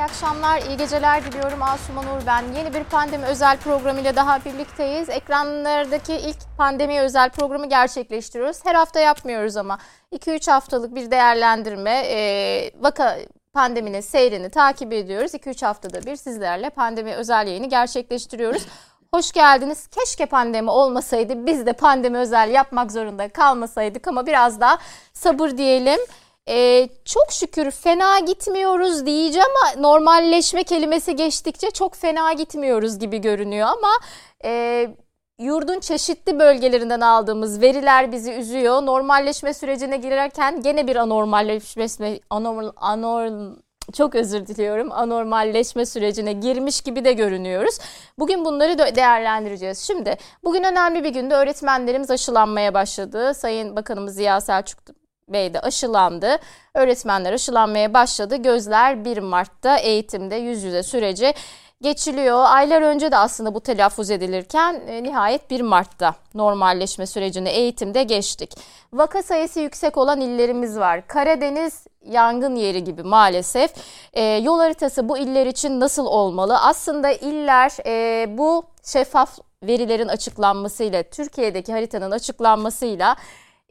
İyi akşamlar, iyi geceler diliyorum. Asuman Uğur ben. Yeni bir pandemi özel programıyla daha birlikteyiz. Ekranlardaki ilk pandemi özel programı gerçekleştiriyoruz. Her hafta yapmıyoruz ama 2-3 haftalık bir değerlendirme, e, vaka pandeminin seyrini takip ediyoruz. 2-3 haftada bir sizlerle pandemi özel yayını gerçekleştiriyoruz. Hoş geldiniz. Keşke pandemi olmasaydı, biz de pandemi özel yapmak zorunda kalmasaydık ama biraz daha sabır diyelim. Ee, çok şükür fena gitmiyoruz diyeceğim ama normalleşme kelimesi geçtikçe çok fena gitmiyoruz gibi görünüyor ama e, yurdun çeşitli bölgelerinden aldığımız veriler bizi üzüyor. Normalleşme sürecine girerken gene bir anormalleşme anormal, anormal çok özür diliyorum anormalleşme sürecine girmiş gibi de görünüyoruz. Bugün bunları da değerlendireceğiz. Şimdi bugün önemli bir günde öğretmenlerimiz aşılanmaya başladı. Sayın Bakanımız Ziya Selçuk Bey de aşılandı. Öğretmenler aşılanmaya başladı. Gözler 1 Mart'ta eğitimde yüz yüze süreci geçiliyor. Aylar önce de aslında bu telaffuz edilirken e, nihayet 1 Mart'ta normalleşme sürecini eğitimde geçtik. Vaka sayısı yüksek olan illerimiz var. Karadeniz yangın yeri gibi maalesef. E, yol haritası bu iller için nasıl olmalı? Aslında iller e, bu şeffaf verilerin açıklanmasıyla, Türkiye'deki haritanın açıklanmasıyla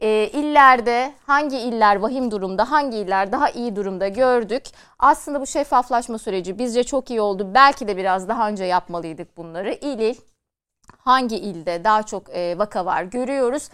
e, illerde hangi iller vahim durumda, hangi iller daha iyi durumda gördük. Aslında bu şeffaflaşma süreci bizce çok iyi oldu. Belki de biraz daha önce yapmalıydık bunları. İl il hangi ilde daha çok e, vaka var görüyoruz.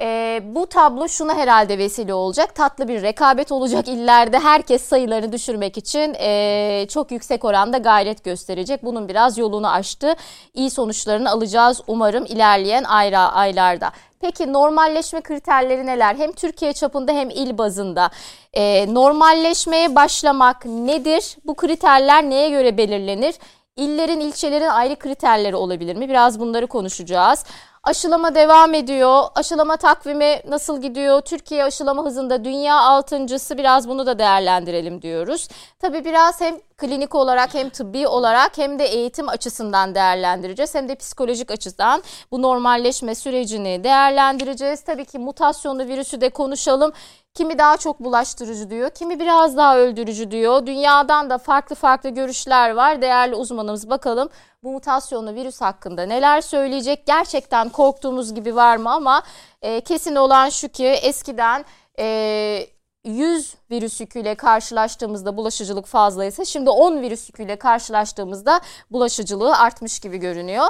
E, bu tablo şuna herhalde vesile olacak. Tatlı bir rekabet olacak illerde. Herkes sayılarını düşürmek için e, çok yüksek oranda gayret gösterecek. Bunun biraz yolunu açtı. İyi sonuçlarını alacağız umarım ilerleyen ayra, aylarda. Peki normalleşme kriterleri neler? Hem Türkiye çapında hem il bazında. E, normalleşmeye başlamak nedir? Bu kriterler neye göre belirlenir? İllerin, ilçelerin ayrı kriterleri olabilir mi? Biraz bunları konuşacağız. Aşılama devam ediyor. Aşılama takvimi nasıl gidiyor? Türkiye aşılama hızında dünya altıncısı biraz bunu da değerlendirelim diyoruz. Tabii biraz hem klinik olarak hem tıbbi olarak hem de eğitim açısından değerlendireceğiz. Hem de psikolojik açıdan bu normalleşme sürecini değerlendireceğiz. Tabii ki mutasyonlu virüsü de konuşalım. Kimi daha çok bulaştırıcı diyor, kimi biraz daha öldürücü diyor. Dünyadan da farklı farklı görüşler var. Değerli uzmanımız bakalım bu mutasyonlu virüs hakkında neler söyleyecek? Gerçekten korktuğumuz gibi var mı ama e, kesin olan şu ki eskiden e, 100 virüs yüküyle karşılaştığımızda bulaşıcılık fazlaysa şimdi 10 virüs yüküyle karşılaştığımızda bulaşıcılığı artmış gibi görünüyor.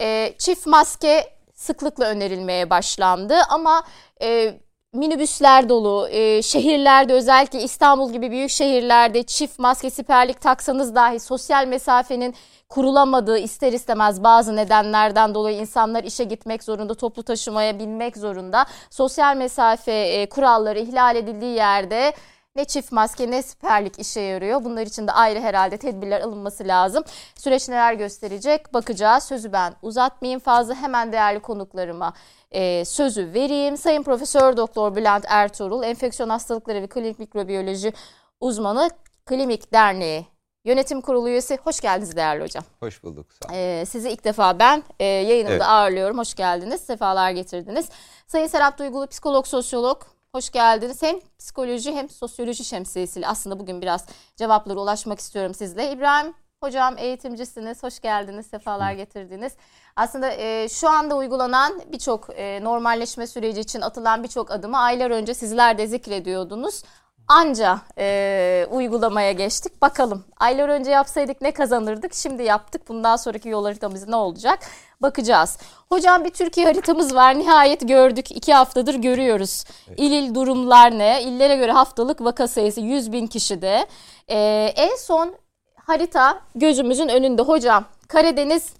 E, çift maske sıklıkla önerilmeye başlandı ama e, minibüsler dolu, e, şehirlerde özellikle İstanbul gibi büyük şehirlerde çift maske siperlik taksanız dahi sosyal mesafenin kurulamadığı ister istemez bazı nedenlerden dolayı insanlar işe gitmek zorunda, toplu taşımaya binmek zorunda. Sosyal mesafe e, kuralları ihlal edildiği yerde ne çift maske ne siperlik işe yarıyor. Bunlar için de ayrı herhalde tedbirler alınması lazım. Süreç neler gösterecek bakacağız. Sözü ben uzatmayayım fazla hemen değerli konuklarıma e, sözü vereyim. Sayın Profesör Doktor Bülent Ertuğrul, enfeksiyon hastalıkları ve klinik mikrobiyoloji uzmanı Klinik Derneği Yönetim Kurulu üyesi. Hoş geldiniz değerli hocam. Hoş bulduk. Sağ olun. Ee, sizi ilk defa ben e, yayınımda evet. ağırlıyorum. Hoş geldiniz. Sefalar getirdiniz. Sayın Serap Duygulu, psikolog, sosyolog. Hoş geldiniz. Hem psikoloji hem sosyoloji şemsiyesiyle aslında bugün biraz cevaplara ulaşmak istiyorum sizle. İbrahim Hocam eğitimcisiniz, hoş geldiniz, sefalar getirdiniz. Aslında e, şu anda uygulanan birçok e, normalleşme süreci için atılan birçok adımı aylar önce sizler de zikrediyordunuz. Anca e, uygulamaya geçtik. Bakalım aylar önce yapsaydık ne kazanırdık? Şimdi yaptık. Bundan sonraki yol haritamız ne olacak? Bakacağız. Hocam bir Türkiye haritamız var. Nihayet gördük. İki haftadır görüyoruz. Evet. İl il durumlar ne? İllere göre haftalık vaka sayısı 100 bin kişide. Ee, en son harita gözümüzün önünde hocam. Karadeniz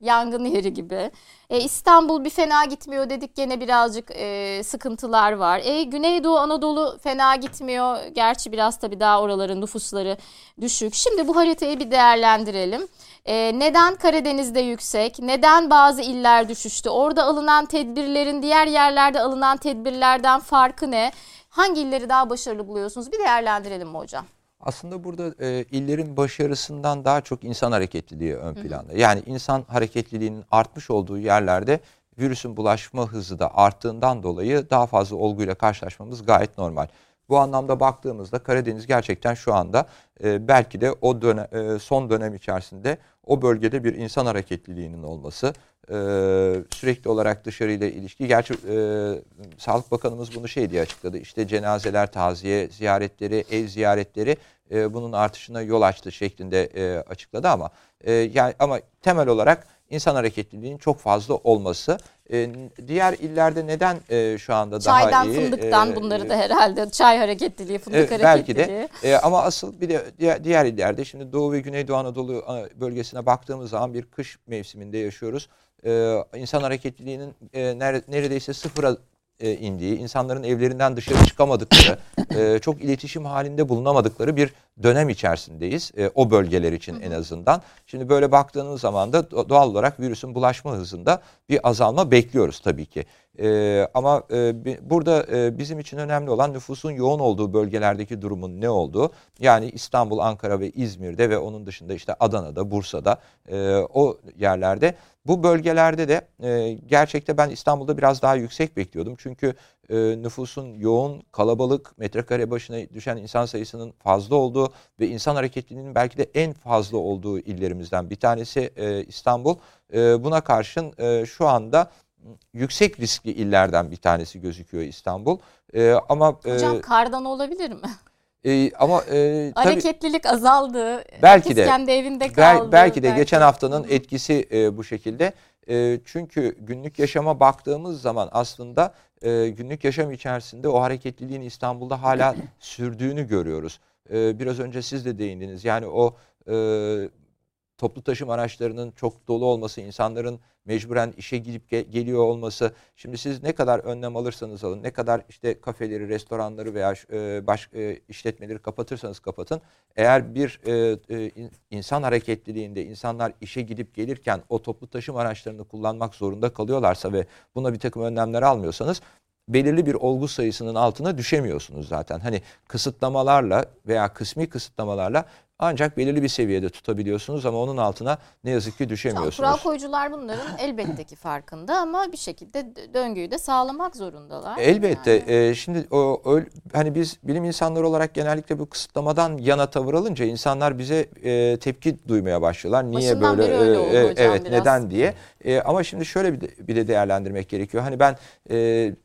yangın yeri gibi. E, İstanbul bir fena gitmiyor dedik gene birazcık e, sıkıntılar var. E, Güneydoğu Anadolu fena gitmiyor. Gerçi biraz tabii daha oraların nüfusları düşük. Şimdi bu haritayı bir değerlendirelim. E, neden Karadeniz'de yüksek? Neden bazı iller düşüştü? Orada alınan tedbirlerin diğer yerlerde alınan tedbirlerden farkı ne? Hangi illeri daha başarılı buluyorsunuz? Bir değerlendirelim mi hocam? Aslında burada e, illerin başarısından daha çok insan hareketliliği ön planda. Hı hı. Yani insan hareketliliğinin artmış olduğu yerlerde virüsün bulaşma hızı da arttığından dolayı daha fazla olguyla karşılaşmamız gayet normal. Bu anlamda baktığımızda Karadeniz gerçekten şu anda e, belki de o dönem, e, son dönem içerisinde o bölgede bir insan hareketliliğinin olması, e, sürekli olarak dışarıyla ilişki. Gerçi e, Sağlık Bakanımız bunu şey diye açıkladı. İşte cenazeler, taziye ziyaretleri, ev ziyaretleri e, bunun artışına yol açtı şeklinde e, açıkladı ama e, yani ama temel olarak insan hareketliliğinin çok fazla olması. E, diğer illerde neden e, şu anda Çaydan, daha iyi? Çaydan, fındıktan e, bunları da herhalde çay hareketliliği, fındık e, hareketliliği. Belki de e, ama asıl bir de diğer, diğer illerde şimdi Doğu ve Güneydoğu Anadolu bölgesine baktığımız zaman bir kış mevsiminde yaşıyoruz. E, insan hareketliliğinin e, neredeyse sıfıra e, indiği, insanların evlerinden dışarı çıkamadıkları, e, çok iletişim halinde bulunamadıkları bir dönem içerisindeyiz. E, o bölgeler için en azından. Şimdi böyle baktığınız zaman da doğal olarak virüsün bulaşma hızında bir azalma bekliyoruz tabii ki. E, ama e, burada e, bizim için önemli olan nüfusun yoğun olduğu bölgelerdeki durumun ne olduğu. Yani İstanbul, Ankara ve İzmir'de ve onun dışında işte Adana'da, Bursa'da e, o yerlerde bu bölgelerde de e, gerçekte ben İstanbul'da biraz daha yüksek bekliyordum. Çünkü e, nüfusun yoğun, kalabalık, metrekare başına düşen insan sayısının fazla olduğu ve insan hareketliliğinin belki de en fazla olduğu illerimizden bir tanesi e, İstanbul. E, buna karşın e, şu anda yüksek riskli illerden bir tanesi gözüküyor İstanbul. E, ama Hocam e, kardan olabilir mi? E, ama e, hareketlilik tabii, azaldı. Belki de kendi evinde kaldı. belki de belki. geçen haftanın etkisi e, bu şekilde. E, çünkü günlük yaşama baktığımız zaman aslında e, günlük yaşam içerisinde o hareketliliğin İstanbul'da hala sürdüğünü görüyoruz. E, biraz önce siz de değindiniz. Yani o e, toplu taşıma araçlarının çok dolu olması, insanların mecburen işe gidip ge- geliyor olması. Şimdi siz ne kadar önlem alırsanız alın, ne kadar işte kafeleri, restoranları veya e, baş e, işletmeleri kapatırsanız kapatın. Eğer bir e, e, insan hareketliliğinde insanlar işe gidip gelirken o toplu taşıma araçlarını kullanmak zorunda kalıyorlarsa ve buna bir takım önlemler almıyorsanız belirli bir olgu sayısının altına düşemiyorsunuz zaten. Hani kısıtlamalarla veya kısmi kısıtlamalarla ancak belirli bir seviyede tutabiliyorsunuz ama onun altına ne yazık ki düşemiyorsunuz. Kural koyucular bunların elbette ki farkında ama bir şekilde döngüyü de sağlamak zorundalar. Elbette. Yani. E, şimdi o, o hani biz bilim insanları olarak genellikle bu kısıtlamadan yana tavır alınca insanlar bize e, tepki duymaya başlıyorlar. Niye Başından böyle? Beri öyle oldu e, hocam evet biraz. neden diye. E, ama şimdi şöyle bir de, bir de değerlendirmek gerekiyor. Hani ben e,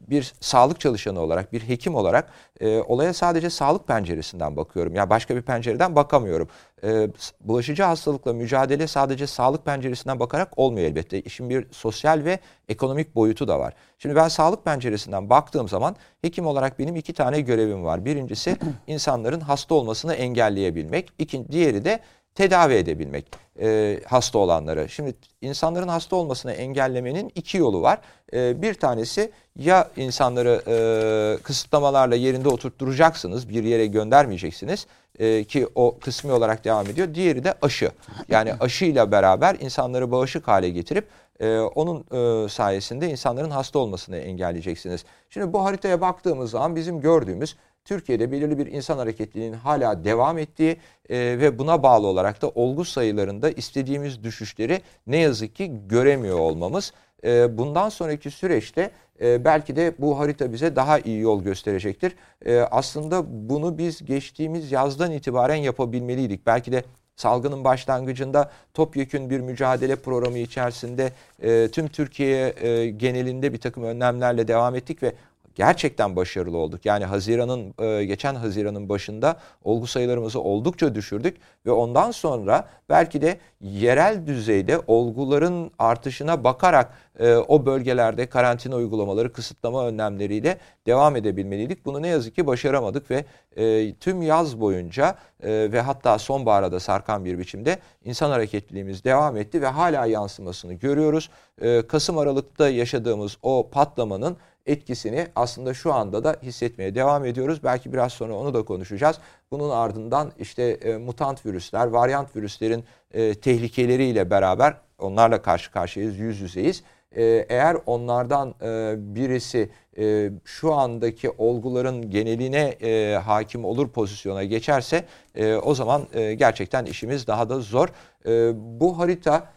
bir sağlık çalışanı olarak, bir hekim olarak e, olaya sadece sağlık penceresinden bakıyorum. Ya yani başka bir pencereden bakamıyorum. E, bulaşıcı hastalıkla mücadele sadece sağlık penceresinden bakarak olmuyor elbette. İşin bir sosyal ve ekonomik boyutu da var. Şimdi ben sağlık penceresinden baktığım zaman hekim olarak benim iki tane görevim var. Birincisi insanların hasta olmasını engelleyebilmek. İkinci, diğeri de tedavi edebilmek e, hasta olanları. Şimdi insanların hasta olmasını engellemenin iki yolu var. E, bir tanesi ya insanları e, kısıtlamalarla yerinde oturtturacaksınız, bir yere göndermeyeceksiniz e, ki o kısmi olarak devam ediyor. Diğeri de aşı. Yani aşıyla beraber insanları bağışık hale getirip e, onun e, sayesinde insanların hasta olmasını engelleyeceksiniz. Şimdi bu haritaya baktığımız zaman bizim gördüğümüz Türkiye'de belirli bir insan hareketliliğinin hala devam ettiği e, ve buna bağlı olarak da olgu sayılarında istediğimiz düşüşleri ne yazık ki göremiyor olmamız. E, bundan sonraki süreçte e, belki de bu harita bize daha iyi yol gösterecektir. E, aslında bunu biz geçtiğimiz yazdan itibaren yapabilmeliydik. Belki de salgının başlangıcında topyekün bir mücadele programı içerisinde e, tüm Türkiye e, genelinde bir takım önlemlerle devam ettik ve gerçekten başarılı olduk. Yani Haziran'ın e, geçen Haziran'ın başında olgu sayılarımızı oldukça düşürdük ve ondan sonra belki de yerel düzeyde olguların artışına bakarak e, o bölgelerde karantina uygulamaları, kısıtlama önlemleriyle devam edebilmeliydik. Bunu ne yazık ki başaramadık ve e, tüm yaz boyunca ve hatta sonbahara da sarkan bir biçimde insan hareketliliğimiz devam etti ve hala yansımasını görüyoruz. Kasım Aralık'ta yaşadığımız o patlamanın etkisini aslında şu anda da hissetmeye devam ediyoruz. Belki biraz sonra onu da konuşacağız. Bunun ardından işte e, mutant virüsler, varyant virüslerin e, tehlikeleriyle beraber onlarla karşı karşıyayız, yüz yüzeyiz. E, eğer onlardan e, birisi e, şu andaki olguların geneline e, hakim olur pozisyona geçerse e, o zaman e, gerçekten işimiz daha da zor. E, bu harita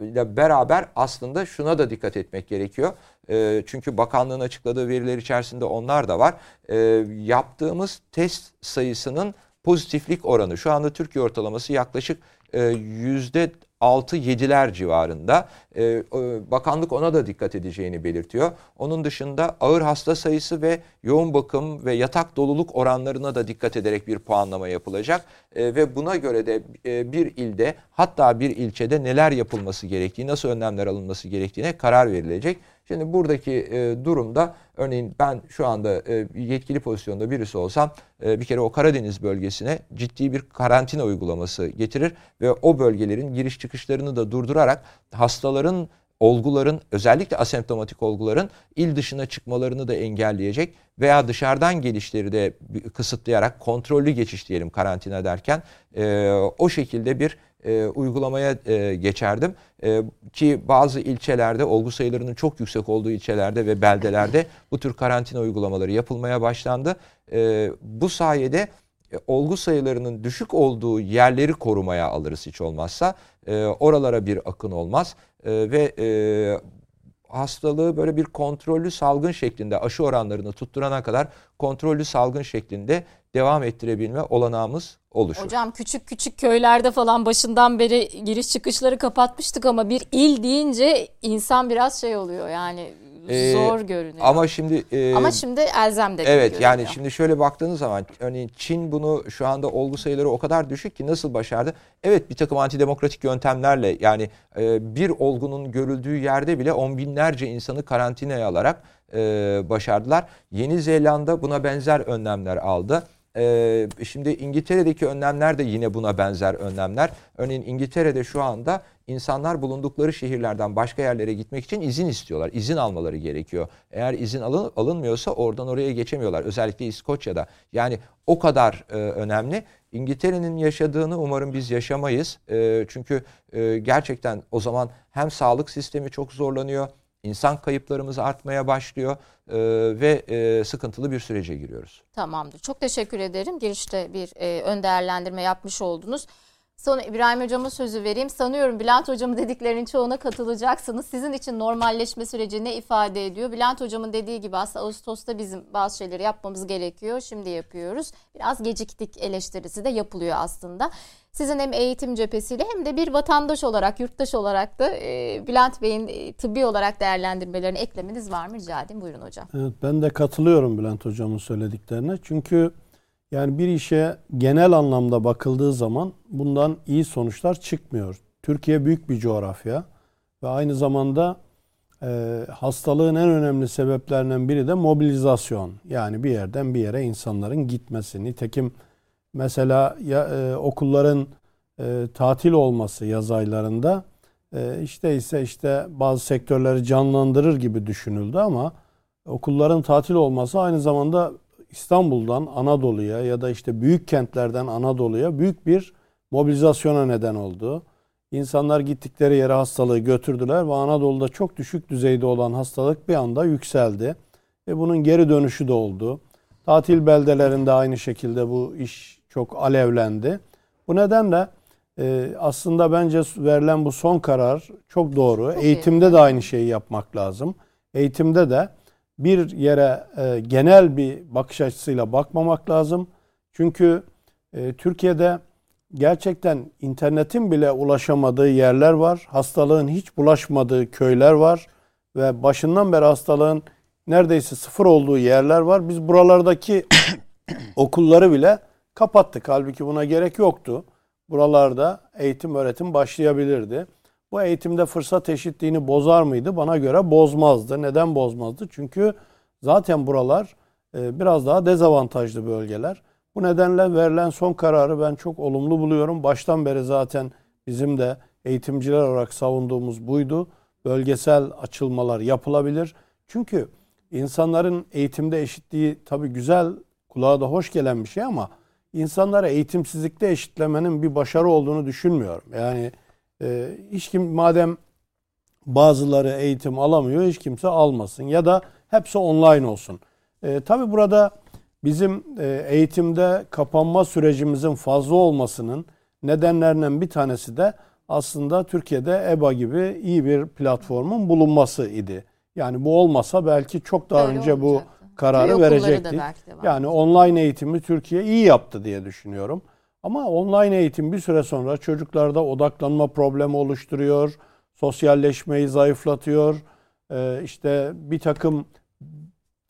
ile beraber aslında şuna da dikkat etmek gerekiyor. E, çünkü bakanlığın açıkladığı veriler içerisinde onlar da var. E, yaptığımız test sayısının pozitiflik oranı şu anda Türkiye ortalaması yaklaşık e, yüzde 6-7'ler civarında. Ee, bakanlık ona da dikkat edeceğini belirtiyor. Onun dışında ağır hasta sayısı ve yoğun bakım ve yatak doluluk oranlarına da dikkat ederek bir puanlama yapılacak. Ee, ve buna göre de e, bir ilde hatta bir ilçede neler yapılması gerektiği, nasıl önlemler alınması gerektiğine karar verilecek. Şimdi buradaki e, durumda örneğin ben şu anda e, yetkili pozisyonda birisi olsam e, bir kere o Karadeniz bölgesine ciddi bir karantina uygulaması getirir ve o bölgelerin giriş çıkışlarını da durdurarak hastaların olguların özellikle asemptomatik olguların il dışına çıkmalarını da engelleyecek veya dışarıdan gelişleri de kısıtlayarak kontrollü geçiş diyelim karantina derken e, o şekilde bir e, uygulamaya e, geçerdim. E, ki bazı ilçelerde olgu sayılarının çok yüksek olduğu ilçelerde ve beldelerde bu tür karantina uygulamaları yapılmaya başlandı. E, bu sayede e, olgu sayılarının düşük olduğu yerleri korumaya alırız hiç olmazsa. E, oralara bir akın olmaz ve e, hastalığı böyle bir kontrollü salgın şeklinde aşı oranlarını tutturana kadar kontrollü salgın şeklinde devam ettirebilme olanağımız oluşur. Hocam küçük küçük köylerde falan başından beri giriş çıkışları kapatmıştık ama bir il deyince insan biraz şey oluyor yani ee, zor görünüyor. Ama şimdi e, ama şimdi elzem de Evet görünüyor. yani şimdi şöyle baktığınız zaman örneğin Çin bunu şu anda olgu sayıları o kadar düşük ki nasıl başardı? Evet bir takım antidemokratik yöntemlerle yani e, bir olgunun görüldüğü yerde bile on binlerce insanı karantinaya alarak e, başardılar. Yeni Zelanda buna benzer önlemler aldı. Ee, şimdi İngiltere'deki önlemler de yine buna benzer önlemler. Örneğin İngiltere'de şu anda insanlar bulundukları şehirlerden başka yerlere gitmek için izin istiyorlar. İzin almaları gerekiyor. Eğer izin alın, alınmıyorsa oradan oraya geçemiyorlar. Özellikle İskoçya'da. Yani o kadar e, önemli. İngiltere'nin yaşadığını umarım biz yaşamayız. E, çünkü e, gerçekten o zaman hem sağlık sistemi çok zorlanıyor İnsan kayıplarımız artmaya başlıyor e, ve e, sıkıntılı bir sürece giriyoruz. Tamamdır. Çok teşekkür ederim. Girişte bir e, ön değerlendirme yapmış oldunuz. Sonra İbrahim Hocam'a sözü vereyim. Sanıyorum Bülent Hocam'ın dediklerinin çoğuna katılacaksınız. Sizin için normalleşme süreci ne ifade ediyor? Bülent Hocam'ın dediği gibi aslında Ağustos'ta bizim bazı şeyleri yapmamız gerekiyor. Şimdi yapıyoruz. Biraz geciktik eleştirisi de yapılıyor aslında. Sizin hem eğitim cephesiyle hem de bir vatandaş olarak, yurttaş olarak da e, Bülent Bey'in e, tıbbi olarak değerlendirmelerini eklemeniz var mı? Rica edeyim. Buyurun hocam. Evet, ben de katılıyorum Bülent Hocam'ın söylediklerine. Çünkü yani bir işe genel anlamda bakıldığı zaman bundan iyi sonuçlar çıkmıyor. Türkiye büyük bir coğrafya ve aynı zamanda e, hastalığın en önemli sebeplerinden biri de mobilizasyon. Yani bir yerden bir yere insanların gitmesi. Nitekim mesela ya, e, okulların e, tatil olması yaz aylarında e, işte ise işte bazı sektörleri canlandırır gibi düşünüldü ama okulların tatil olması aynı zamanda İstanbul'dan Anadolu'ya ya da işte büyük kentlerden Anadolu'ya büyük bir mobilizasyona neden oldu. İnsanlar gittikleri yere hastalığı götürdüler ve Anadolu'da çok düşük düzeyde olan hastalık bir anda yükseldi. Ve bunun geri dönüşü de oldu. Tatil beldelerinde aynı şekilde bu iş çok alevlendi. Bu nedenle e, aslında bence verilen bu son karar çok doğru. Çok Eğitimde iyi. de aynı şeyi yapmak lazım. Eğitimde de bir yere e, genel bir bakış açısıyla bakmamak lazım. Çünkü e, Türkiye'de gerçekten internetin bile ulaşamadığı yerler var. Hastalığın hiç bulaşmadığı köyler var ve başından beri hastalığın neredeyse sıfır olduğu yerler var. Biz buralardaki okulları bile kapattık. Halbuki buna gerek yoktu. Buralarda eğitim öğretim başlayabilirdi. Bu eğitimde fırsat eşitliğini bozar mıydı? Bana göre bozmazdı. Neden bozmazdı? Çünkü zaten buralar e, biraz daha dezavantajlı bölgeler. Bu nedenle verilen son kararı ben çok olumlu buluyorum. Baştan beri zaten bizim de eğitimciler olarak savunduğumuz buydu. Bölgesel açılmalar yapılabilir. Çünkü insanların eğitimde eşitliği tabii güzel, kulağa da hoş gelen bir şey ama insanlara eğitimsizlikte eşitlemenin bir başarı olduğunu düşünmüyorum. Yani e, hiç kim madem bazıları eğitim alamıyor hiç kimse almasın ya da hepsi online olsun. E, tabii burada bizim e, eğitimde kapanma sürecimizin fazla olmasının nedenlerinden bir tanesi de aslında Türkiye'de EBA gibi iyi bir platformun bulunması idi. Yani bu olmasa belki çok daha Öyle önce bu olmayacaktı. Kararı devam Yani online eğitimi Türkiye iyi yaptı diye düşünüyorum. Ama online eğitim bir süre sonra çocuklarda odaklanma problemi oluşturuyor, sosyalleşmeyi zayıflatıyor. Ee, işte bir takım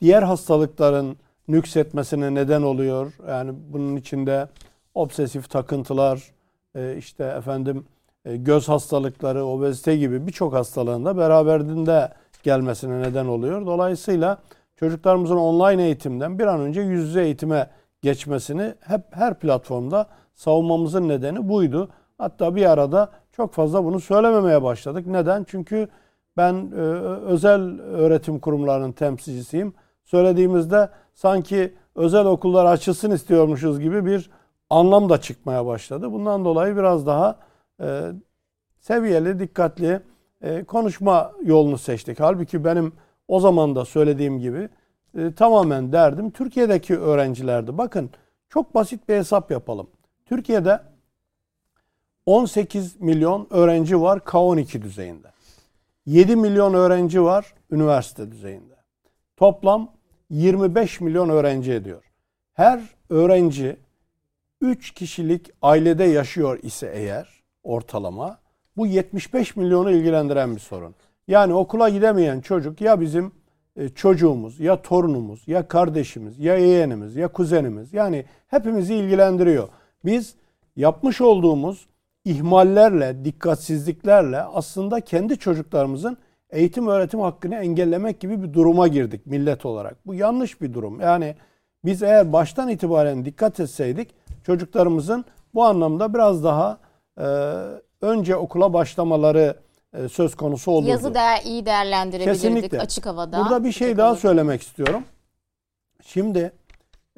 diğer hastalıkların nüksetmesine neden oluyor. Yani bunun içinde obsesif takıntılar, e, işte efendim e, göz hastalıkları, obezite gibi birçok hastalığın da beraberinde gelmesine neden oluyor. Dolayısıyla çocuklarımızın online eğitimden bir an önce yüz yüze eğitime geçmesini hep her platformda savunmamızın nedeni buydu. Hatta bir arada çok fazla bunu söylememeye başladık. Neden? Çünkü ben e, özel öğretim kurumlarının temsilcisiyim. Söylediğimizde sanki özel okullar açılsın istiyormuşuz gibi bir anlam da çıkmaya başladı. Bundan dolayı biraz daha e, seviyeli, dikkatli e, konuşma yolunu seçtik. Halbuki benim o zaman da söylediğim gibi e, tamamen derdim Türkiye'deki öğrencilerdi. Bakın çok basit bir hesap yapalım. Türkiye'de 18 milyon öğrenci var K12 düzeyinde. 7 milyon öğrenci var üniversite düzeyinde. Toplam 25 milyon öğrenci ediyor. Her öğrenci 3 kişilik ailede yaşıyor ise eğer ortalama bu 75 milyonu ilgilendiren bir sorun. Yani okula gidemeyen çocuk ya bizim e, çocuğumuz ya torunumuz ya kardeşimiz ya yeğenimiz ya kuzenimiz yani hepimizi ilgilendiriyor. Biz yapmış olduğumuz ihmallerle, dikkatsizliklerle aslında kendi çocuklarımızın eğitim öğretim hakkını engellemek gibi bir duruma girdik millet olarak. Bu yanlış bir durum. Yani biz eğer baştan itibaren dikkat etseydik çocuklarımızın bu anlamda biraz daha e, önce okula başlamaları e, söz konusu olurdu. Yazı değer iyi değerlendirebilirdik Kesinlikle. açık havada. Burada bir şey Açık daha havada. söylemek istiyorum. Şimdi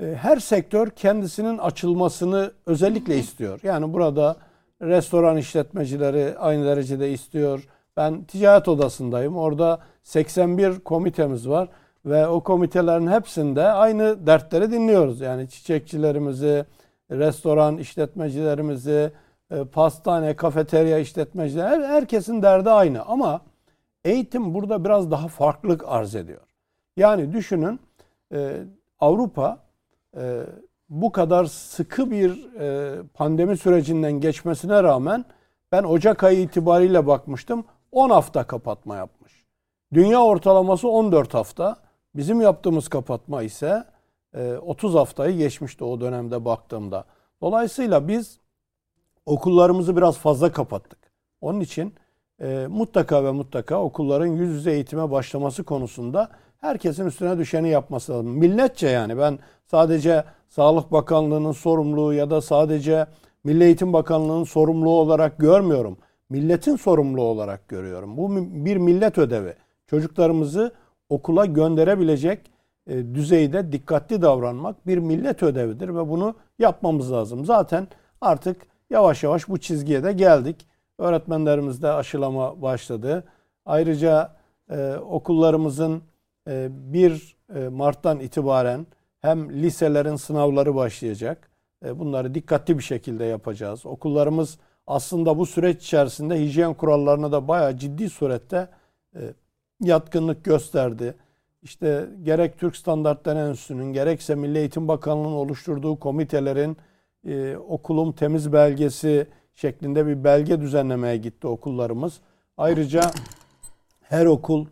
e, her sektör kendisinin açılmasını özellikle istiyor. Yani burada restoran işletmecileri aynı derecede istiyor. Ben ticaret odasındayım. Orada 81 komitemiz var ve o komitelerin hepsinde aynı dertleri dinliyoruz. Yani çiçekçilerimizi, restoran işletmecilerimizi, e, pastane, kafeterya işletmecileri her- herkesin derdi aynı ama eğitim burada biraz daha farklılık arz ediyor. Yani düşünün e, Avrupa e, bu kadar sıkı bir e, pandemi sürecinden geçmesine rağmen ben Ocak ayı itibariyle bakmıştım 10 hafta kapatma yapmış. Dünya ortalaması 14 hafta. Bizim yaptığımız kapatma ise e, 30 haftayı geçmişti o dönemde baktığımda. Dolayısıyla biz okullarımızı biraz fazla kapattık. Onun için e, mutlaka ve mutlaka okulların yüz yüze eğitime başlaması konusunda herkesin üstüne düşeni yapması lazım. Milletçe yani ben sadece Sağlık Bakanlığı'nın sorumluluğu ya da sadece Milli Eğitim Bakanlığı'nın sorumluluğu olarak görmüyorum. Milletin sorumluluğu olarak görüyorum. Bu bir millet ödevi. Çocuklarımızı okula gönderebilecek e, düzeyde dikkatli davranmak bir millet ödevidir ve bunu yapmamız lazım. Zaten artık yavaş yavaş bu çizgiye de geldik. Öğretmenlerimizde aşılama başladı. Ayrıca e, okullarımızın e, 1 e, Mart'tan itibaren hem liselerin sınavları başlayacak. E, bunları dikkatli bir şekilde yapacağız. Okullarımız aslında bu süreç içerisinde hijyen kurallarına da bayağı ciddi surette e, yatkınlık gösterdi. İşte gerek Türk Standartları Enstitüsü'nün gerekse Milli Eğitim Bakanlığı'nın oluşturduğu komitelerin e, okulum temiz belgesi şeklinde bir belge düzenlemeye gitti okullarımız. Ayrıca her okul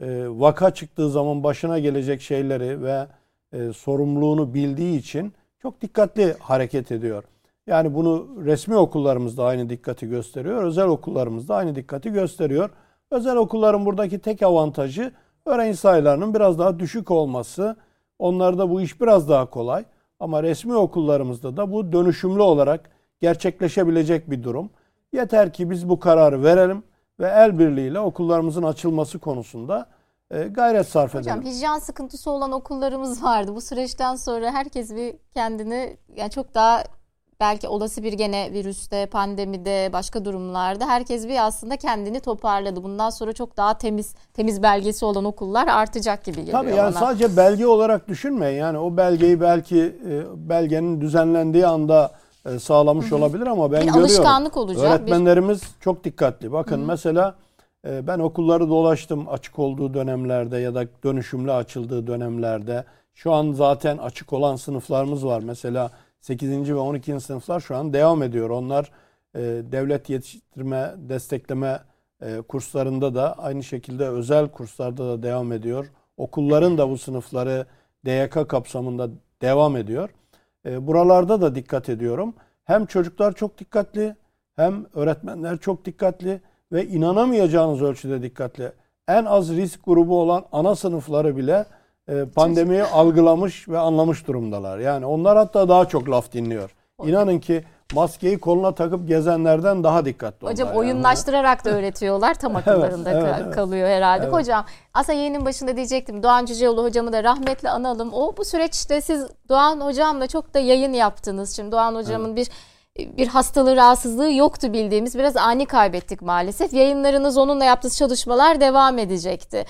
e, vaka çıktığı zaman başına gelecek şeyleri ve e, sorumluluğunu bildiği için çok dikkatli hareket ediyor. Yani bunu resmi okullarımızda aynı dikkati gösteriyor, özel okullarımızda aynı dikkati gösteriyor. Özel okulların buradaki tek avantajı öğrenci sayılarının biraz daha düşük olması. Onlarda bu iş biraz daha kolay. Ama resmi okullarımızda da bu dönüşümlü olarak gerçekleşebilecek bir durum. Yeter ki biz bu kararı verelim ve el birliğiyle okullarımızın açılması konusunda e, gayret sarf Hocam edelim. hijyen sıkıntısı olan okullarımız vardı. Bu süreçten sonra herkes bir kendini yani çok daha belki olası bir gene virüste, pandemide, başka durumlarda herkes bir aslında kendini toparladı. Bundan sonra çok daha temiz temiz belgesi olan okullar artacak gibi geliyor Tabii yani bana. sadece belge olarak düşünmeyin. Yani o belgeyi belki e, belgenin düzenlendiği anda e, sağlamış olabilir ama ben Bir görüyorum. alışkanlık olacak, bir- Öğretmenlerimiz çok dikkatli. Bakın mesela e, ben okulları dolaştım açık olduğu dönemlerde ya da dönüşümlü açıldığı dönemlerde. Şu an zaten açık olan sınıflarımız var. Mesela 8. ve 12. sınıflar şu an devam ediyor. Onlar e, devlet yetiştirme, destekleme e, kurslarında da aynı şekilde özel kurslarda da devam ediyor. Okulların da bu sınıfları DYK kapsamında devam ediyor. E, buralarda da dikkat ediyorum. Hem çocuklar çok dikkatli, hem öğretmenler çok dikkatli ve inanamayacağınız ölçüde dikkatli. En az risk grubu olan ana sınıfları bile pandemiyi algılamış ve anlamış durumdalar. Yani onlar hatta daha çok laf dinliyor. İnanın ki maskeyi koluna takıp gezenlerden daha dikkatli Hocam yani. oyunlaştırarak da öğretiyorlar. Tam akıllarında evet, evet. kalıyor herhalde. Evet. Hocam aslında yayının başında diyecektim. Doğan Cüceoğlu hocamı da rahmetle analım. O bu süreçte siz Doğan hocamla çok da yayın yaptınız. Şimdi Doğan hocamın bir bir hastalığı, rahatsızlığı yoktu bildiğimiz. Biraz ani kaybettik maalesef. Yayınlarınız onunla yaptığınız çalışmalar devam edecekti.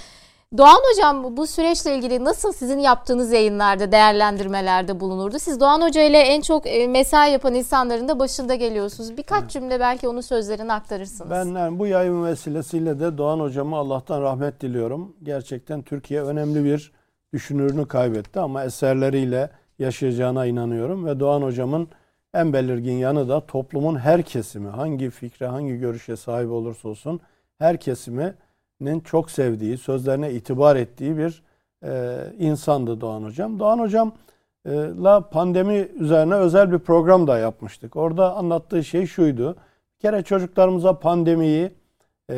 Doğan Hocam bu süreçle ilgili nasıl sizin yaptığınız yayınlarda, değerlendirmelerde bulunurdu? Siz Doğan Hoca ile en çok e, mesai yapan insanların da başında geliyorsunuz. Birkaç cümle belki onun sözlerini aktarırsınız. Ben yani bu yayın vesilesiyle de Doğan hocama Allah'tan rahmet diliyorum. Gerçekten Türkiye önemli bir düşünürünü kaybetti ama eserleriyle yaşayacağına inanıyorum ve Doğan hocamın en belirgin yanı da toplumun her kesimi, hangi fikre, hangi görüşe sahip olursa olsun her kesiminin çok sevdiği, sözlerine itibar ettiği bir e, insandı Doğan hocam. Doğan hocamla pandemi üzerine özel bir program da yapmıştık. Orada anlattığı şey şuydu. Bir kere çocuklarımıza pandemiyi, e,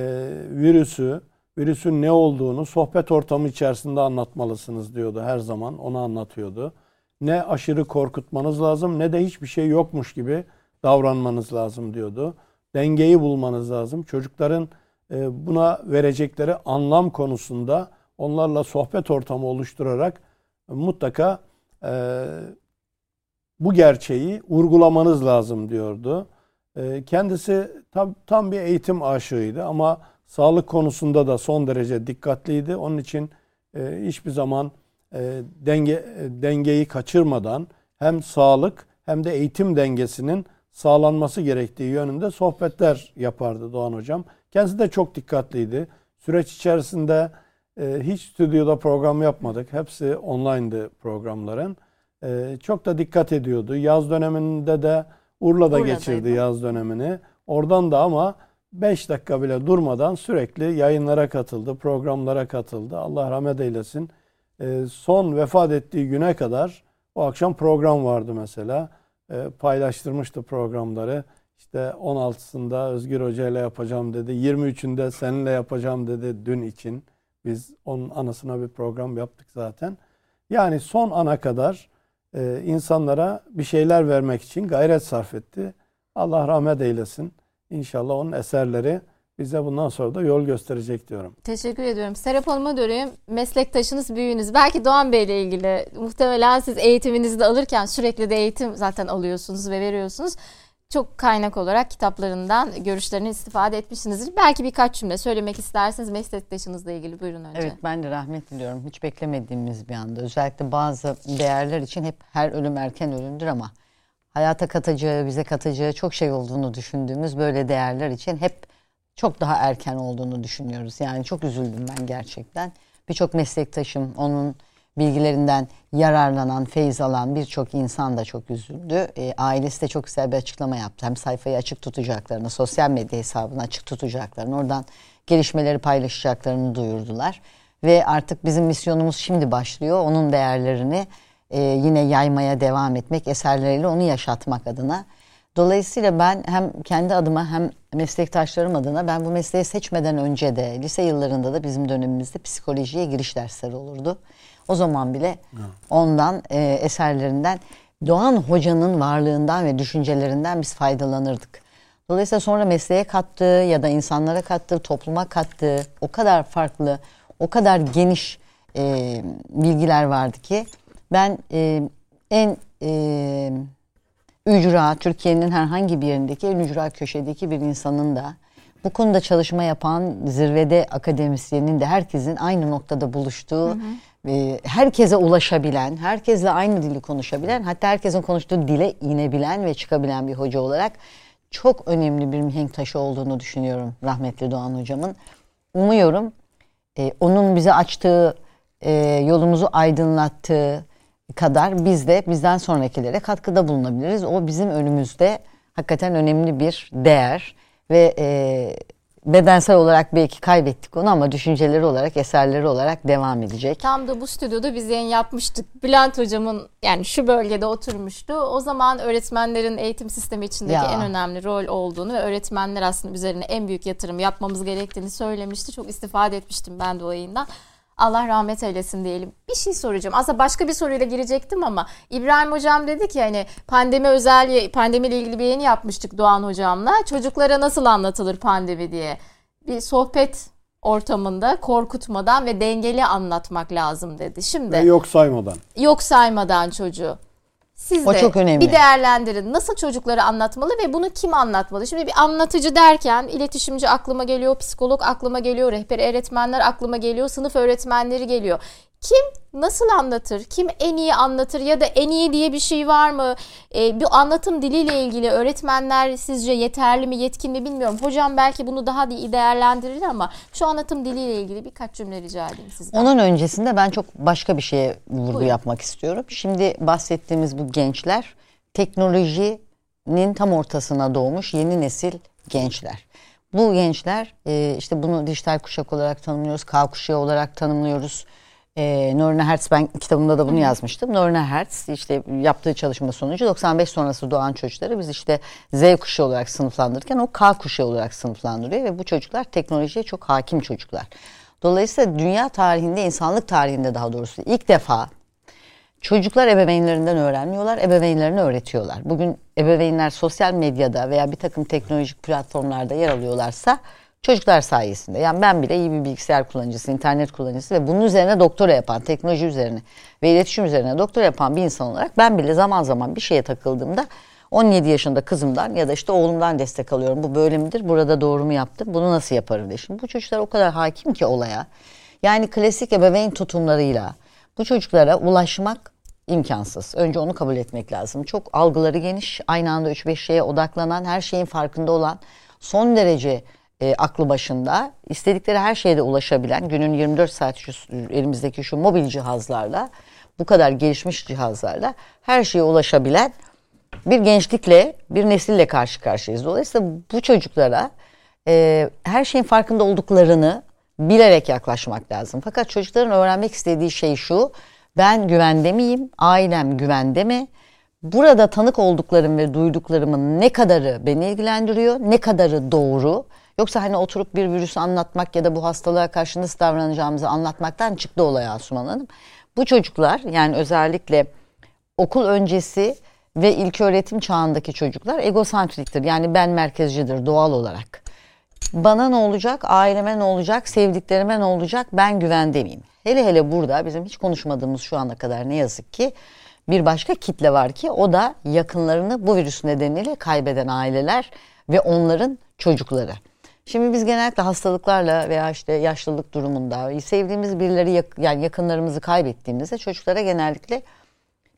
virüsü, virüsün ne olduğunu sohbet ortamı içerisinde anlatmalısınız diyordu her zaman. Onu anlatıyordu. Ne aşırı korkutmanız lazım ne de hiçbir şey yokmuş gibi davranmanız lazım diyordu. Dengeyi bulmanız lazım. Çocukların e, buna verecekleri anlam konusunda onlarla sohbet ortamı oluşturarak mutlaka e, bu gerçeği vurgulamanız lazım diyordu. E, Kendisi tam, tam bir eğitim aşığıydı ama sağlık konusunda da son derece dikkatliydi. Onun için e, hiçbir zaman e, denge e, dengeyi kaçırmadan hem sağlık hem de eğitim dengesinin sağlanması gerektiği yönünde sohbetler yapardı Doğan Hocam. Kendisi de çok dikkatliydi. Süreç içerisinde e, hiç stüdyoda program yapmadık. Hepsi online'dı programların. E, çok da dikkat ediyordu. Yaz döneminde de Urla'da Urla'daydı. geçirdi yaz dönemini. Oradan da ama 5 dakika bile durmadan sürekli yayınlara katıldı, programlara katıldı. Allah rahmet eylesin. E, son vefat ettiği güne kadar o akşam program vardı mesela. E, paylaştırmıştı programları. İşte 16'sında Özgür Hoca ile yapacağım dedi. 23'ünde seninle yapacağım dedi dün için. Biz onun anısına bir program yaptık zaten. Yani son ana kadar e, insanlara bir şeyler vermek için gayret sarf etti. Allah rahmet eylesin. İnşallah onun eserleri bize bundan sonra da yol gösterecek diyorum. Teşekkür ediyorum. Serap Hanım'a döneyim. Meslektaşınız, büyüğünüz. Belki Doğan Bey ile ilgili muhtemelen siz eğitiminizi de alırken sürekli de eğitim zaten alıyorsunuz ve veriyorsunuz. Çok kaynak olarak kitaplarından görüşlerini istifade etmişsinizdir. Belki birkaç cümle söylemek isterseniz meslektaşınızla ilgili buyurun önce. Evet ben de rahmet diliyorum. Hiç beklemediğimiz bir anda. Özellikle bazı değerler için hep her ölüm erken ölümdür ama hayata katacağı, bize katacağı çok şey olduğunu düşündüğümüz böyle değerler için hep çok daha erken olduğunu düşünüyoruz. Yani çok üzüldüm ben gerçekten. Birçok meslektaşım onun bilgilerinden yararlanan, feyiz alan birçok insan da çok üzüldü. E, ailesi de çok güzel bir açıklama yaptı. Hem sayfayı açık tutacaklarını, sosyal medya hesabını açık tutacaklarını, oradan gelişmeleri paylaşacaklarını duyurdular. Ve artık bizim misyonumuz şimdi başlıyor. Onun değerlerini e, yine yaymaya devam etmek, eserleriyle onu yaşatmak adına. Dolayısıyla ben hem kendi adıma hem meslektaşlarım adına ben bu mesleği seçmeden önce de lise yıllarında da bizim dönemimizde psikolojiye giriş dersleri olurdu. O zaman bile ondan e, eserlerinden Doğan Hoca'nın varlığından ve düşüncelerinden biz faydalanırdık. Dolayısıyla sonra mesleğe kattığı ya da insanlara kattığı, topluma kattığı o kadar farklı, o kadar geniş e, bilgiler vardı ki ben e, en e, ücra, Türkiye'nin herhangi bir yerindeki en ücra köşedeki bir insanın da bu konuda çalışma yapan zirvede akademisyenin de herkesin aynı noktada buluştuğu e, herkese ulaşabilen, herkesle aynı dili konuşabilen, hatta herkesin konuştuğu dile inebilen ve çıkabilen bir hoca olarak çok önemli bir mihenk taşı olduğunu düşünüyorum rahmetli Doğan hocamın. Umuyorum e, onun bize açtığı, e, yolumuzu aydınlattığı kadar biz de bizden sonrakilere katkıda bulunabiliriz. O bizim önümüzde hakikaten önemli bir değer ve e, bedensel olarak belki kaybettik onu ama düşünceleri olarak, eserleri olarak devam edecek. Tam da bu stüdyoda biz yayın yapmıştık. Bülent hocamın yani şu bölgede oturmuştu. O zaman öğretmenlerin eğitim sistemi içindeki Ya. en önemli rol olduğunu ve öğretmenler aslında üzerine en büyük yatırım yapmamız gerektiğini söylemişti. Çok istifade etmiştim ben de o yayından. Allah rahmet eylesin diyelim. Bir şey soracağım. Aslında başka bir soruyla girecektim ama İbrahim hocam dedi ki hani pandemi özel pandemiyle ilgili bir yayın yapmıştık Doğan hocamla. Çocuklara nasıl anlatılır pandemi diye. Bir sohbet ortamında korkutmadan ve dengeli anlatmak lazım dedi. Şimdi Ve yok saymadan. yok saymadan çocuğu. Siz O de çok önemli. bir değerlendirin. Nasıl çocuklara anlatmalı ve bunu kim anlatmalı? Şimdi bir anlatıcı derken iletişimci aklıma geliyor, psikolog aklıma geliyor, rehber öğretmenler aklıma geliyor, sınıf öğretmenleri geliyor. Kim nasıl anlatır? Kim en iyi anlatır ya da en iyi diye bir şey var mı? Ee, bir anlatım diliyle ilgili öğretmenler sizce yeterli mi, yetkin mi bilmiyorum. Hocam belki bunu daha iyi değerlendirir ama şu anlatım diliyle ilgili birkaç cümle rica edeyim sizden. Onun öncesinde ben çok başka bir şeye vurgu Buyurun. yapmak istiyorum. Şimdi bahsettiğimiz bu gençler teknolojinin tam ortasına doğmuş yeni nesil gençler. Bu gençler e, işte bunu dijital kuşak olarak tanımlıyoruz, K kuşağı olarak tanımlıyoruz. E, Norina Hertz ben kitabımda da bunu yazmıştım. Norina Hertz işte yaptığı çalışma sonucu 95 sonrası doğan çocukları biz işte Z kuşağı olarak sınıflandırırken o K kuşağı olarak sınıflandırıyor ve bu çocuklar teknolojiye çok hakim çocuklar. Dolayısıyla dünya tarihinde, insanlık tarihinde daha doğrusu ilk defa Çocuklar ebeveynlerinden öğrenmiyorlar, ebeveynlerini öğretiyorlar. Bugün ebeveynler sosyal medyada veya bir takım teknolojik platformlarda yer alıyorlarsa çocuklar sayesinde. Yani ben bile iyi bir bilgisayar kullanıcısı, internet kullanıcısı ve bunun üzerine doktora yapan, teknoloji üzerine ve iletişim üzerine doktora yapan bir insan olarak ben bile zaman zaman bir şeye takıldığımda 17 yaşında kızımdan ya da işte oğlumdan destek alıyorum. Bu böyle midir? Burada doğru mu yaptım? Bunu nasıl yaparım diye. Şimdi bu çocuklar o kadar hakim ki olaya. Yani klasik ebeveyn tutumlarıyla bu çocuklara ulaşmak imkansız. Önce onu kabul etmek lazım. Çok algıları geniş, aynı anda 3-5 şeye odaklanan, her şeyin farkında olan, son derece e, aklı başında, istedikleri her şeyde ulaşabilen, günün 24 saat şu elimizdeki şu mobil cihazlarla, bu kadar gelişmiş cihazlarla her şeye ulaşabilen bir gençlikle, bir nesille karşı karşıyayız. Dolayısıyla bu çocuklara e, her şeyin farkında olduklarını bilerek yaklaşmak lazım. Fakat çocukların öğrenmek istediği şey şu, ben güvende miyim, ailem güvende mi? Burada tanık olduklarım ve duyduklarımın ne kadarı beni ilgilendiriyor, ne kadarı doğru? Yoksa hani oturup bir virüsü anlatmak ya da bu hastalığa karşı nasıl davranacağımızı anlatmaktan çıktı olay Asuman Hanım. Bu çocuklar yani özellikle okul öncesi ve ilköğretim çağındaki çocuklar egosantriktir. Yani ben merkezcidir doğal olarak. Bana ne olacak, aileme ne olacak, sevdiklerime ne olacak, ben güvende miyim? Hele hele burada bizim hiç konuşmadığımız şu ana kadar ne yazık ki bir başka kitle var ki o da yakınlarını bu virüs nedeniyle kaybeden aileler ve onların çocukları. Şimdi biz genellikle hastalıklarla veya işte yaşlılık durumunda sevdiğimiz birileri yani yakınlarımızı kaybettiğimizde çocuklara genellikle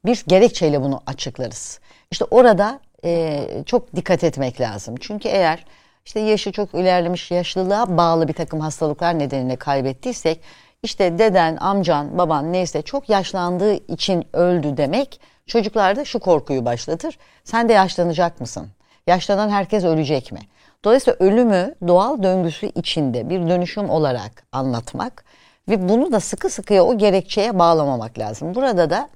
bir gerekçeyle bunu açıklarız. İşte orada e, çok dikkat etmek lazım. Çünkü eğer işte yaşı çok ilerlemiş yaşlılığa bağlı bir takım hastalıklar nedeniyle kaybettiysek işte deden, amcan, baban neyse çok yaşlandığı için öldü demek çocuklarda şu korkuyu başlatır. Sen de yaşlanacak mısın? Yaşlanan herkes ölecek mi? Dolayısıyla ölümü doğal döngüsü içinde bir dönüşüm olarak anlatmak ve bunu da sıkı sıkıya o gerekçeye bağlamamak lazım. Burada da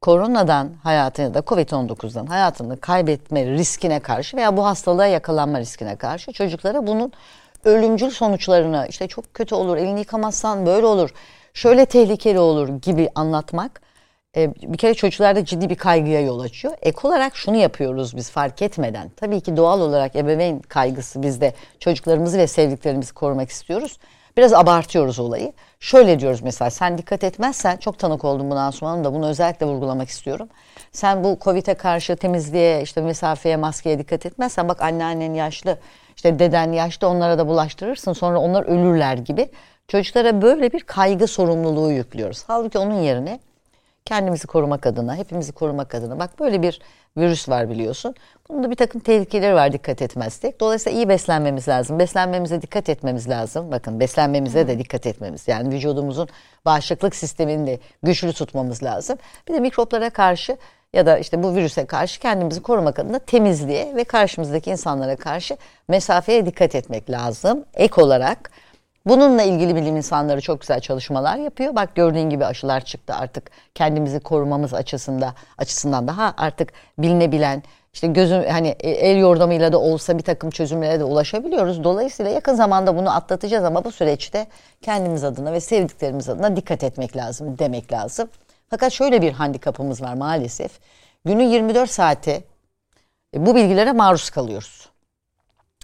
koronadan hayatını ya da Covid-19'dan hayatını kaybetme riskine karşı veya bu hastalığa yakalanma riskine karşı çocuklara bunun ölümcül sonuçlarını işte çok kötü olur, elini yıkamazsan böyle olur, şöyle tehlikeli olur gibi anlatmak e, bir kere çocuklarda ciddi bir kaygıya yol açıyor. Ek olarak şunu yapıyoruz biz fark etmeden. Tabii ki doğal olarak ebeveyn kaygısı bizde çocuklarımızı ve sevdiklerimizi korumak istiyoruz. Biraz abartıyoruz olayı. Şöyle diyoruz mesela sen dikkat etmezsen çok tanık oldum buna Asuman Hanım da bunu özellikle vurgulamak istiyorum. Sen bu Covid'e karşı temizliğe işte mesafeye maskeye dikkat etmezsen bak anneannen yaşlı işte deden yaşlı onlara da bulaştırırsın sonra onlar ölürler gibi Çocuklara böyle bir kaygı sorumluluğu yüklüyoruz. Halbuki onun yerine kendimizi korumak adına, hepimizi korumak adına. Bak böyle bir virüs var biliyorsun. Bunun da bir takım tehlikeleri var dikkat etmezsek. Dolayısıyla iyi beslenmemiz lazım. Beslenmemize dikkat etmemiz lazım. Bakın beslenmemize de dikkat etmemiz. Yani vücudumuzun bağışıklık sistemini de güçlü tutmamız lazım. Bir de mikroplara karşı ya da işte bu virüse karşı kendimizi korumak adına temizliğe ve karşımızdaki insanlara karşı mesafeye dikkat etmek lazım. Ek olarak Bununla ilgili bilim insanları çok güzel çalışmalar yapıyor. Bak gördüğün gibi aşılar çıktı artık kendimizi korumamız açısında açısından daha artık bilinebilen işte gözüm hani e, el yordamıyla da olsa bir takım çözümlere de ulaşabiliyoruz. Dolayısıyla yakın zamanda bunu atlatacağız ama bu süreçte kendimiz adına ve sevdiklerimiz adına dikkat etmek lazım demek lazım. Fakat şöyle bir handikapımız var maalesef. Günün 24 saati e, bu bilgilere maruz kalıyoruz.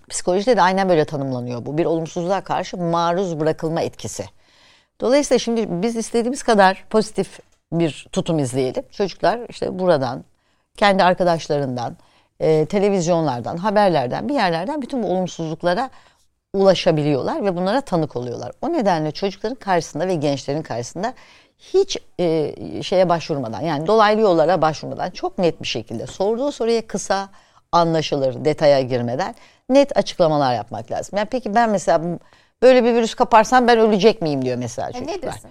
Psikolojide de aynen böyle tanımlanıyor bu. Bir olumsuzluğa karşı maruz bırakılma etkisi. Dolayısıyla şimdi biz istediğimiz kadar pozitif bir tutum izleyelim. Çocuklar işte buradan, kendi arkadaşlarından, e, televizyonlardan, haberlerden, bir yerlerden bütün bu olumsuzluklara ulaşabiliyorlar ve bunlara tanık oluyorlar. O nedenle çocukların karşısında ve gençlerin karşısında hiç e, şeye başvurmadan yani dolaylı yollara başvurmadan çok net bir şekilde sorduğu soruya kısa, anlaşılır, detaya girmeden net açıklamalar yapmak lazım. Yani peki ben mesela böyle bir virüs kaparsam ben ölecek miyim diyor mesela E, çocuklar. ne desin?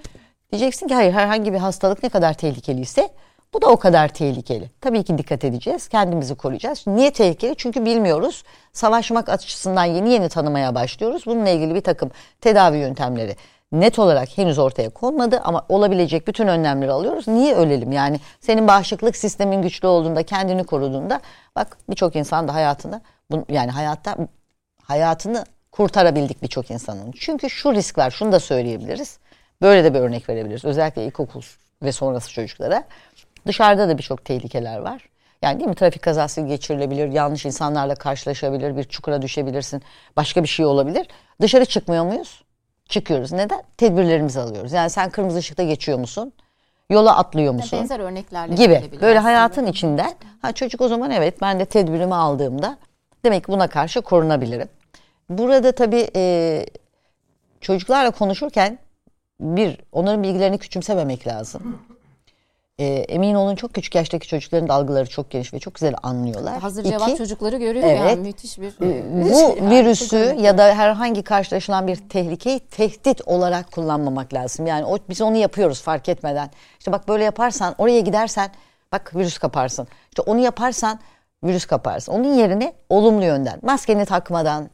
Diyeceksin ki hayır herhangi bir hastalık ne kadar tehlikeliyse bu da o kadar tehlikeli. Tabii ki dikkat edeceğiz. Kendimizi koruyacağız. Niye tehlikeli? Çünkü bilmiyoruz. Savaşmak açısından yeni yeni tanımaya başlıyoruz. Bununla ilgili bir takım tedavi yöntemleri net olarak henüz ortaya konmadı ama olabilecek bütün önlemleri alıyoruz. Niye ölelim? Yani senin bağışıklık sistemin güçlü olduğunda, kendini koruduğunda bak birçok insan da hayatını yani hayatta hayatını kurtarabildik birçok insanın. Çünkü şu risk var. Şunu da söyleyebiliriz. Böyle de bir örnek verebiliriz. Özellikle ilkokul ve sonrası çocuklara. Dışarıda da birçok tehlikeler var. Yani değil mi trafik kazası geçirilebilir, yanlış insanlarla karşılaşabilir, bir çukura düşebilirsin, başka bir şey olabilir. Dışarı çıkmıyor muyuz? Çıkıyoruz. Neden? Tedbirlerimizi alıyoruz. Yani sen kırmızı ışıkta geçiyor musun? Yola atlıyor musun? Benzer örneklerle gibi. Böyle aslında. hayatın içinden ha çocuk o zaman evet ben de tedbirimi aldığımda demek ki buna karşı korunabilirim. Burada tabii e, çocuklarla konuşurken bir onların bilgilerini küçümsememek lazım. E, emin olun çok küçük yaştaki çocukların da algıları çok geniş ve çok güzel anlıyorlar. Hazır İki, cevap çocukları görüyor Evet. yani müthiş bir. bu virüsü ya da herhangi karşılaşılan bir tehlikeyi tehdit olarak kullanmamak lazım. Yani o, biz onu yapıyoruz fark etmeden. İşte bak böyle yaparsan oraya gidersen bak virüs kaparsın. İşte onu yaparsan virüs kaparsın. Onun yerine olumlu yönden maskeni takmadan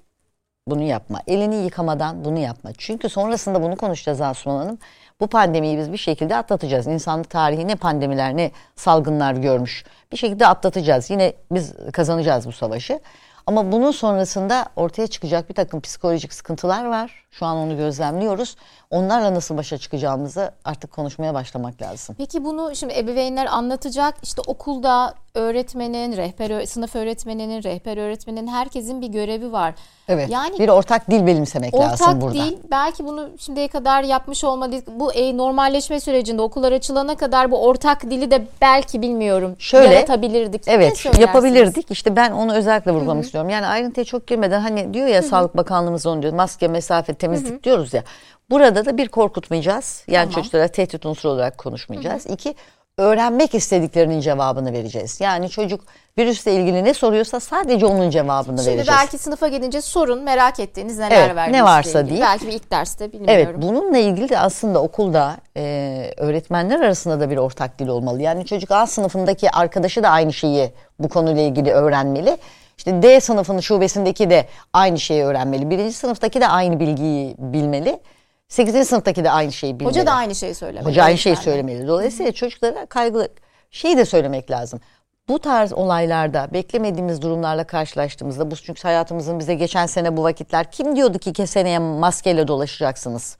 bunu yapma. Elini yıkamadan bunu yapma. Çünkü sonrasında bunu konuşacağız Asuman Hanım. Bu pandemiyi biz bir şekilde atlatacağız. İnsanlık tarihi ne pandemiler ne salgınlar görmüş. Bir şekilde atlatacağız. Yine biz kazanacağız bu savaşı. Ama bunun sonrasında ortaya çıkacak bir takım psikolojik sıkıntılar var. Şu an onu gözlemliyoruz. Onlarla nasıl başa çıkacağımızı artık konuşmaya başlamak lazım. Peki bunu şimdi ebeveynler anlatacak. İşte okulda öğretmenin, rehber sınıf öğretmeninin, rehber öğretmenin herkesin bir görevi var. Evet. Yani bir ortak dil benimsemek lazım ortak burada. değil. Belki bunu şimdiye kadar yapmış olmadık. Bu e, normalleşme sürecinde okullar açılana kadar bu ortak dili de belki bilmiyorum Şöyle, yaratabilirdik. Evet yapabilirdik. İşte ben onu özellikle vurgulamak istiyorum. Yani ayrıntıya çok girmeden hani diyor ya Sağlık Bakanlığımız onu diyor. Maske, mesafe, temizlik diyoruz ya. Burada da bir korkutmayacağız. Yani Tamam. çocuklara tehdit unsuru olarak konuşmayacağız. İki öğrenmek istediklerinin cevabını vereceğiz. Yani çocuk virüsle ilgili ne soruyorsa sadece onun cevabını Şimdi vereceğiz. belki sınıfa gidince sorun merak ettiğiniz neler Evet, var. ne varsa ilgili. değil. Belki bir ilk derste bilmiyorum. Evet bununla ilgili de aslında okulda e, öğretmenler arasında da bir ortak dil olmalı. Yani çocuk A sınıfındaki arkadaşı da aynı şeyi bu konuyla ilgili öğrenmeli. İşte D sınıfının şubesindeki de aynı şeyi öğrenmeli. Birinci sınıftaki de aynı bilgiyi bilmeli. Sekizinci sınıftaki de aynı şeyi bilmeli. Hoca da aynı şeyi söylemeli. Hoca aynı şeyi söylemeli. Dolayısıyla çocuklara kaygılı şeyi de söylemek lazım. Bu tarz olaylarda beklemediğimiz durumlarla karşılaştığımızda bu çünkü hayatımızın bize geçen sene bu vakitler kim diyordu ki ki seneye maskeyle dolaşacaksınız?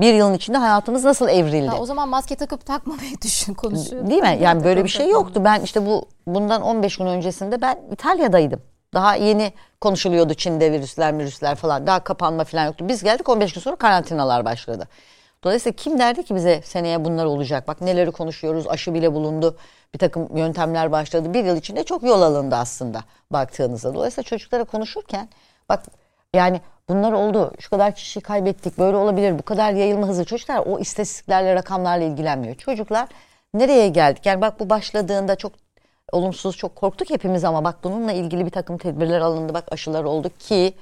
Bir yılın içinde hayatımız nasıl evrildi? Ha, o zaman maske takıp takmamayı düşün konuşuyor. Değil mi? Yani böyle bir şey yoktu. Ben işte bu bundan 15 gün öncesinde ben İtalya'daydım. Daha yeni konuşuluyordu Çin'de virüsler, virüsler falan. Daha kapanma falan yoktu. Biz geldik 15 gün sonra karantinalar başladı. Dolayısıyla kim derdi ki bize seneye bunlar olacak? Bak neleri konuşuyoruz. Aşı bile bulundu. Bir takım yöntemler başladı. Bir yıl içinde çok yol alındı aslında baktığınızda. Dolayısıyla çocuklara konuşurken bak yani Bunlar oldu. Şu kadar kişi kaybettik. Böyle olabilir. Bu kadar yayılma hızı. Çocuklar o istatistiklerle, rakamlarla ilgilenmiyor. Çocuklar nereye geldik? Yani bak bu başladığında çok olumsuz, çok korktuk hepimiz ama bak bununla ilgili bir takım tedbirler alındı. Bak aşılar oldu ki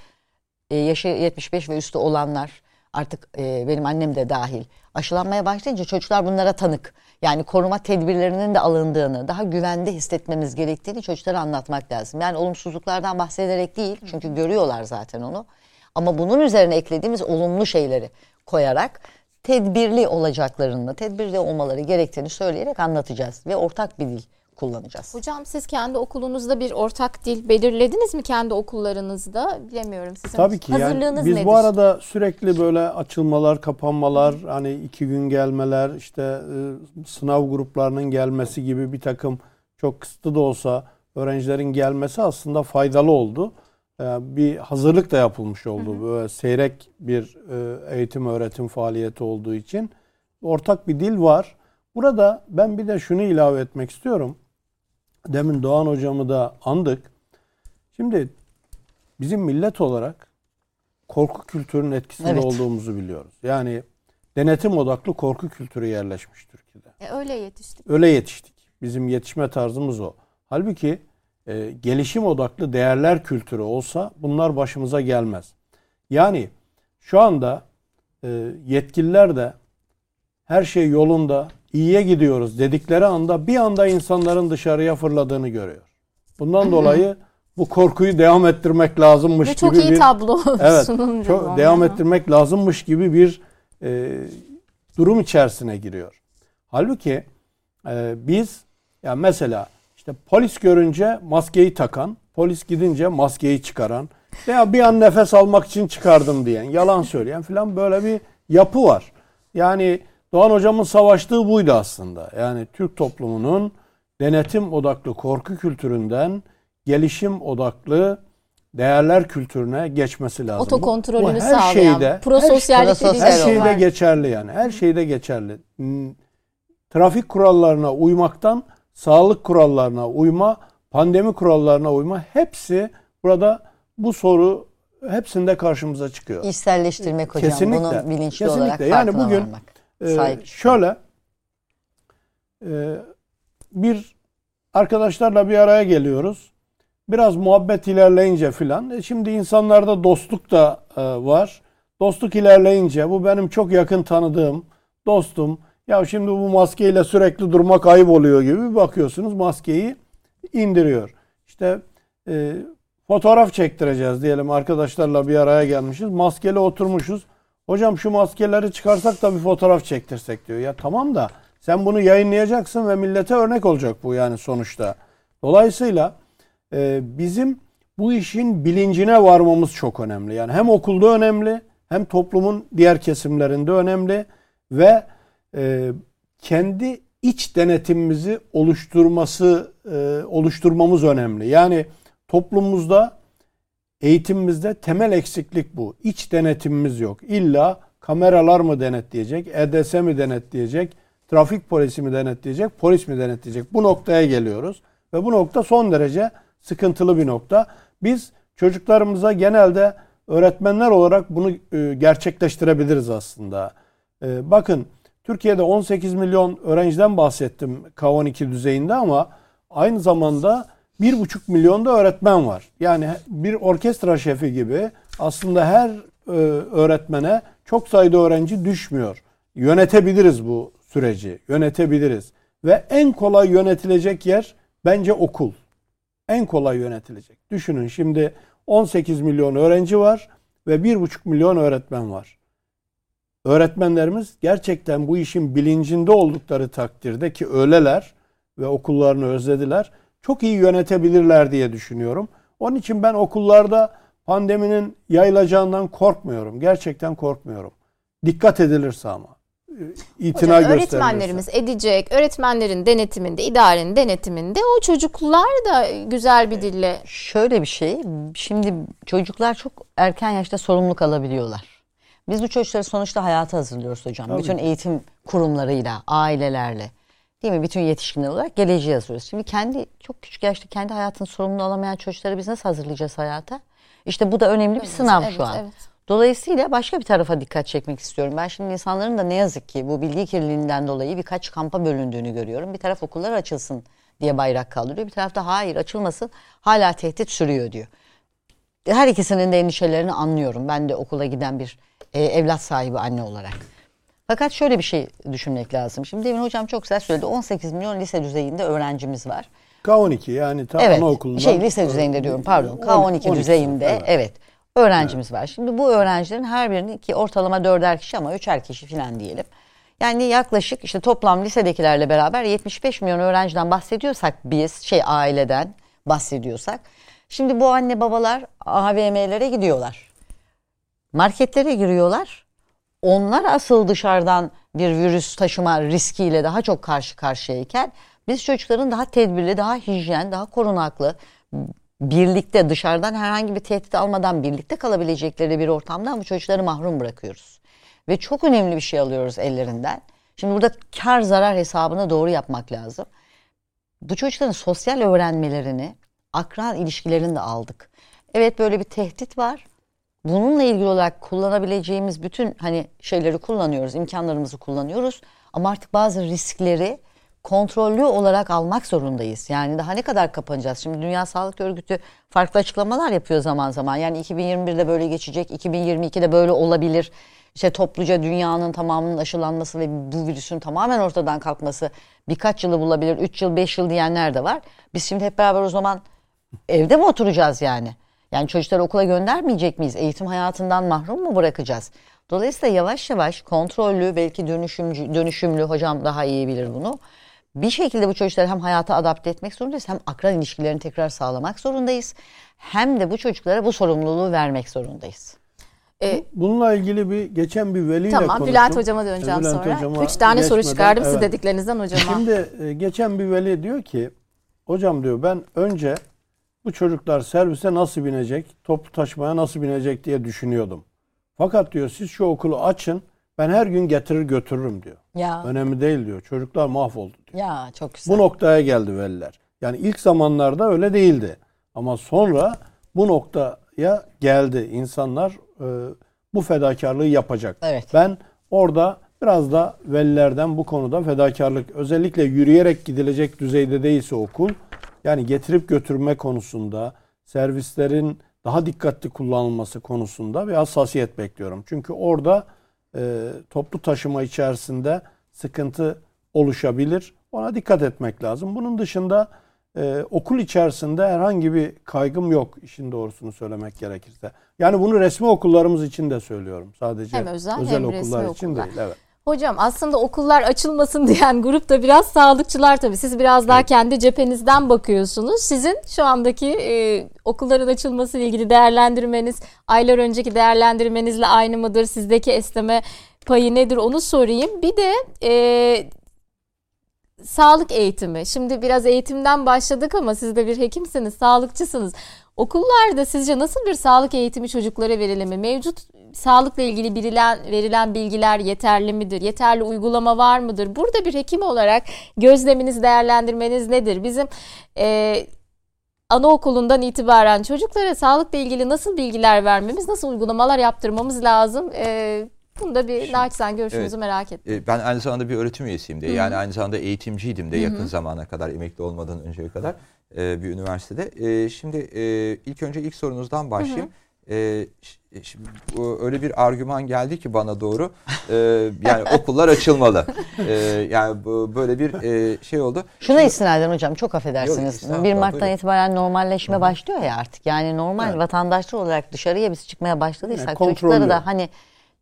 e, yaşı 75 ve üstü olanlar artık e, benim annem de dahil aşılanmaya başlayınca çocuklar bunlara tanık. Yani koruma tedbirlerinin de alındığını, daha güvende hissetmemiz gerektiğini çocuklara anlatmak lazım. Yani olumsuzluklardan bahsederek değil çünkü görüyorlar zaten onu. Ama bunun üzerine eklediğimiz olumlu şeyleri koyarak tedbirli olacaklarını, tedbirli olmaları gerektiğini söyleyerek anlatacağız ve ortak bir dil kullanacağız. Hocam siz kendi okulunuzda bir ortak dil belirlediniz mi kendi okullarınızda? Bilemiyorum sizin Tabii ki yani hazırlığınız biz nedir? bu arada sürekli böyle açılmalar, kapanmalar, hani iki gün gelmeler, işte e, sınav gruplarının gelmesi gibi bir takım çok kısıtlı da olsa öğrencilerin gelmesi aslında faydalı oldu. E, bir hazırlık da yapılmış oldu. Böyle seyrek bir e, eğitim öğretim faaliyeti olduğu için ortak bir dil var. Burada ben bir de şunu ilave etmek istiyorum. Demin Doğan hocamı da andık. Şimdi bizim millet olarak korku kültürünün etkisinde Evet. olduğumuzu biliyoruz. Yani denetim odaklı korku kültürü yerleşmiş Türkiye'de. E, öyle yetiştik. Öyle yetiştik. Bizim yetişme tarzımız o. Halbuki e, gelişim odaklı değerler kültürü olsa bunlar başımıza gelmez. Yani şu anda e, yetkililer de her şey yolunda, iyiye gidiyoruz dedikleri anda bir anda insanların dışarıya fırladığını görüyor. Bundan dolayı bu korkuyu devam ettirmek lazımmış Ve gibi çok iyi bir tablo Evet, çok devam ettirmek lazımmış gibi bir e, durum içerisine giriyor. Halbuki e, biz ya mesela işte polis görünce maskeyi takan, polis gidince maskeyi çıkaran veya bir an nefes almak için çıkardım diyen, yalan söyleyen filan böyle bir yapı var. Yani Doğan hocamın savaştığı buydu aslında. Yani Türk toplumunun denetim odaklı korku kültüründen gelişim odaklı değerler kültürüne geçmesi lazım. Bu- bu Otokontrolünü her sağlayan, şeyde, prososyallik her- dediğimiz her Sosyal şeyde var. geçerli yani. Her şeyde geçerli. Hmm, Trafik kurallarına uymaktan sağlık kurallarına uyma, pandemi kurallarına uyma hepsi burada bu soru hepsinde karşımıza çıkıyor. İşselleştirmek hocam. Kesinlikle, Bunu bilinçli kesinlikle. olarak Yani bugün, varmak. Ee, Sahip şöyle e, bir arkadaşlarla bir araya geliyoruz. Biraz muhabbet ilerleyince filan. e, şimdi insanlarda dostluk da e, var. Dostluk ilerleyince bu benim çok yakın tanıdığım dostum. Ya şimdi bu maskeyle sürekli durmak ayıp oluyor gibi bakıyorsunuz maskeyi indiriyor. İşte e, fotoğraf çektireceğiz diyelim arkadaşlarla bir araya gelmişiz. Maskeli oturmuşuz. Hocam şu maskeleri çıkarsak da bir fotoğraf çektirsek diyor. Ya tamam da sen bunu yayınlayacaksın ve millete örnek olacak bu yani sonuçta. Dolayısıyla e, bizim bu işin bilincine varmamız çok önemli. Yani hem okulda önemli hem toplumun diğer kesimlerinde önemli ve e, kendi iç denetimimizi oluşturması e, oluşturmamız önemli. Yani toplumumuzda eğitimimizde temel eksiklik bu. İç denetimimiz yok. İlla kameralar mı denetleyecek, EDS mi denetleyecek, trafik polisi mi denetleyecek, polis mi denetleyecek? Bu noktaya geliyoruz. Ve bu nokta son derece sıkıntılı bir nokta. Biz çocuklarımıza genelde öğretmenler olarak bunu e, gerçekleştirebiliriz aslında. E, bakın Türkiye'de 18 milyon öğrenciden bahsettim K12 düzeyinde ama aynı zamanda 1,5 milyon da öğretmen var. Yani bir orkestra şefi gibi aslında her e, öğretmene çok sayıda öğrenci düşmüyor. Yönetebiliriz bu süreci, yönetebiliriz. Ve en kolay yönetilecek yer bence okul. En kolay yönetilecek. Düşünün şimdi 18 milyon öğrenci var ve 1,5 milyon öğretmen var. Öğretmenlerimiz gerçekten bu işin bilincinde oldukları takdirde ki öyleler ve okullarını özlediler. Çok iyi yönetebilirler diye düşünüyorum. Onun için ben okullarda pandeminin yayılacağından korkmuyorum. Gerçekten korkmuyorum. Dikkat edilirse ama. e, İtina Hocam, öğretmenlerimiz edecek, öğretmenlerin denetiminde, idarenin denetiminde o çocuklar da güzel bir dille Şöyle bir şey. Şimdi çocuklar çok erken yaşta sorumluluk alabiliyorlar. Biz bu çocukları sonuçta hayata hazırlıyoruz hocam. Tabii. Bütün eğitim kurumlarıyla, ailelerle. Değil mi? Bütün yetişkinler olarak geleceği hazırlıyoruz. Şimdi kendi çok küçük yaşta kendi hayatının sorumluluğunu alamayan çocukları biz nasıl hazırlayacağız hayata? İşte bu da önemli bir sınav Evet, şu an. evet. Dolayısıyla başka bir tarafa dikkat çekmek istiyorum. Ben şimdi insanların da ne yazık ki bu bilgi kirliliğinden dolayı birkaç kampa bölündüğünü görüyorum. Bir taraf okullar açılsın diye bayrak kaldırıyor. Bir tarafta hayır açılmasın hala tehdit sürüyor diyor. Her ikisinin de endişelerini anlıyorum. Ben de okula giden bir e, evlat sahibi anne olarak. Fakat şöyle bir şey düşünmek lazım. Şimdi demin hocam çok güzel söyledi. 18 milyon lise düzeyinde öğrencimiz var. K12 yani ta Evet. anaokulundan. Şey lise düzeyinde diyorum pardon. K12 12 düzeyinde evet. evet. öğrencimiz var. Şimdi bu öğrencilerin her birinin ki ortalama dörder kişi ama üçer kişi falan diyelim. Yani yaklaşık işte toplam lisedekilerle beraber 75 milyon öğrenciden bahsediyorsak biz şey aileden bahsediyorsak. Şimdi bu anne babalar AVM'lere gidiyorlar. Marketlere giriyorlar. Onlar asıl dışarıdan bir virüs taşıma riskiyle daha çok karşı karşıyayken biz çocukların daha tedbirli, daha hijyen, daha korunaklı, birlikte dışarıdan herhangi bir tehdit almadan birlikte kalabilecekleri bir ortamdan bu çocukları mahrum bırakıyoruz. Ve çok önemli bir şey alıyoruz ellerinden. Şimdi burada kar zarar hesabını doğru yapmak lazım. Bu çocukların sosyal öğrenmelerini, akran ilişkilerini de aldık. Evet böyle bir tehdit var. Bununla ilgili olarak kullanabileceğimiz bütün hani şeyleri kullanıyoruz, imkanlarımızı kullanıyoruz. Ama artık bazı riskleri kontrollü olarak almak zorundayız. Yani daha ne kadar kapanacağız? Şimdi Dünya Sağlık Örgütü farklı açıklamalar yapıyor zaman zaman. Yani 2021'de böyle geçecek, 2022'de böyle olabilir. İşte topluca dünyanın tamamının aşılanması ve bu virüsün tamamen ortadan kalkması birkaç yılı bulabilir, 3 yıl, 5 yıl diyenler de var. Biz şimdi hep beraber o zaman evde mi oturacağız yani? Yani çocukları okula göndermeyecek miyiz? Eğitim hayatından mahrum mu bırakacağız? Dolayısıyla yavaş yavaş kontrollü belki dönüşümcü, dönüşümlü hocam daha iyi bilir bunu. Bir şekilde bu çocukları hem hayata adapte etmek zorundayız hem akran ilişkilerini tekrar sağlamak zorundayız. Hem de bu çocuklara bu sorumluluğu vermek zorundayız. E, Bununla ilgili bir geçen bir veliyle tamam konuştum. Bülent hocama döneceğim Bülent sonra. hocama Üç tane soru geçmeden, çıkardım siz evet. dediklerinizden hocama. Şimdi e, geçen bir veli diyor ki hocam diyor ben önce bu çocuklar servise nasıl binecek, toplu taşımaya nasıl binecek diye düşünüyordum. Fakat diyor siz şu okulu açın ben her gün getirir götürürüm diyor. Ya Önemli değil diyor. Çocuklar mahvoldu diyor. ya çok güzel. Bu noktaya geldi veliler. Yani ilk zamanlarda öyle değildi. Ama sonra bu noktaya geldi. İnsanlar e, bu fedakarlığı yapacak. Evet. Ben orada biraz da velilerden bu konuda fedakarlık özellikle yürüyerek gidilecek düzeyde değilse okul yani getirip götürme konusunda servislerin daha dikkatli kullanılması konusunda bir hassasiyet bekliyorum. Çünkü orada e, toplu taşıma içerisinde sıkıntı oluşabilir. Ona dikkat etmek lazım. Bunun dışında e, okul içerisinde herhangi bir kaygım yok işin doğrusunu söylemek gerekirse. Yani bunu resmi okullarımız için de söylüyorum. Sadece Hem özel, özel hem resmi okullar için okullar. değil. Evet. Hocam aslında okullar açılmasın diyen grup da biraz sağlıkçılar tabii. Siz biraz daha kendi cephenizden bakıyorsunuz. Sizin şu andaki e, okulların açılması ile ilgili değerlendirmeniz aylar önceki değerlendirmenizle aynı mıdır? Sizdeki esneme payı nedir onu sorayım. Bir de e, sağlık eğitimi. Şimdi biraz eğitimden başladık ama siz de bir hekimsiniz, sağlıkçısınız. Okullarda sizce nasıl bir sağlık eğitimi çocuklara verilimi? Mevcut sağlıkla ilgili verilen, verilen bilgiler yeterli midir? Yeterli uygulama var mıdır? Burada bir hekim olarak gözleminiz, değerlendirmeniz nedir? Bizim e, anaokulundan itibaren çocuklara sağlıkla ilgili nasıl bilgiler vermemiz, nasıl uygulamalar yaptırmamız lazım? E, bunu da bir naçizane görüşünüzü evet. merak ettim. E, Ben aynı zamanda bir öğretim üyesiyim de. Yani aynı zamanda eğitimciydim de yakın zamana kadar emekli olmadan önceye kadar e, bir üniversitede. E, Şimdi e, ilk önce ilk sorunuzdan başlayayım. E, ş- Şimdi öyle bir argüman geldi ki bana doğru. E, yani okullar açılmalı. E, yani bu- böyle bir e, şey oldu. Şuna Şimdi- istinaden hocam çok Yok, affedersiniz. estağfurullah, 1 Mart'tan buyurun. itibaren normalleşme başlıyor ya artık. Yani normal Evet. vatandaşlar olarak dışarıya biz çıkmaya başladıysak Yani çocukları da hani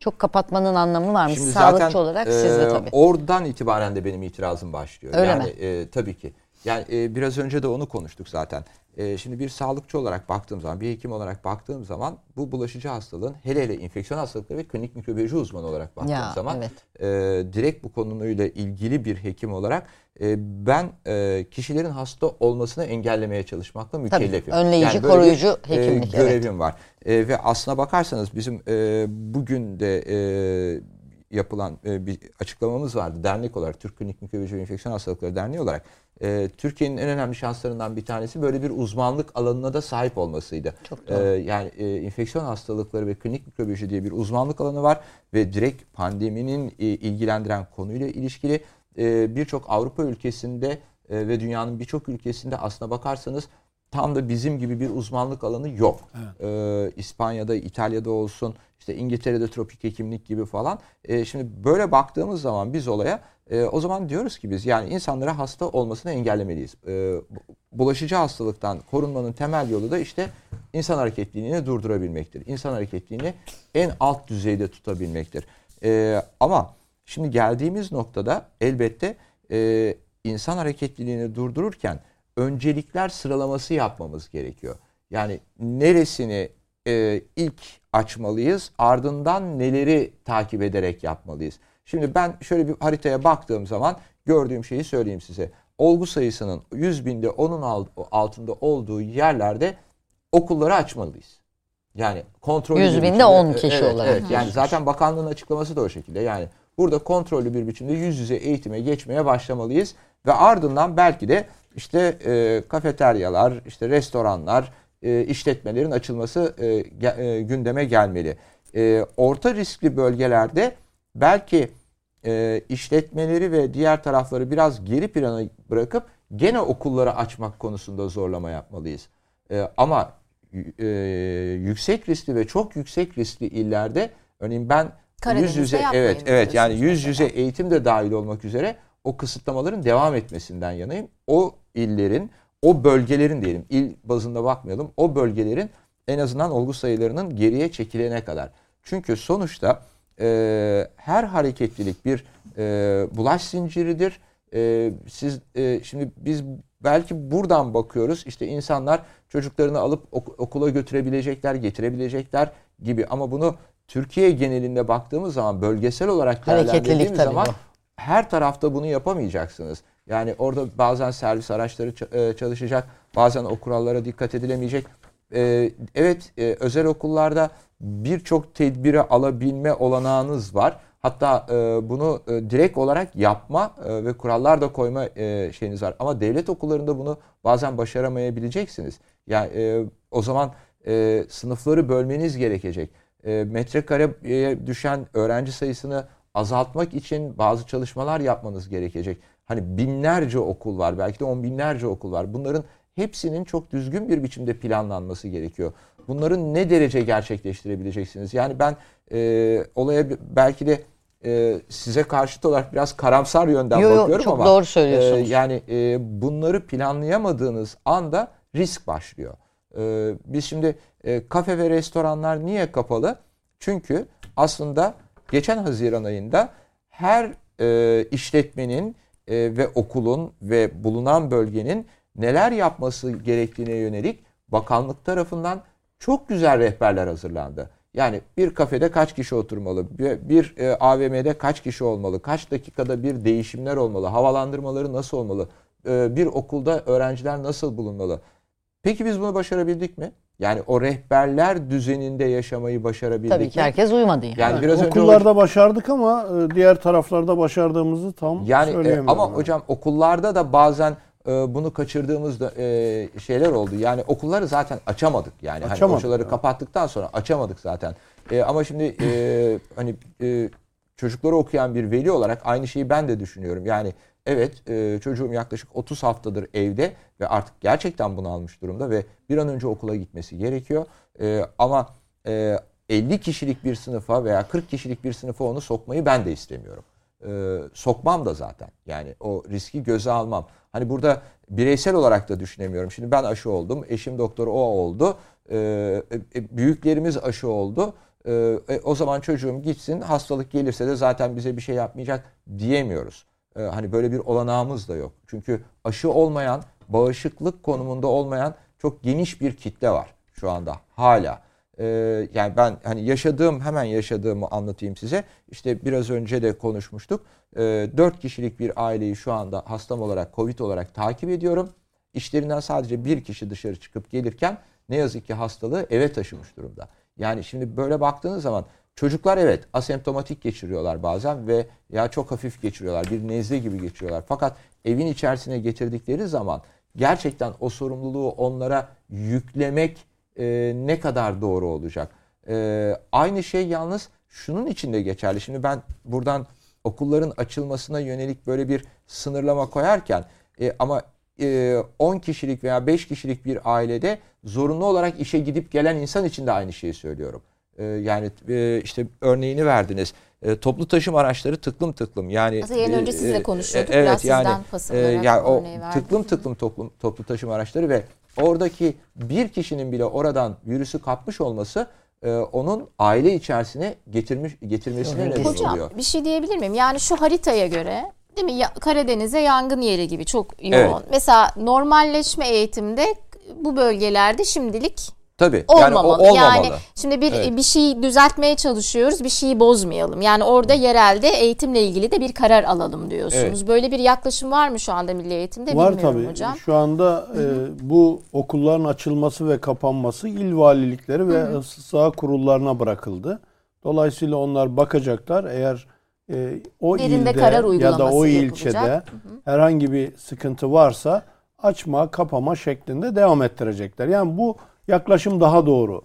çok kapatmanın anlamı var mı? Sağlıkçı olarak e, siz de tabii. oradan itibaren de benim itirazım başlıyor. Öyle yani mi? e, tabii ki. Yani e, biraz önce de onu konuştuk zaten. E, şimdi bir sağlıkçı olarak baktığım zaman, bir hekim olarak baktığım zaman bu bulaşıcı hastalığın hele hele enfeksiyon hastalıkları ve klinik mikrobiyoloji uzmanı olarak baktığım Ya, zaman evet. e, direkt bu konuyla ilgili bir hekim olarak e, ben e, kişilerin hasta olmasını engellemeye çalışmakla mükellefim. önleyici, böyle bir, koruyucu hekimlik, evet. görevim var. E, ve aslına bakarsanız bizim e, bugün de e, yapılan e, bir açıklamamız vardı. Dernek olarak Türk Klinik Mikrobiyoloji ve Enfeksiyon Hastalıkları Derneği olarak e, Türkiye'nin en önemli şanslarından bir tanesi böyle bir uzmanlık alanına da sahip olmasıydı. Çok E, yani e, enfeksiyon hastalıkları ve klinik mikrobiyoloji diye bir uzmanlık alanı var ve direkt pandeminin e, ilgilendiren konuyla ilişkili e, birçok Avrupa ülkesinde e, ve dünyanın birçok ülkesinde aslına bakarsanız tam da bizim gibi bir uzmanlık alanı yok. Ee, İspanya'da, İtalya'da olsun, işte İngiltere'de tropik hekimlik gibi falan. Ee, şimdi böyle baktığımız zaman biz olaya e, o zaman diyoruz ki biz yani insanlara hasta olmasını engellemeliyiz. Ee, bulaşıcı hastalıktan korunmanın temel yolu da işte insan hareketliliğini durdurabilmektir. İnsan hareketliliğini en alt düzeyde tutabilmektir. Ee, ama şimdi geldiğimiz noktada elbette e, insan hareketliliğini durdururken öncelikler sıralaması yapmamız gerekiyor. Yani neresini e, ilk açmalıyız, ardından neleri takip ederek yapmalıyız. Şimdi ben şöyle bir haritaya baktığım zaman gördüğüm şeyi söyleyeyim size. Olgu sayısının 100 binde onun altında olduğu yerlerde okulları açmalıyız. Yani kontrollü 100 bir binde biçimde, 10 kişi evet, olarak. Evet, yani zaten bakanlığın açıklaması da o şekilde. Yani burada kontrollü bir biçimde yüz yüze eğitime geçmeye başlamalıyız ve ardından belki de işte e, kafeteryalar, işte restoranlar, e, işletmelerin açılması e, ge, e, gündeme gelmeli. E, orta riskli bölgelerde belki e, işletmeleri ve diğer tarafları biraz geri plana bırakıp gene okulları açmak konusunda zorlama yapmalıyız. E, ama e, yüksek riskli ve çok yüksek riskli illerde örneğin ben yüz yüze evet evet yani yüz yüze eğitim de dahil olmak üzere o kısıtlamaların devam etmesinden yanayım. O illerin, o bölgelerin diyelim, il bazında bakmayalım, o bölgelerin en azından olgu sayılarının geriye çekilene kadar. Çünkü sonuçta e, her hareketlilik bir e, bulaş zinciridir. E, siz e, şimdi biz belki buradan bakıyoruz. İşte insanlar çocuklarını alıp ok- okula götürebilecekler, getirebilecekler gibi ama bunu Türkiye genelinde baktığımız zaman bölgesel olarak değerlendirdiğimiz zaman bu her tarafta bunu yapamayacaksınız. Yani orada bazen servis araçları e, çalışacak, bazen o kurallara dikkat edilemeyecek. E, evet e, özel okullarda birçok tedbiri alabilme olanağınız var. Hatta bunu direkt olarak yapma ve kurallar da koyma şeyiniz var. Ama devlet okullarında bunu bazen başaramayabileceksiniz. Yani o zaman sınıfları bölmeniz gerekecek. Metrekareye düşen öğrenci sayısını azaltmak için bazı çalışmalar yapmanız gerekecek. Hani binlerce okul var, belki de on binlerce okul var. Bunların hepsinin çok düzgün bir biçimde planlanması gerekiyor. Bunların ne derece gerçekleştirebileceksiniz? Yani ben e, olaya belki de e, size karşıt olarak biraz karamsar yönden yo, bakıyorum yo, çok ama doğru söylüyorsunuz. E, yani e, bunları planlayamadığınız anda risk başlıyor. E, biz şimdi e, kafe ve restoranlar niye kapalı? Çünkü aslında geçen Haziran ayında her e, işletmenin e, ve okulun ve bulunan bölgenin neler yapması gerektiğine yönelik bakanlık tarafından çok güzel rehberler hazırlandı. Yani bir kafede kaç kişi oturmalı, bir, bir e, AVM'de kaç kişi olmalı, kaç dakikada bir değişimler olmalı, havalandırmaları nasıl olmalı, e, bir okulda öğrenciler nasıl bulunmalı. Peki biz bunu başarabildik mi? Yani o rehberler düzeninde yaşamayı başarabildik. Tabii ki herkes uymadı. Yani, yani biraz okullarda önce başardık ama e, diğer taraflarda başardığımızı tam yani, e, söyleyemiyorum. Ama yani. hocam okullarda da bazen e, bunu kaçırdığımız da şeyler oldu. Yani okulları zaten açamadık. Yani hani açamadık, hani hocaları yani. kapattıktan sonra açamadık zaten. Ama şimdi hani çocukları okuyan bir veli olarak aynı şeyi ben de düşünüyorum. Yani Evet e, çocuğum yaklaşık 30 haftadır evde ve artık gerçekten bunu almış durumda ve bir an önce okula gitmesi gerekiyor. E, ama e, 50 kişilik bir sınıfa veya 40 kişilik bir sınıfa onu sokmayı ben de istemiyorum. E, sokmam da zaten yani o riski göze almam. Hani burada bireysel olarak da düşünemiyorum. Şimdi ben aşı oldum, eşim doktor o oldu, e, e, büyüklerimiz aşı oldu. E, e, o zaman çocuğum gitsin hastalık gelirse de zaten bize bir şey yapmayacak diyemiyoruz. Ee, hani böyle bir olanağımız da yok. Çünkü aşı olmayan, bağışıklık konumunda olmayan çok geniş bir kitle var şu anda hala. Ee, yani ben hani yaşadığım hemen yaşadığımı anlatayım size. İşte biraz önce de konuşmuştuk. Ee, 4 kişilik bir aileyi şu anda hastam olarak, Covid olarak takip ediyorum. İşlerinden sadece bir kişi dışarı çıkıp gelirken ne yazık ki hastalığı eve taşımış durumda. Yani şimdi böyle baktığınız zaman çocuklar evet asemptomatik geçiriyorlar bazen ve ya çok hafif geçiriyorlar. Bir nezle gibi geçiriyorlar. Fakat evin içerisine getirdikleri zaman gerçekten o sorumluluğu onlara yüklemek e, ne kadar doğru olacak? E, aynı şey yalnız şunun için de geçerli. Şimdi ben buradan okulların açılmasına yönelik böyle bir sınırlama koyarken e, ama e, 10 kişilik veya 5 kişilik bir ailede zorunlu olarak işe gidip gelen insan için de aynı şeyi söylüyorum. E, yani e, işte örneğini verdiniz. E, toplu taşıma araçları tıklım tıklım. Yani Aslında yayın önce sizle konuşuyorduk. E, evet, Biraz yani, e, yani o verdim. tıklım tıklım toplum, toplu taşıma araçları ve oradaki bir kişinin bile oradan virüsü kapmış olması e, onun aile içerisine getirmiş getirmesine neden Hocam oluyor. bir şey diyebilir miyim? Yani şu haritaya göre değil mi? Ya, Karadeniz'e yangın yeri gibi çok yoğun. Evet. Mesela normalleşme eğitimde bu bölgelerde şimdilik Tabii. olmamalı. Yani o olmamalı. Yani şimdi bir Evet. bir şeyi düzeltmeye çalışıyoruz, bir şeyi bozmayalım. Yani orada yerelde eğitimle ilgili de bir karar alalım diyorsunuz. Evet. Böyle bir yaklaşım var mı şu anda Milli Eğitim'de Var bilmiyorum tabii. hocam. Şu anda e, bu okulların açılması ve kapanması il valilikleri ve ıslah kurullarına bırakıldı. Dolayısıyla onlar bakacaklar. Eğer e, o Birinde ilde karar ya da o yapılacak. ilçede herhangi bir sıkıntı varsa açma, kapama şeklinde devam ettirecekler. Yani bu yaklaşım daha doğru.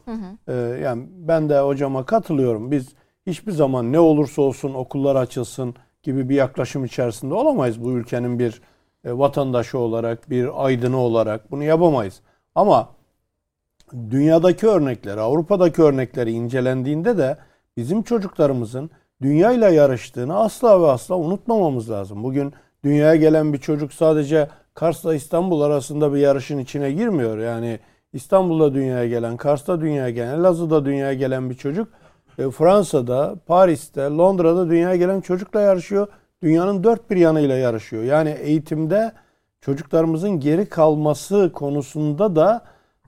E, yani ben de hocama katılıyorum. Biz hiçbir zaman ne olursa olsun okullar açılsın gibi bir yaklaşım içerisinde olamayız bu ülkenin bir e, vatandaşı olarak, bir aydını olarak bunu yapamayız. Ama dünyadaki örnekleri, Avrupa'daki örnekleri incelendiğinde de bizim çocuklarımızın dünyayla yarıştığını asla ve asla unutmamamız lazım. Bugün dünyaya gelen bir çocuk sadece Kars'la İstanbul arasında bir yarışın içine girmiyor. Yani İstanbul'da dünyaya gelen, Kars'ta dünyaya gelen, Elazığ'da dünyaya gelen bir çocuk e, Fransa'da, Paris'te, Londra'da dünyaya gelen çocukla yarışıyor. Dünyanın dört bir yanıyla yarışıyor. Yani eğitimde çocuklarımızın geri kalması konusunda da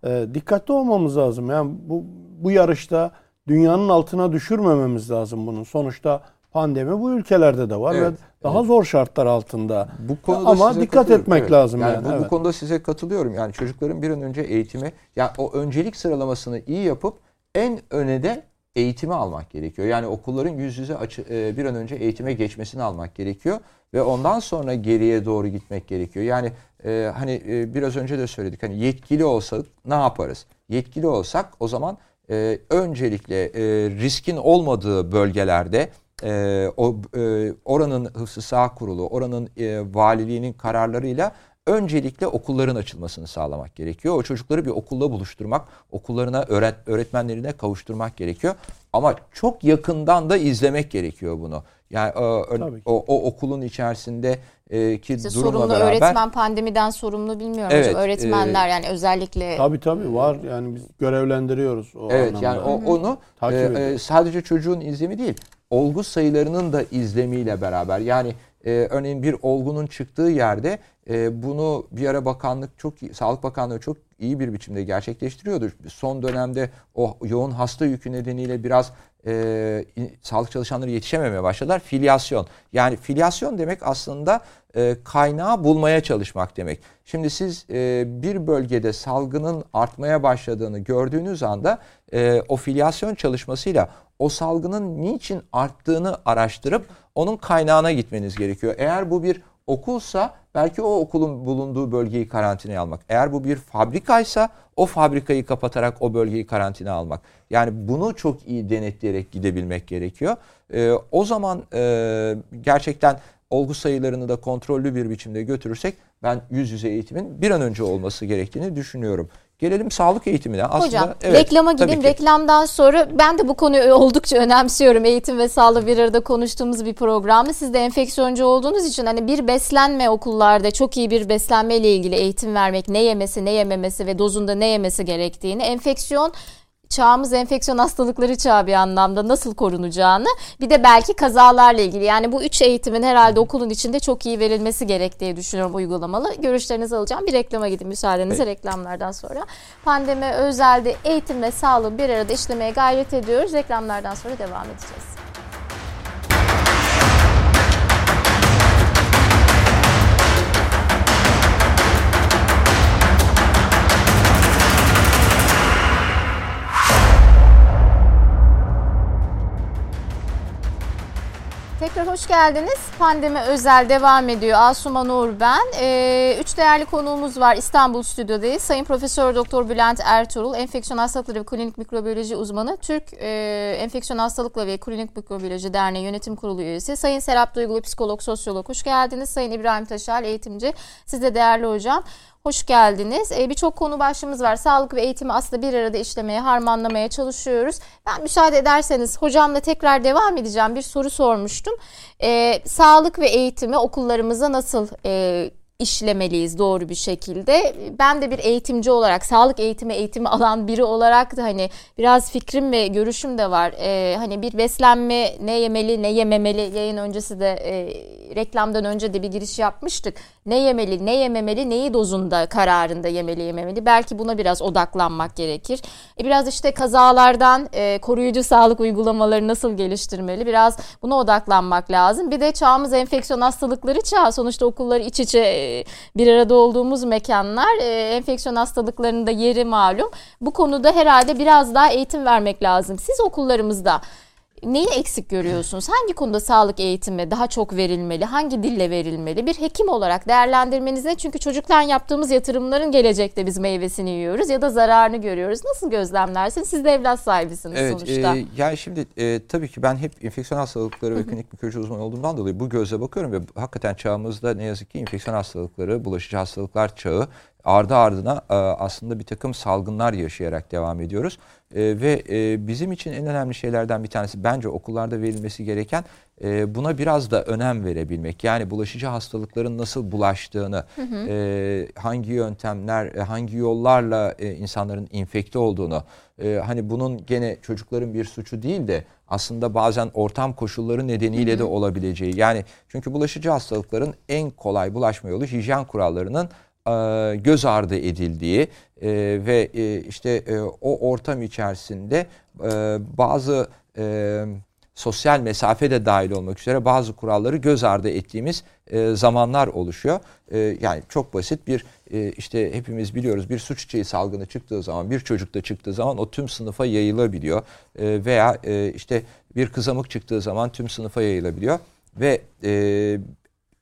e, dikkatli olmamız lazım. Yani bu bu yarışta dünyanın altına düşürmememiz lazım bunun. Sonuçta pandemi bu ülkelerde de var Evet, ve daha zor şartlar altında. Bu konuda Ama dikkat etmek Evet. lazım yani. yani, bu, bu evet. konuda size katılıyorum. Yani çocukların bir an önce eğitimi, yani o öncelik sıralamasını iyi yapıp en öne de eğitimi almak gerekiyor. Yani okulların yüz yüze açı, e, bir an önce eğitime geçmesini almak gerekiyor ve ondan sonra geriye doğru gitmek gerekiyor. Yani e, hani e, biraz önce de söyledik. Hani yetkili olsak ne yaparız? Yetkili olsak o zaman e, öncelikle e, riskin olmadığı bölgelerde e, o e, oranın hıfzı sağ kurulu, oranın e, valiliğinin kararlarıyla öncelikle okulların açılmasını sağlamak gerekiyor. O çocukları bir okulda buluşturmak, okullarına öğret öğretmenlerine kavuşturmak gerekiyor. Ama çok yakından da izlemek gerekiyor bunu. Yani e, Tabii ki. o, o okulun içerisinde e, ki İşte durumla sorumlu beraber öğretmen pandemiden sorumlu bilmiyorum Evet. Öğretmenler yani özellikle Tabii tabii var. Yani biz görevlendiriyoruz o Evet anlamda. yani o, onu e, e, sadece çocuğun izlemi değil, olgu sayılarının da izlemiyle beraber. Yani e, örneğin bir olgunun çıktığı yerde e, bunu bir ara bakanlık çok iyi, Sağlık Bakanlığı çok iyi bir biçimde gerçekleştiriyordu. Son dönemde o yoğun hasta yükü nedeniyle biraz e, sağlık çalışanları yetişememeye başladılar. Filyasyon. Yani filyasyon demek aslında e, kaynağı bulmaya çalışmak demek. Şimdi siz e, bir bölgede salgının artmaya başladığını gördüğünüz anda e, o filyasyon çalışmasıyla o salgının niçin arttığını araştırıp onun kaynağına gitmeniz gerekiyor. Eğer bu bir okulsa belki o okulun bulunduğu bölgeyi karantinaya almak. Eğer bu bir fabrikaysa o fabrikayı kapatarak o bölgeyi karantinaya almak. Yani bunu çok iyi denetleyerek gidebilmek gerekiyor. Ee, o zaman e, gerçekten olgu sayılarını da kontrollü bir biçimde götürürsek ben yüz yüze eğitimin bir an önce olması gerektiğini düşünüyorum. Gelelim sağlık eğitimine. Aslında Hocam evet, reklama gideyim. Reklamdan sonra ben de bu konuyu oldukça önemsiyorum. Eğitim ve sağlığı bir arada konuştuğumuz bir programda. Siz de enfeksiyoncu olduğunuz için hani bir beslenme okullarda çok iyi bir beslenme ile ilgili eğitim vermek, ne yemesi, ne yememesi ve dozunda ne yemesi gerektiğini, enfeksiyon çağımız enfeksiyon hastalıkları çağı bir anlamda nasıl korunacağını bir de belki kazalarla ilgili yani bu üç eğitimin herhalde okulun içinde çok iyi verilmesi gerek diye düşünüyorum uygulamalı. Görüşlerinizi alacağım. Bir reklama gidin müsaadenizle reklamlardan sonra. Pandemi özelde eğitim ve sağlığı bir arada işlemeye gayret ediyoruz. Reklamlardan sonra devam edeceğiz. Tekrar hoş geldiniz. Pandemi özel devam ediyor. Asuman Uğur ben. Ee, üç değerli konuğumuz var. İstanbul stüdyodayız. Sayın Profesör Doktor Bülent Ertuğrul, enfeksiyon hastalıkları ve klinik mikrobiyoloji uzmanı. Türk e, Enfeksiyon Hastalıkları ve Klinik Mikrobiyoloji Derneği Yönetim Kurulu üyesi. Sayın Serap Duygulu, psikolog, sosyolog. Hoş geldiniz. Sayın İbrahim Taşal, eğitimci. Siz de değerli hocam. Hoş geldiniz. Ee, Birçok konu başlığımız var. Sağlık ve eğitimi aslında bir arada işlemeye, harmanlamaya çalışıyoruz. Ben müsaade ederseniz hocamla tekrar devam edeceğim. Bir soru sormuştum. Ee, sağlık ve eğitimi okullarımıza nasıl e, işlemeliyiz doğru bir şekilde. Ben de bir eğitimci olarak, sağlık eğitimi eğitimi alan biri olarak da hani biraz fikrim ve görüşüm de var. Ee, hani bir beslenme ne yemeli ne yememeli yayın öncesi de e, reklamdan önce de bir giriş yapmıştık. Ne yemeli ne yememeli neyi dozunda kararında yemeli yememeli belki buna biraz odaklanmak gerekir. E, biraz işte kazalardan e, koruyucu sağlık uygulamaları nasıl geliştirmeli biraz buna odaklanmak lazım. Bir de çağımız enfeksiyon hastalıkları çağı sonuçta okullar iç içe e, bir arada olduğumuz mekanlar e, enfeksiyon hastalıklarının da yeri malum. Bu konuda herhalde biraz daha eğitim vermek lazım. Siz okullarımızda neyi eksik görüyorsunuz? Hangi konuda sağlık eğitimi daha çok verilmeli? Hangi dille verilmeli? Bir hekim olarak değerlendirmeniz ne? Çünkü çocuklar yaptığımız yatırımların gelecekte biz meyvesini yiyoruz ya da zararını görüyoruz. Nasıl gözlemlersiniz? Siz de evlat sahibisiniz Evet, sonuçta. e, yani şimdi e, tabii ki ben hep enfeksiyon hastalıkları ve klinik mikroloji uzmanı olduğumdan dolayı bu gözle bakıyorum ve hakikaten çağımızda ne yazık ki enfeksiyon hastalıkları, bulaşıcı hastalıklar çağı ardı ardına e, aslında bir takım salgınlar yaşayarak devam ediyoruz. E, ve e, bizim için en önemli şeylerden bir tanesi bence okullarda verilmesi gereken buna biraz da önem verebilmek. Yani bulaşıcı hastalıkların nasıl bulaştığını, e, hangi yöntemler, hangi yollarla insanların infekte olduğunu, hani bunun gene çocukların bir suçu değil de aslında bazen ortam koşulları nedeniyle de olabileceği. Yani çünkü bulaşıcı hastalıkların en kolay bulaşma yolu hijyen kurallarının göz ardı edildiği e, ve e, işte e, o ortam içerisinde e, bazı e, sosyal mesafe de dahil olmak üzere bazı kuralları göz ardı ettiğimiz e, zamanlar oluşuyor. E, yani çok basit bir e, işte hepimiz biliyoruz bir su çiçeği salgını çıktığı zaman bir çocukta çıktığı zaman o tüm sınıfa yayılabiliyor. E, veya e, işte bir kızamık çıktığı zaman tüm sınıfa yayılabiliyor. Ve e,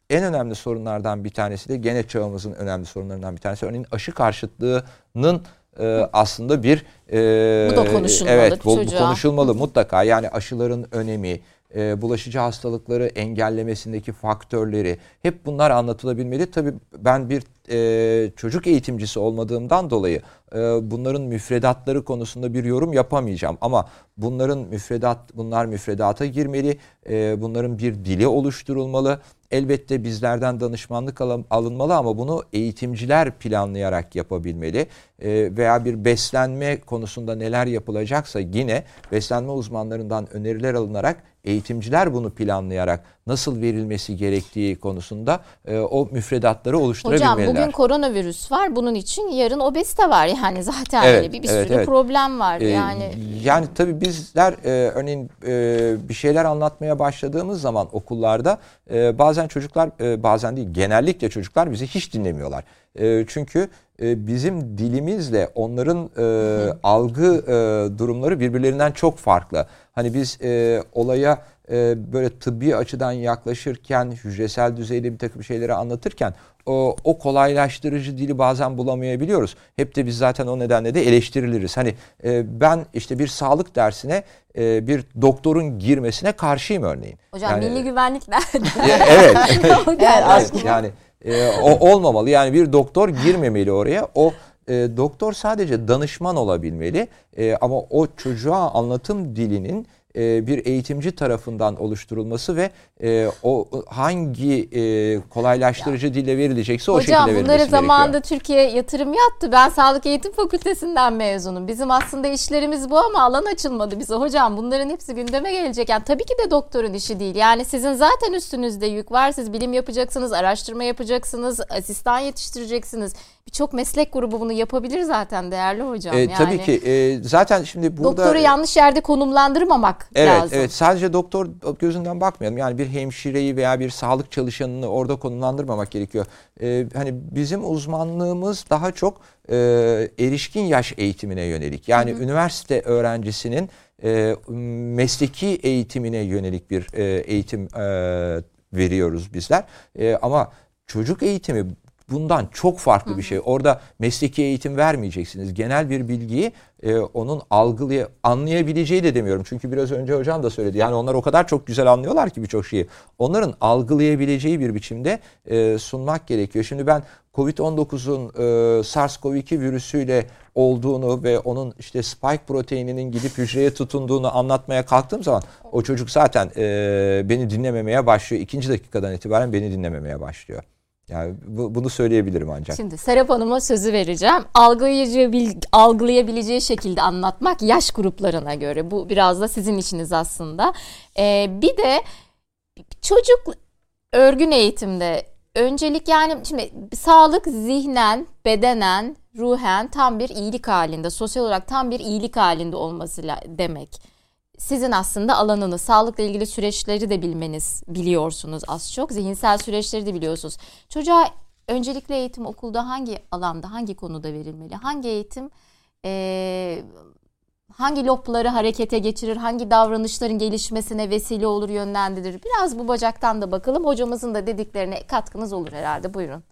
en önemli sorunlardan bir tanesi de gene çağımızın önemli sorunlarından bir tanesi. Örneğin aşı karşıtlığının e, aslında bir e, Bu da konuşulmalı Evet bu, bu konuşulmalı mutlaka. Yani aşıların önemi, e, bulaşıcı hastalıkları engellemesindeki faktörleri hep bunlar anlatılabilmeli. Tabii ben bir e, çocuk eğitimcisi olmadığımdan dolayı e, bunların müfredatları konusunda bir yorum yapamayacağım. Ama bunların müfredat bunlar müfredata girmeli. E, bunların bir dili oluşturulmalı. Elbette bizlerden danışmanlık alın- alınmalı ama bunu eğitimciler planlayarak yapabilmeli. E, veya bir beslenme konusunda neler yapılacaksa yine beslenme uzmanlarından öneriler alınarak eğitimciler bunu planlayarak nasıl verilmesi gerektiği konusunda e, o müfredatları oluşturabilmeliler. Hocam bugün koronavirüs var. Bunun için yarın obezite var. Yani zaten Evet, öyle bir, bir evet, sürü evet. problem var. Ee, yani yani tabii bizler e, örneğin e, bir şeyler anlatmaya başladığımız zaman okullarda e, bazen çocuklar e, bazen değil genellikle çocuklar bizi hiç dinlemiyorlar. E, çünkü e, bizim dilimizle onların e, algı e, durumları birbirlerinden çok farklı. Hani biz e, olaya e, böyle tıbbi açıdan yaklaşırken, hücresel düzeyde bir takım şeyleri anlatırken o, o kolaylaştırıcı dili bazen bulamayabiliyoruz. Hep de biz zaten o nedenle de eleştiriliriz. Hani e, ben işte bir sağlık dersine e, bir doktorun girmesine karşıyım örneğin. hocam Yani- milli güvenlik nerede? Evet. Evet, aklıma. yani e, o olmamalı. Yani bir doktor girmemeli oraya. O e, doktor sadece danışman olabilmeli. E, ama o çocuğa anlatım dilinin e, bir eğitimci tarafından oluşturulması ve e, o hangi e, kolaylaştırıcı dille verilecekse o Hocam şekilde bunları verilmesi zamanında gerekiyor. Türkiye yatırım yaptı. Ben Sağlık Eğitim Fakültesinden mezunum. Bizim aslında işlerimiz bu ama alan açılmadı bize. Hocam bunların hepsi gündeme gelecek. Yani tabii ki de doktorun işi değil. Yani sizin zaten üstünüzde yük var. Siz bilim yapacaksınız, araştırma yapacaksınız, asistan yetiştireceksiniz. Birçok meslek grubu bunu yapabilir zaten değerli hocam. E, yani, tabii ki e, zaten şimdi burada Doktoru yanlış yerde konumlandırmamak Evet, lazım. evet. Sadece doktor gözünden bakmayalım. Yani bir hemşireyi veya bir sağlık çalışanını orada konumlandırmamak gerekiyor. Ee, hani bizim uzmanlığımız daha çok e, erişkin yaş eğitimine yönelik. Yani üniversite öğrencisinin e, mesleki eğitimine yönelik bir e, eğitim e, veriyoruz bizler. E, ama çocuk eğitimi bundan çok farklı bir şey. Orada mesleki eğitim vermeyeceksiniz. Genel bir bilgiyi e, onun algılaya anlayabileceği de demiyorum. Çünkü biraz önce hocam da söyledi. Yani onlar o kadar çok güzel anlıyorlar ki birçok şeyi. Onların algılayabileceği bir biçimde e, sunmak gerekiyor. Şimdi ben Covid-19'un e, SARS-CoV-2 virüsüyle olduğunu ve onun işte spike proteininin gidip hücreye tutunduğunu anlatmaya kalktığım zaman o çocuk zaten e, beni dinlememeye başlıyor. İkinci dakikadan itibaren beni dinlememeye başlıyor. Yani bu, bunu söyleyebilirim ancak. Şimdi Serap Hanım'a sözü vereceğim. Algılayabileceği, algılayabileceği şekilde anlatmak yaş gruplarına göre. Bu biraz da sizin işiniz aslında. Ee, bir de çocuk örgün eğitimde öncelik yani şimdi sağlık zihnen, bedenen, ruhen tam bir iyilik halinde, sosyal olarak tam bir iyilik halinde olması demek sizin aslında alanınız, sağlıkla ilgili süreçleri de bilmeniz biliyorsunuz az çok. Zihinsel süreçleri de biliyorsunuz. Çocuğa öncelikle eğitim okulda hangi alanda, hangi konuda verilmeli? Hangi eğitim e, hangi lobları harekete geçirir, hangi davranışların gelişmesine vesile olur, yönlendirir? Biraz bu bacaktan da bakalım. Hocamızın da dediklerine katkınız olur herhalde. Buyurun.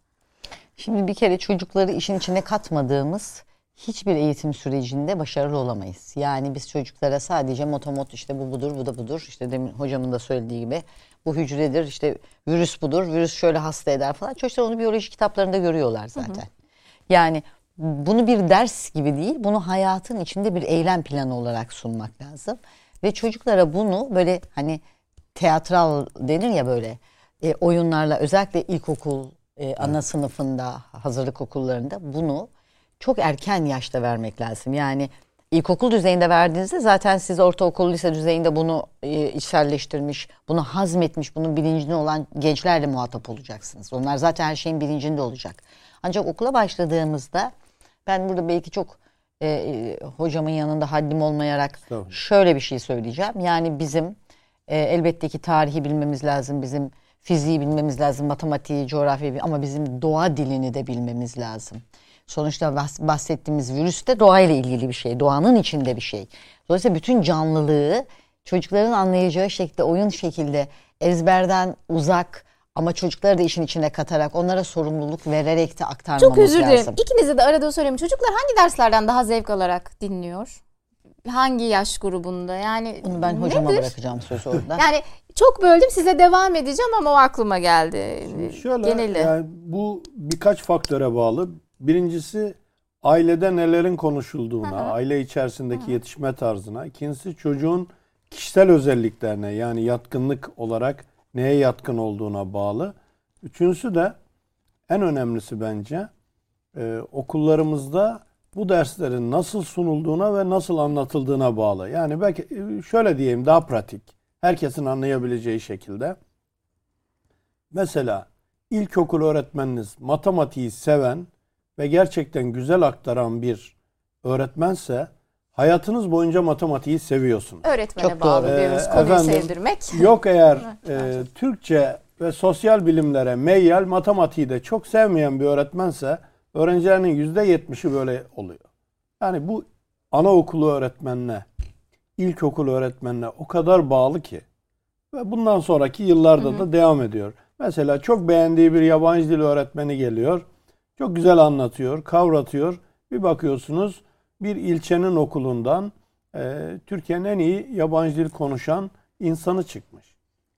Şimdi bir kere çocukları işin içine katmadığımız hiçbir eğitim sürecinde başarılı olamayız. Yani biz çocuklara sadece motomot işte bu budur, bu da budur. İşte demin hocamın da söylediği gibi bu hücredir, işte virüs budur, virüs şöyle hasta eder falan. Çocuklar onu biyoloji kitaplarında görüyorlar zaten. Hı hı. Yani bunu bir ders gibi değil, bunu hayatın içinde bir eylem planı olarak sunmak lazım. Ve çocuklara bunu böyle hani teatral denir ya böyle e, oyunlarla özellikle ilkokul, e, ana sınıfında, hazırlık okullarında bunu çok erken yaşta vermek lazım. Yani ilkokul düzeyinde verdiğinizde zaten siz ortaokul, lise düzeyinde bunu e, içselleştirmiş, bunu hazmetmiş, bunun bilincinde olan gençlerle muhatap olacaksınız. Onlar zaten her şeyin bilincinde olacak. Ancak okula başladığımızda ben burada belki çok e, e, hocamın yanında haddim olmayarak şöyle bir şey söyleyeceğim. Yani bizim e, elbette ki tarihi bilmemiz lazım, bizim fiziği bilmemiz lazım, matematiği, coğrafyayı ama bizim doğa dilini de bilmemiz lazım. Sonuçta bahsettiğimiz virüs de doğayla ilgili bir şey. Doğanın içinde bir şey. Dolayısıyla bütün canlılığı çocukların anlayacağı şekilde, oyun şekilde ezberden uzak ama çocukları da işin içine katarak onlara sorumluluk vererek de aktarmamız lazım. Çok özür dilerim. Lazım. İkinize de arada sorayım. Çocuklar hangi derslerden daha zevk alarak dinliyor? Hangi yaş grubunda? Yani Bunu ben hocama nedir? bırakacağım sözü orada. yani çok böldüm size devam edeceğim ama o aklıma geldi. Şimdi şöyle Geneli. yani bu birkaç faktöre bağlı. Birincisi ailede nelerin konuşulduğuna, hı hı. aile içerisindeki hı hı. yetişme tarzına. İkincisi çocuğun kişisel özelliklerine yani yatkınlık olarak neye yatkın olduğuna bağlı. Üçüncüsü de en önemlisi bence e, okullarımızda bu derslerin nasıl sunulduğuna ve nasıl anlatıldığına bağlı. Yani belki e, şöyle diyeyim daha pratik. Herkesin anlayabileceği şekilde. Mesela ilkokul öğretmeniniz matematiği seven ve gerçekten güzel aktaran bir öğretmense hayatınız boyunca matematiği seviyorsunuz. Öğretmene Çok bağlı doğru. diyoruz ee, konuyu efendim, sevdirmek. Yok eğer e, Türkçe ve sosyal bilimlere meyyal matematiği de çok sevmeyen bir öğretmense öğrencilerinin yüzde yetmişi böyle oluyor. Yani bu anaokulu öğretmenine, ilkokul öğretmenine o kadar bağlı ki ve bundan sonraki yıllarda hı hı. da devam ediyor. Mesela çok beğendiği bir yabancı dil öğretmeni geliyor çok güzel anlatıyor, kavratıyor. Bir bakıyorsunuz bir ilçenin okulundan e, Türkiye'nin en iyi yabancı dil konuşan insanı çıkmış.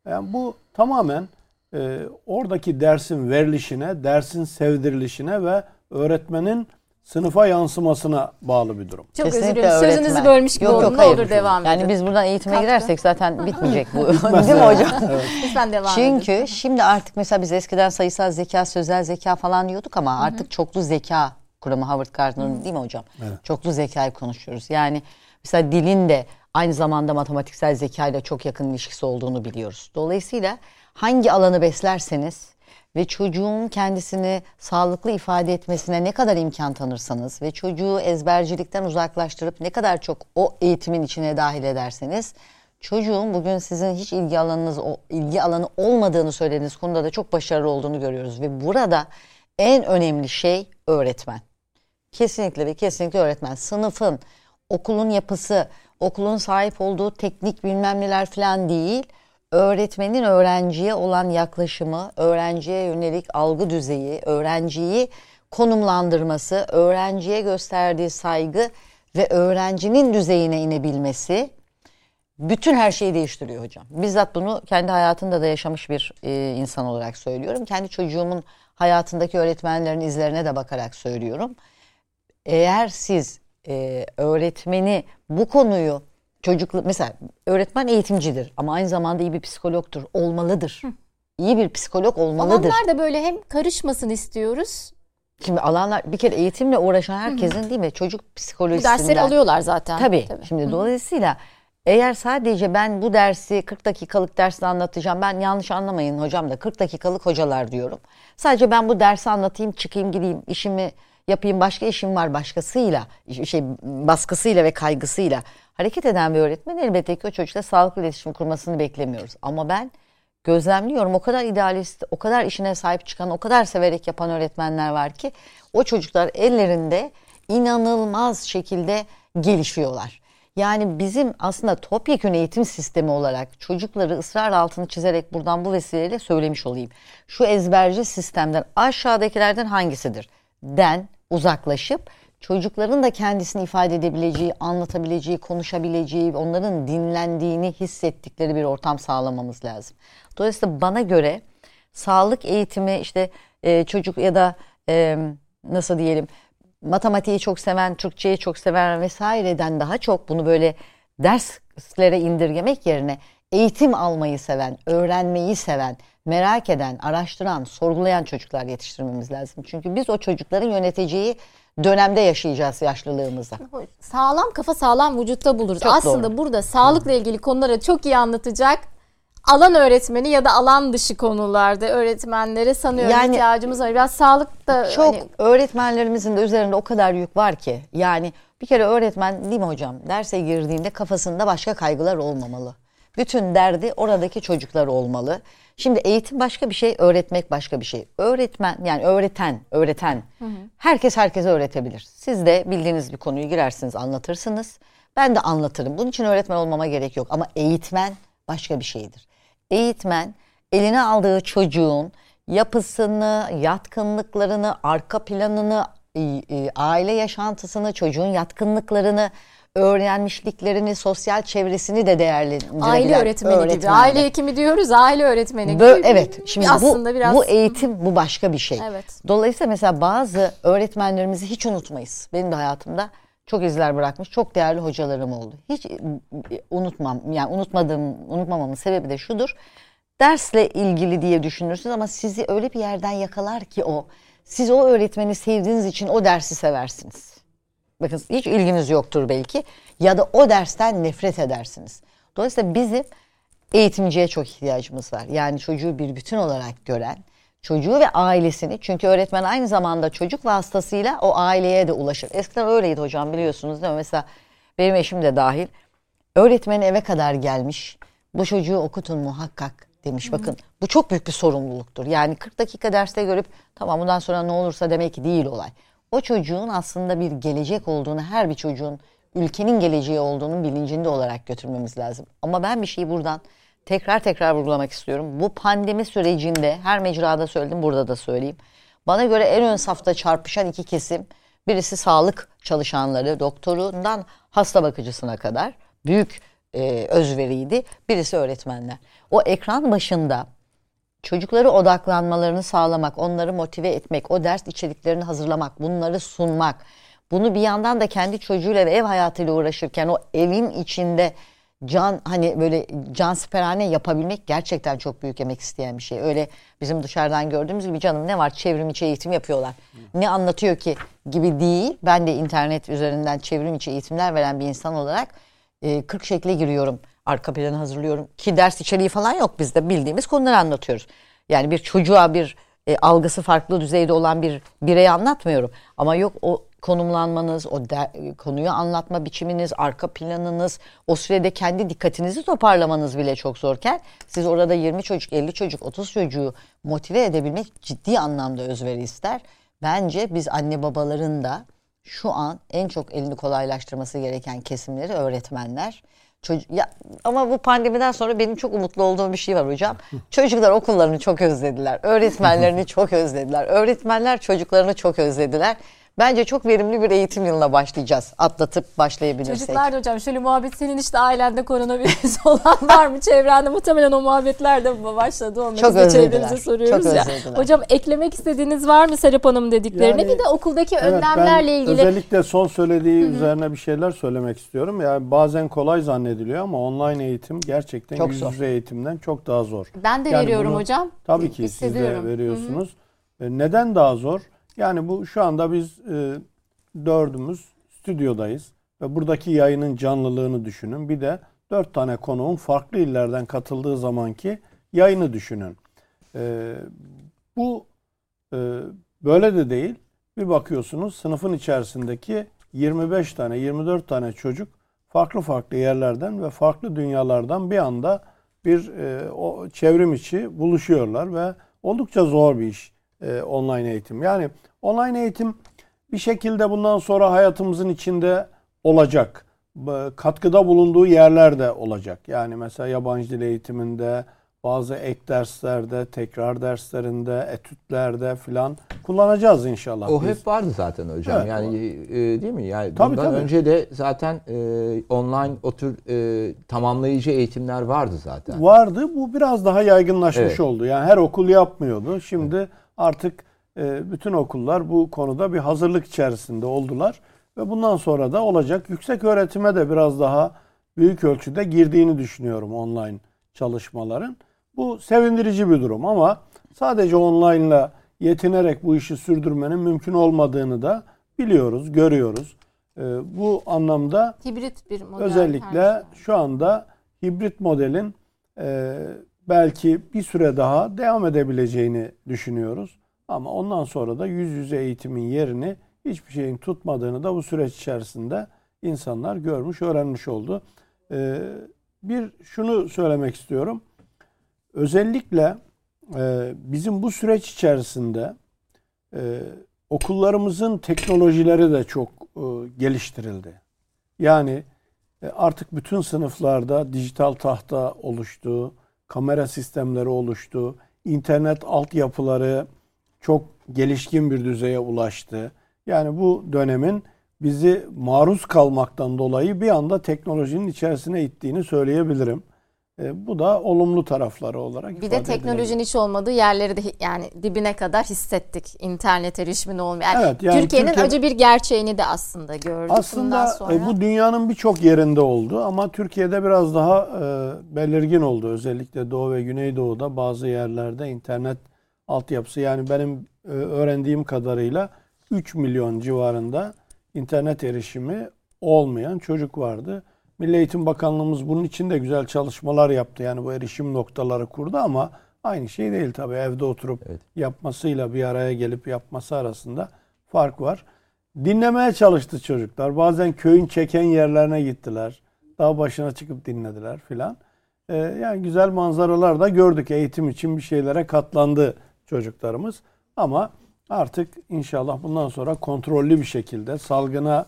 Yani bu tamamen e, oradaki dersin verilişine, dersin sevdirilişine ve öğretmenin sınıfa yansımasına bağlı bir durum. Çok Kesinlikle özür dilerim. Sözünüzü bölmüş gibi yok, oldum. Ne olur devam edin. Yani biz buradan eğitime Katkı. girersek zaten bitmeyecek bu. Değil mi hocam? evet. Lütfen devam Çünkü edin. şimdi artık mesela biz eskiden sayısal zeka, sözel zeka falan diyorduk ama Hı-hı. artık çoklu zeka kuramı Howard Gardner'ın değil mi hocam? Evet. Çoklu zekayı konuşuyoruz. Yani mesela dilin de aynı zamanda matematiksel zeka ile çok yakın ilişkisi olduğunu biliyoruz. Dolayısıyla hangi alanı beslerseniz ve çocuğun kendisini sağlıklı ifade etmesine ne kadar imkan tanırsanız ve çocuğu ezbercilikten uzaklaştırıp ne kadar çok o eğitimin içine dahil ederseniz çocuğun bugün sizin hiç ilgi alanınız ilgi alanı olmadığını söylediğiniz konuda da çok başarılı olduğunu görüyoruz ve burada en önemli şey öğretmen. Kesinlikle ve kesinlikle öğretmen. Sınıfın, okulun yapısı, okulun sahip olduğu teknik bilmem neler falan değil. Öğretmenin öğrenciye olan yaklaşımı, öğrenciye yönelik algı düzeyi, öğrenciyi konumlandırması, öğrenciye gösterdiği saygı ve öğrencinin düzeyine inebilmesi bütün her şeyi değiştiriyor hocam. Bizzat bunu kendi hayatında da yaşamış bir e, insan olarak söylüyorum. Kendi çocuğumun hayatındaki öğretmenlerin izlerine de bakarak söylüyorum. Eğer siz e, öğretmeni bu konuyu çocuklu mesela öğretmen eğitimcidir ama aynı zamanda iyi bir psikologtur, olmalıdır. İyi bir psikolog olmalıdır. Alanlar da böyle hem karışmasın istiyoruz. Şimdi alanlar bir kere eğitimle uğraşan herkesin değil mi çocuk Bu psikolojisinden dersleri alıyorlar zaten. Tabii. Şimdi dolayısıyla eğer sadece ben bu dersi 40 dakikalık dersle anlatacağım. Ben yanlış anlamayın hocam da 40 dakikalık hocalar diyorum. Sadece ben bu dersi anlatayım, çıkayım, gideyim, işimi yapayım. Başka işim var başkasıyla, şey baskısıyla ve kaygısıyla hareket eden bir öğretmen elbette ki o çocukla sağlıklı iletişim kurmasını beklemiyoruz. Ama ben gözlemliyorum o kadar idealist, o kadar işine sahip çıkan, o kadar severek yapan öğretmenler var ki o çocuklar ellerinde inanılmaz şekilde gelişiyorlar. Yani bizim aslında topyekun eğitim sistemi olarak çocukları ısrar altını çizerek buradan bu vesileyle söylemiş olayım. Şu ezberci sistemden aşağıdakilerden hangisidir? Den uzaklaşıp çocukların da kendisini ifade edebileceği, anlatabileceği, konuşabileceği, onların dinlendiğini hissettikleri bir ortam sağlamamız lazım. Dolayısıyla bana göre sağlık eğitimi işte e, çocuk ya da e, nasıl diyelim matematiği çok seven, Türkçeyi çok seven vesaireden daha çok bunu böyle derslere indirgemek yerine eğitim almayı seven, öğrenmeyi seven, merak eden, araştıran, sorgulayan çocuklar yetiştirmemiz lazım. Çünkü biz o çocukların yöneteceği dönemde yaşayacağız yaşlılığımızda. Sağlam kafa sağlam vücutta buluruz. Çok Aslında doğru. burada sağlıkla ilgili konuları çok iyi anlatacak alan öğretmeni ya da alan dışı konularda öğretmenlere sanıyorum Yani- ihtiyacımız var. Biraz sağlık da Çok hani, öğretmenlerimizin de üzerinde o kadar yük var ki. Yani bir kere öğretmen değil mi hocam derse girdiğinde kafasında başka kaygılar olmamalı. Bütün derdi oradaki çocuklar olmalı. Şimdi eğitim başka bir şey, öğretmek başka bir şey. Öğretmen yani öğreten, öğreten. Herkes herkese öğretebilir. Siz de bildiğiniz bir konuyu girersiniz, anlatırsınız. Ben de anlatırım. Bunun için öğretmen olmama gerek yok ama eğitmen başka bir şeydir. Eğitmen eline aldığı çocuğun yapısını, yatkınlıklarını, arka planını, aile yaşantısını, çocuğun yatkınlıklarını, öğrenmişliklerini, sosyal çevresini de değerlendirebilen aile öğretmeni gibi. öğretmendir. Aile hekimi diyoruz, aile öğretmeni gibi. Evet. Şimdi bu, aslında biraz bu eğitim bu başka bir şey. Evet. Dolayısıyla mesela bazı öğretmenlerimizi hiç unutmayız. Benim de hayatımda çok izler bırakmış çok değerli hocalarım oldu. Hiç e, unutmam yani unutmadığım unutmamamın sebebi de şudur. Dersle ilgili diye düşünürsünüz ama sizi öyle bir yerden yakalar ki o. Siz o öğretmeni sevdiğiniz için o dersi seversiniz. Bakın hiç ilginiz yoktur belki ya da o dersten nefret edersiniz. Dolayısıyla bizim eğitimciye çok ihtiyacımız var. Yani çocuğu bir bütün olarak gören, çocuğu ve ailesini çünkü öğretmen aynı zamanda çocuk vasıtasıyla o aileye de ulaşır. Eskiden öyleydi hocam biliyorsunuz değil mi? Mesela benim eşim de dahil. Öğretmen eve kadar gelmiş. Bu çocuğu okutun muhakkak demiş. Bakın bu çok büyük bir sorumluluktur. Yani 40 dakika derste görüp tamam bundan sonra ne olursa demek ki değil olay. O çocuğun aslında bir gelecek olduğunu, her bir çocuğun ülkenin geleceği olduğunun bilincinde olarak götürmemiz lazım. Ama ben bir şeyi buradan tekrar tekrar vurgulamak istiyorum. Bu pandemi sürecinde her mecrada söyledim, burada da söyleyeyim. Bana göre en ön safta çarpışan iki kesim birisi sağlık çalışanları, doktorundan hasta bakıcısına kadar büyük e, özveriydi. Birisi öğretmenler. O ekran başında çocukları odaklanmalarını sağlamak, onları motive etmek, o ders içeriklerini hazırlamak, bunları sunmak. Bunu bir yandan da kendi çocuğuyla ve ev hayatıyla uğraşırken o evin içinde can hani böyle can siperhane yapabilmek gerçekten çok büyük emek isteyen bir şey. Öyle bizim dışarıdan gördüğümüz gibi canım ne var çevrim içi eğitim yapıyorlar. Ne anlatıyor ki gibi değil. Ben de internet üzerinden çevrim içi eğitimler veren bir insan olarak e, 40 şekle giriyorum. Arka planı hazırlıyorum. Ki ders içeriği falan yok bizde. Bildiğimiz konuları anlatıyoruz. Yani bir çocuğa bir e, algısı farklı düzeyde olan bir birey anlatmıyorum. Ama yok o konumlanmanız, o de, konuyu anlatma biçiminiz, arka planınız, o sürede kendi dikkatinizi toparlamanız bile çok zorken siz orada 20 çocuk, 50 çocuk, 30 çocuğu motive edebilmek ciddi anlamda özveri ister. Bence biz anne babaların da şu an en çok elini kolaylaştırması gereken kesimleri öğretmenler. Çocuk, ya, ama bu pandemiden sonra benim çok umutlu olduğum bir şey var hocam. Çocuklar okullarını çok özlediler. Öğretmenlerini çok özlediler. Öğretmenler çocuklarını çok özlediler. Bence çok verimli bir eğitim yılına başlayacağız. Atlatıp başlayabilirsek. Çocuklar da hocam şöyle muhabbet senin işte ailende koronavirüs olan var mı çevrende muhtemelen o muhabbetler de başladı. Onları Çok özlediler. çevremize soruyoruz Çok ya. özlediler. Hocam eklemek istediğiniz var mı Serap Hanım dediklerine? Yani- bir de okuldaki Evet, önlemlerle ben ilgili. Özellikle son söylediği üzerine bir şeyler söylemek istiyorum. Yani bazen kolay zannediliyor ama online eğitim gerçekten Çok yüz yüze eğitimden çok daha zor. Ben de Yani veriyorum bunu hocam. Tabii ki siz de veriyorsunuz. E, Neden daha zor? Yani bu şu anda biz e, dördümüz stüdyodayız ve buradaki yayının canlılığını düşünün. Bir de dört tane konuğun farklı illerden katıldığı zamanki yayını düşünün. E, bu e, böyle de değil. Bir bakıyorsunuz sınıfın içerisindeki 25 tane 24 tane çocuk farklı farklı yerlerden ve farklı dünyalardan bir anda bir e, o çevrim içi buluşuyorlar ve oldukça zor bir iş e, online eğitim. Yani online eğitim bir şekilde bundan sonra hayatımızın içinde olacak. Katkıda bulunduğu yerler de olacak. Yani mesela yabancı dil eğitiminde, bazı ek derslerde, tekrar derslerinde, etütlerde filan kullanacağız inşallah. O biz. hep vardı zaten hocam. Evet, yani e, değil mi? Yani Tabii, bundan tabii. önce de zaten e, online o tür e, tamamlayıcı eğitimler vardı zaten. vardı. Bu biraz daha yaygınlaşmış Evet. oldu. Yani her okul yapmıyordu. Şimdi artık e, bütün okullar bu konuda bir hazırlık içerisinde oldular ve bundan sonra da olacak. Yüksek öğretime de biraz daha büyük ölçüde girdiğini düşünüyorum online çalışmaların. Bu sevindirici bir durum ama sadece online ile yetinerek bu işi sürdürmenin mümkün olmadığını da biliyoruz, görüyoruz. E, bu anlamda Hibrit bir model. Özellikle şu anda hibrit modelin e, belki bir süre daha devam edebileceğini düşünüyoruz. Ama ondan sonra da yüz yüze eğitimin yerini hiçbir şeyin tutmadığını da bu süreç içerisinde insanlar görmüş, öğrenmiş oldu. E, bir şunu söylemek istiyorum. Özellikle e, bizim bu süreç içerisinde e, okullarımızın teknolojileri de çok e, geliştirildi. Yani e, artık bütün sınıflarda dijital tahta oluştu, kamera sistemleri oluştu, internet altyapıları çok gelişkin bir düzeye ulaştı. Yani bu dönemin bizi maruz kalmaktan dolayı bir anda teknolojinin içerisine ittiğini söyleyebilirim. E, bu da olumlu tarafları olarak Bir de teknolojinin edilebilir. hiç olmadığı yerleri de yani dibine kadar hissettik. İnternet erişiminin olmayan. Yani Evet, yani Türkiye'nin Türkiye- acı bir gerçeğini de aslında gördük. Aslında sonra. e, bu dünyanın birçok yerinde oldu ama Türkiye'de biraz daha e, belirgin oldu. Özellikle Doğu ve Güneydoğu'da bazı yerlerde internet altyapısı yani benim e, öğrendiğim kadarıyla 3 milyon civarında internet erişimi olmayan çocuk vardı. Milli Eğitim Bakanlığımız bunun için de güzel çalışmalar yaptı. Yani bu erişim noktaları kurdu ama aynı şey değil tabii. Evde oturup Evet. yapmasıyla bir araya gelip yapması arasında fark var. Dinlemeye çalıştı çocuklar. Bazen köyün çeken yerlerine gittiler. Dağ başına çıkıp dinlediler filan. Ee, yani güzel manzaralar da gördük. Eğitim için bir şeylere katlandı çocuklarımız. Ama artık inşallah bundan sonra kontrollü bir şekilde salgına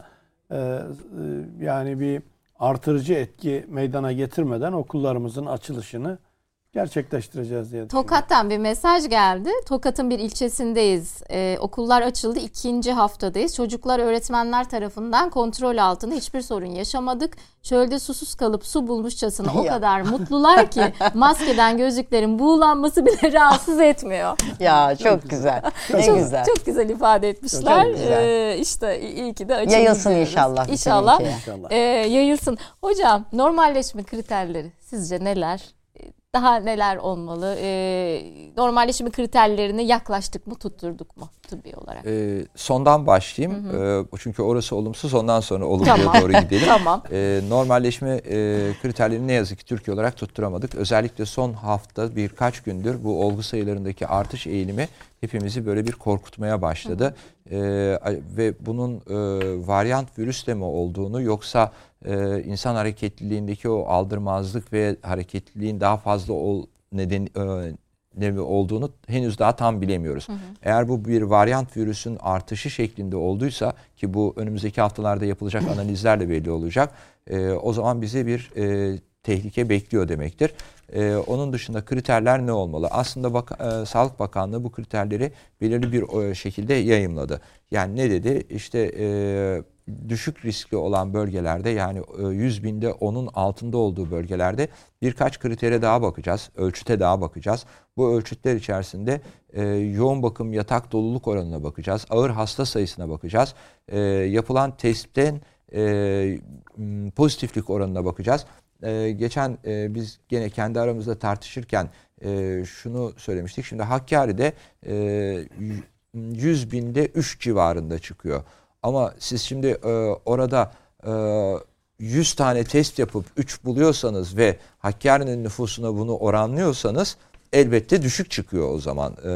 e, e, yani bir artırıcı etki meydana getirmeden okullarımızın açılışını gerçekleştireceğiz diye. Tokat'tan bir mesaj geldi. Tokat'ın bir ilçesindeyiz. Ee, okullar açıldı. ikinci haftadayız. Çocuklar öğretmenler tarafından kontrol altında hiçbir sorun yaşamadık. Çölde susuz kalıp su bulmuşçasına o kadar mutlular ki maskeden gözlüklerin buğulanması bile rahatsız etmiyor. Ya çok güzel. Ne çok, güzel. Çok güzel ifade etmişler. Çok güzel. Ee, işte iyi ki de açıldı Yayılsın diyoruz. inşallah İnşallah. İnşallah. e, yayılsın. Hocam normalleşme kriterleri sizce neler? E, Daha neler olmalı? Ee, normalleşme kriterlerini yaklaştık mı, tutturduk mu tıbbi olarak? Ee, sondan başlayayım. Ee, çünkü orası olumsuz. Ondan sonra olumluya Tamam. doğru gidelim. Tamam. Ee, normalleşme e, kriterlerini ne yazık ki Türkiye olarak tutturamadık. Özellikle son hafta birkaç gündür bu olgu sayılarındaki artış eğilimi hepimizi böyle bir korkutmaya başladı. Ee, ve bunun e, varyant virüsle mi olduğunu yoksa e, insan hareketliliğindeki o aldırmazlık ve hareketliliğin daha fazla ol, neden e, ne olduğunu henüz daha tam bilemiyoruz. Eğer bu bir varyant virüsün artışı şeklinde olduysa ki bu önümüzdeki haftalarda yapılacak analizlerle belli olacak. e, o zaman bize bir e, tehlike bekliyor demektir. E, onun dışında kriterler ne olmalı? Aslında bak, e, Sağlık Bakanlığı bu kriterleri belirli bir e, şekilde yayımladı. Yani ne dedi? İşte e, düşük riskli olan bölgelerde yani e, 100 binde onun altında olduğu bölgelerde birkaç kritere daha bakacağız. Ölçüte daha bakacağız. Bu ölçütler içerisinde e, yoğun bakım yatak doluluk oranına bakacağız. Ağır hasta sayısına bakacağız. E, yapılan testten e, pozitiflik oranına bakacağız. E, geçen e, biz gene kendi aramızda tartışırken e, şunu söylemiştik. Şimdi Hakkari'de e, 100 binde 3 civarında çıkıyor. Ama siz şimdi e, orada e, 100 tane test yapıp 3 buluyorsanız ve Hakkari'nin nüfusuna bunu oranlıyorsanız elbette düşük çıkıyor o zaman. E,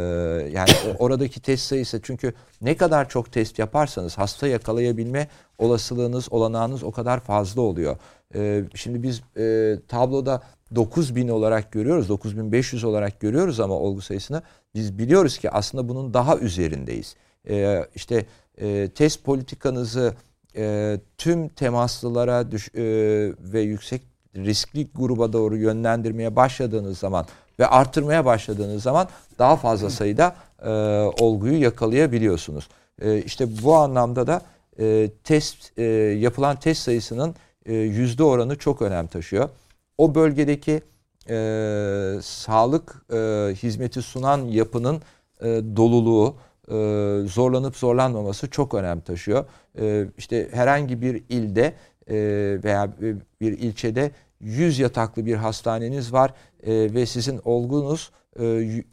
yani oradaki test sayısı çünkü ne kadar çok test yaparsanız hasta yakalayabilme olasılığınız, olanağınız o kadar fazla oluyor. E, şimdi biz e, tabloda 9000 olarak görüyoruz, 9500 olarak görüyoruz ama olgu sayısını biz biliyoruz ki aslında bunun daha üzerindeyiz. E, işte e, test politikanızı e, tüm temaslılara düş, e, ve yüksek riskli gruba doğru yönlendirmeye başladığınız zaman ve arttırmaya başladığınız zaman daha fazla sayıda e, olguyu yakalayabiliyorsunuz. E, işte bu anlamda da e, test e, yapılan test sayısının e, yüzde oranı çok önem taşıyor. O bölgedeki e, sağlık e, hizmeti sunan yapının e, doluluğu, e, zorlanıp zorlanmaması çok önem taşıyor. E, işte herhangi bir ilde e, veya bir ilçede 100 yataklı bir hastaneniz var e, ve sizin olgunuz e,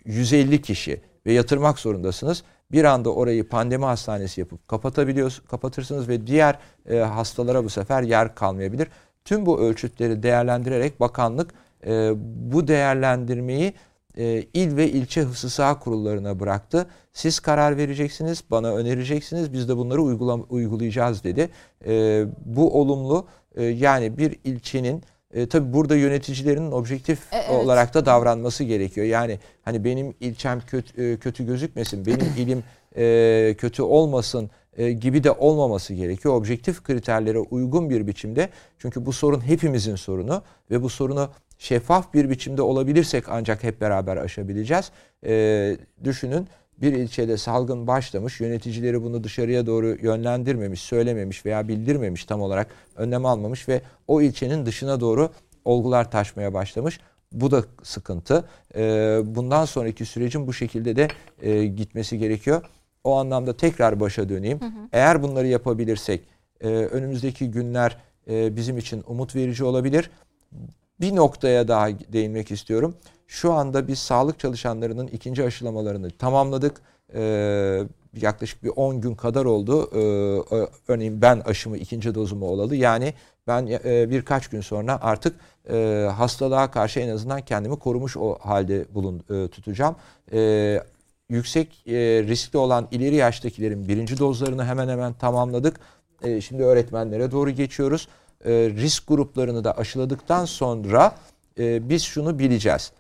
150 kişi ve yatırmak zorundasınız. Bir anda orayı pandemi hastanesi yapıp kapatabiliyorsunuz, kapatırsınız ve diğer e, hastalara bu sefer yer kalmayabilir. Tüm bu ölçütleri değerlendirerek bakanlık e, bu değerlendirmeyi e, il ve ilçe hıfzı kurullarına bıraktı. Siz karar vereceksiniz, bana önereceksiniz, biz de bunları uygula, uygulayacağız dedi. E, bu olumlu e, yani bir ilçenin e, tabii burada yöneticilerin objektif E, evet. olarak da davranması gerekiyor. Yani hani benim ilçem kötü, e, kötü gözükmesin, benim ilim e, kötü olmasın e, gibi de olmaması gerekiyor. Objektif kriterlere uygun bir biçimde. Çünkü bu sorun hepimizin sorunu ve bu sorunu şeffaf bir biçimde olabilirsek ancak hep beraber aşabileceğiz. E, düşünün bir ilçede salgın başlamış, yöneticileri bunu dışarıya doğru yönlendirmemiş, söylememiş veya bildirmemiş tam olarak önlem almamış ve o ilçenin dışına doğru olgular taşmaya başlamış. Bu da sıkıntı. E, bundan sonraki sürecin bu şekilde de e, gitmesi gerekiyor. O anlamda tekrar başa döneyim. Hı hı. Eğer bunları yapabilirsek e, önümüzdeki günler e, bizim için umut verici olabilir. Bir noktaya daha değinmek istiyorum. Şu anda biz sağlık çalışanlarının ikinci aşılamalarını tamamladık. Ee, yaklaşık bir 10 gün kadar oldu. Ee, örneğin ben aşımı ikinci dozumu olalı. Yani ben e, birkaç gün sonra artık e, hastalığa karşı en azından kendimi korumuş o halde bulun e, tutacağım. E, yüksek e, riskli olan ileri yaştakilerin birinci dozlarını hemen hemen tamamladık. E, şimdi öğretmenlere doğru geçiyoruz. E, risk gruplarını da aşıladıktan sonra e, biz şunu bileceğiz.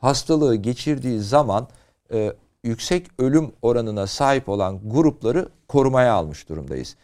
Hastalığı geçirdiği zaman e, yüksek ölüm oranına sahip olan grupları korumaya almış durumdayız.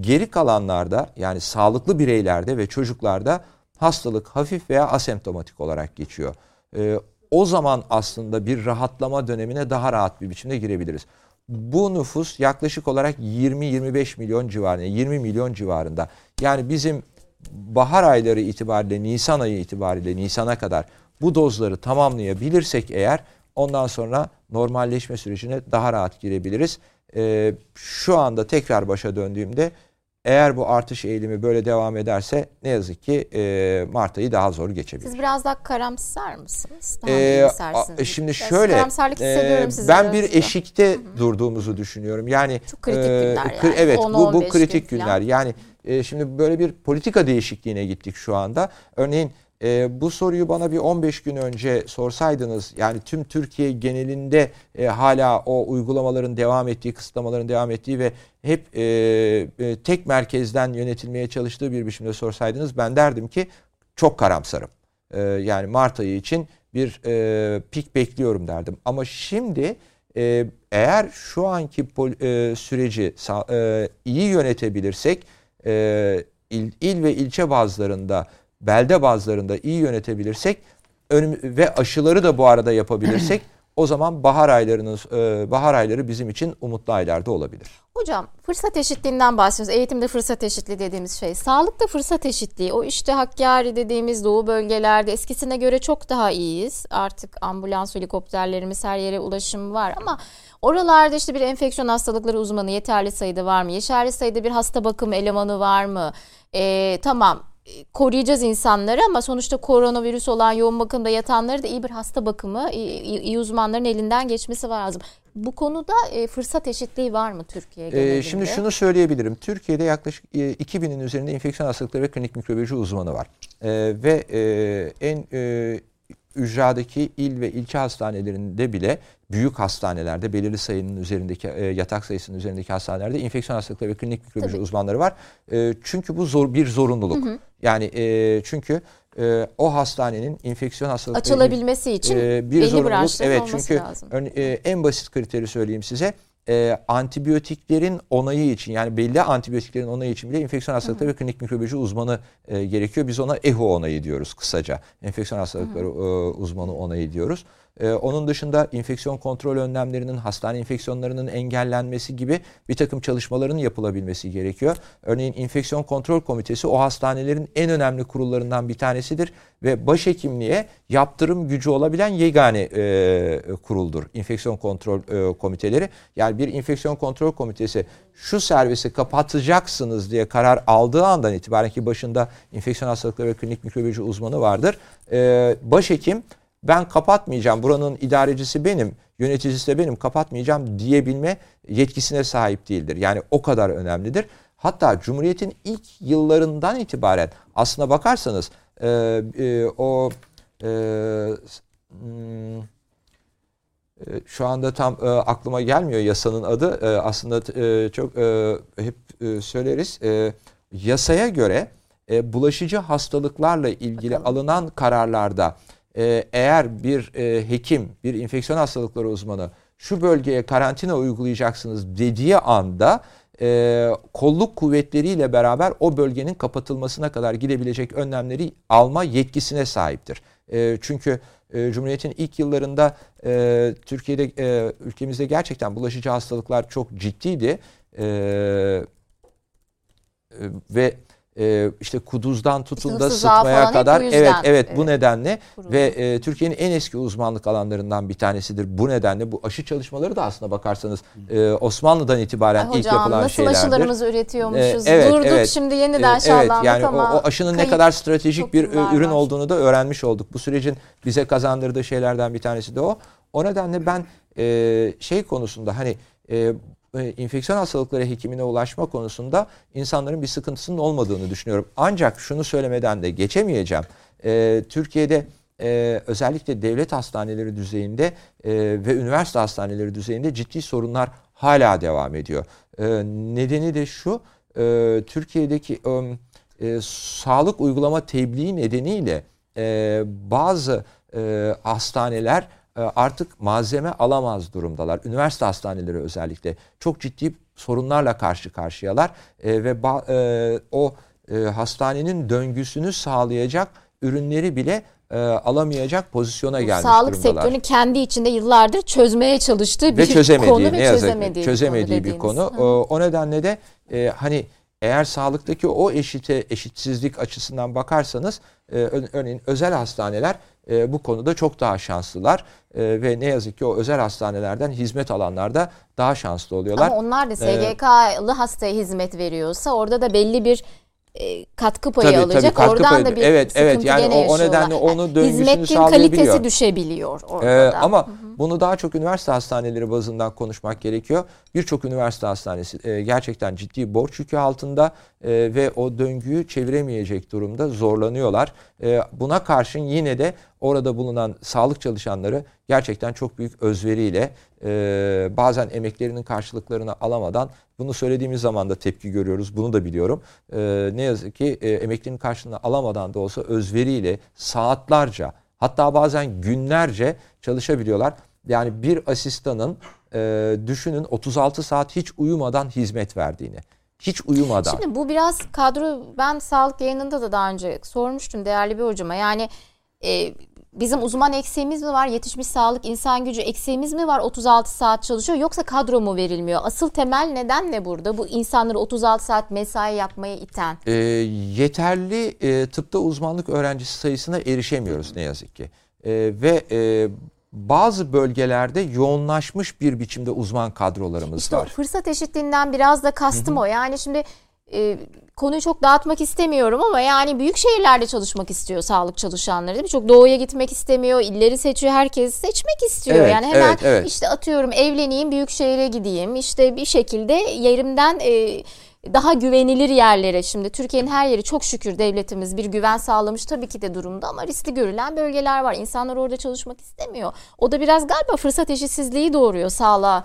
Geri kalanlarda yani sağlıklı bireylerde ve çocuklarda hastalık hafif veya asemptomatik olarak geçiyor. E, o zaman aslında bir rahatlama dönemine daha rahat bir biçimde girebiliriz. Bu nüfus yaklaşık olarak 20-25 milyon civarında, 20 milyon civarında. Yani bizim bahar ayları itibariyle, Nisan ayı itibariyle, Nisan'a kadar bu dozları tamamlayabilirsek eğer ondan sonra normalleşme sürecine daha rahat girebiliriz. Ee, şu anda tekrar başa döndüğümde eğer bu artış eğilimi böyle devam ederse ne yazık ki e, Mart ayı daha zor geçebilir. Siz biraz daha karamsar mısınız? Daha Ee, a- şimdi Biraz şöyle karamsarlık hissediyorum e, ben bir aranızda. eşikte durduğumuzu düşünüyorum. Yani Çok kritik e, günler kri- yani. Evet 10, bu bu 15 kritik gün günler. falan. Yani e, şimdi böyle bir politika değişikliğine gittik şu anda. Örneğin e, bu soruyu bana bir 15 gün önce sorsaydınız yani tüm Türkiye genelinde e, hala o uygulamaların devam ettiği, kısıtlamaların devam ettiği ve hep e, e, tek merkezden yönetilmeye çalıştığı bir biçimde sorsaydınız ben derdim ki çok karamsarım. E, yani Mart ayı için bir e, pik bekliyorum derdim. Ama şimdi e, eğer şu anki e, süreci e, iyi yönetebilirsek e, il, il ve ilçe bazlarında belde bazlarında iyi yönetebilirsek önüm, ve aşıları da bu arada yapabilirsek o zaman bahar aylarının e, bahar ayları bizim için umutlu aylarda olabilir. Hocam fırsat eşitliğinden bahsediyoruz. Eğitimde fırsat eşitliği dediğimiz şey. Sağlıkta fırsat eşitliği. O işte Hakkari dediğimiz doğu bölgelerde eskisine göre çok daha iyiyiz. Artık ambulans, helikopterlerimiz her yere ulaşım var ama oralarda işte bir enfeksiyon hastalıkları uzmanı yeterli sayıda var mı? Yeterli sayıda bir hasta bakım elemanı var mı? Ee, tamam koruyacağız insanları ama sonuçta koronavirüs olan yoğun bakımda yatanları da iyi bir hasta bakımı, iyi, iyi- uzmanların elinden geçmesi lazım. Bu konuda e, fırsat eşitliği var mı Türkiye genelinde? Ee, şimdi şunu söyleyebilirim. Türkiye'de yaklaşık e, 2000'in üzerinde enfeksiyon hastalıkları ve klinik mikrobiyoloji uzmanı var. Ee, ve e, en e, ücradaki il ve ilçe hastanelerinde bile büyük hastanelerde belirli sayının üzerindeki e, yatak sayısının üzerindeki hastanelerde enfeksiyon hastalıkları ve klinik mikrobiyoloji Tabii. uzmanları var. E, çünkü bu zor bir zorunluluk. Yani e, çünkü e, o hastanenin enfeksiyon hastalıkları açılabilmesi için ee, bir zorunluluk. Evet çünkü lazım. örne- e, en basit kriteri söyleyeyim size. E, antibiyotiklerin onayı için yani belli antibiyotiklerin onayı için bile enfeksiyon hastalıkları ve klinik mikrobiyoloji uzmanı e, gerekiyor. Biz ona EHO onayı diyoruz kısaca. Enfeksiyon hastalıkları e, uzmanı onayı diyoruz. E, onun dışında enfeksiyon kontrol önlemlerinin, hastane enfeksiyonlarının engellenmesi gibi bir takım çalışmaların yapılabilmesi gerekiyor. Örneğin enfeksiyon kontrol komitesi o hastanelerin en önemli kurullarından bir tanesidir ve başhekimliğe yaptırım gücü olabilen yegane e, kuruldur. Enfeksiyon kontrol e, komiteleri. Yani bir enfeksiyon kontrol komitesi şu servisi kapatacaksınız diye karar aldığı andan itibaren ki başında enfeksiyon hastalıkları ve klinik mikrobiyoloji uzmanı vardır. E, başhekim ben kapatmayacağım buranın idarecisi benim yöneticisi de benim kapatmayacağım diyebilme yetkisine sahip değildir. Yani o kadar önemlidir. Hatta Cumhuriyet'in ilk yıllarından itibaren aslına bakarsanız e, e, o e, hmm, e, şu anda tam e, aklıma gelmiyor yasanın adı. E, aslında e, çok e, hep e, söyleriz. E, yasaya göre e, bulaşıcı hastalıklarla ilgili Bakalım. alınan kararlarda e, eğer bir e, hekim, bir enfeksiyon hastalıkları uzmanı şu bölgeye karantina uygulayacaksınız dediği anda e, kolluk kuvvetleriyle beraber o bölgenin kapatılmasına kadar gidebilecek önlemleri alma yetkisine sahiptir. E, çünkü Cumhuriyet'in ilk yıllarında Türkiye'de ülkemizde gerçekten bulaşıcı hastalıklar çok ciddiydi. Ve e, işte kuduzdan tutun da sıtmaya kadar evet evet bu evet, nedenle kuruldu. ve e, Türkiye'nin en eski uzmanlık alanlarından bir tanesidir. Bu nedenle bu aşı çalışmaları da aslında bakarsanız e, Osmanlı'dan itibaren Ay ilk hocam yapılan nasıl şeylerdir. aşılarımızı üretiyormuşuz. Ee, evet, Durduk evet. şimdi yeniden Ee, şahlandık yani ama o, o aşının ne kayıp kadar stratejik bir yıllar ürün var. olduğunu da öğrenmiş olduk. Bu sürecin bize kazandırdığı şeylerden bir tanesi de o. O nedenle ben e, şey konusunda hani e, e, enfeksiyon hastalıkları hekimine ulaşma konusunda insanların bir sıkıntısının olmadığını düşünüyorum. Ancak şunu söylemeden de geçemeyeceğim. E, Türkiye'de e, özellikle devlet hastaneleri düzeyinde e, ve üniversite hastaneleri düzeyinde ciddi sorunlar hala devam ediyor. E, nedeni de şu, e, Türkiye'deki e, e, sağlık uygulama tebliği nedeniyle e, bazı e, hastaneler artık malzeme alamaz durumdalar. Üniversite hastaneleri özellikle çok ciddi sorunlarla karşı karşıyalar E, ve ba- e, o e, hastanenin döngüsünü sağlayacak ürünleri bile e, alamayacak pozisyona gelmiş Sağlık durumdalar sektörünün kendi içinde yıllardır çözmeye çalıştığı bir çözemediği konu ne ve yazık çözemediği, çözemediği bir dediğiniz. konu. Hı. O, o nedenle de e, hani eğer sağlıktaki o eşite eşitsizlik açısından bakarsanız e, örneğin özel hastaneler e, bu konuda çok daha şanslılar e, ve ne yazık ki o özel hastanelerden hizmet alanlar da daha şanslı oluyorlar. Ama onlar da SGK'lı hastaya hizmet veriyorsa orada da belli bir e, katkı payı Tabii, alacak. tabii, katkı Oradan payı- da bir evet, sıkıntı evet, yani o- o nedenle döngüsünü Hizmetin sağlayabiliyor. kalitesi düşebiliyor orada Ee, ama bunu daha çok üniversite hastaneleri bazından konuşmak gerekiyor. Birçok üniversite hastanesi e, gerçekten ciddi borç yükü altında e, ve o döngüyü çeviremeyecek durumda zorlanıyorlar. E, buna karşın yine de orada bulunan sağlık çalışanları gerçekten çok büyük özveriyle e, bazen emeklerinin karşılıklarını alamadan bunu söylediğimiz zaman da tepki görüyoruz. Bunu da biliyorum. E, ne yazık ki e, emeklinin karşılığını alamadan da olsa özveriyle saatlerce hatta bazen günlerce çalışabiliyorlar. Yani bir asistanın e, düşünün 36 saat hiç uyumadan hizmet verdiğini. Hiç uyumadan. Şimdi bu biraz kadro ben sağlık yayınında da daha önce sormuştum değerli bir hocama. Yani e, bizim uzman eksiğimiz mi var? Yetişmiş sağlık insan gücü eksiğimiz mi var? 36 saat çalışıyor yoksa kadro mu verilmiyor? Asıl temel neden ne burada? Bu insanları 36 saat mesai yapmaya iten. E, yeterli e, tıpta uzmanlık öğrencisi sayısına erişemiyoruz ne yazık ki. E, ve e, bazı bölgelerde yoğunlaşmış bir biçimde uzman kadrolarımız İşte var. fırsat eşitliğinden biraz da kastım o. Yani şimdi e, konuyu çok dağıtmak istemiyorum ama yani büyük şehirlerde çalışmak istiyor sağlık çalışanları değil mi? Çok doğuya gitmek istemiyor, illeri seçiyor, herkes seçmek istiyor. Evet, yani hemen evet, evet. işte atıyorum evleneyim, büyük şehire gideyim. işte bir şekilde yerimden e, daha güvenilir yerlere şimdi Türkiye'nin her yeri çok şükür devletimiz bir güven sağlamış tabii ki de durumda ama riskli görülen bölgeler var. İnsanlar orada çalışmak istemiyor. O da biraz galiba fırsat eşitsizliği doğuruyor sağlığa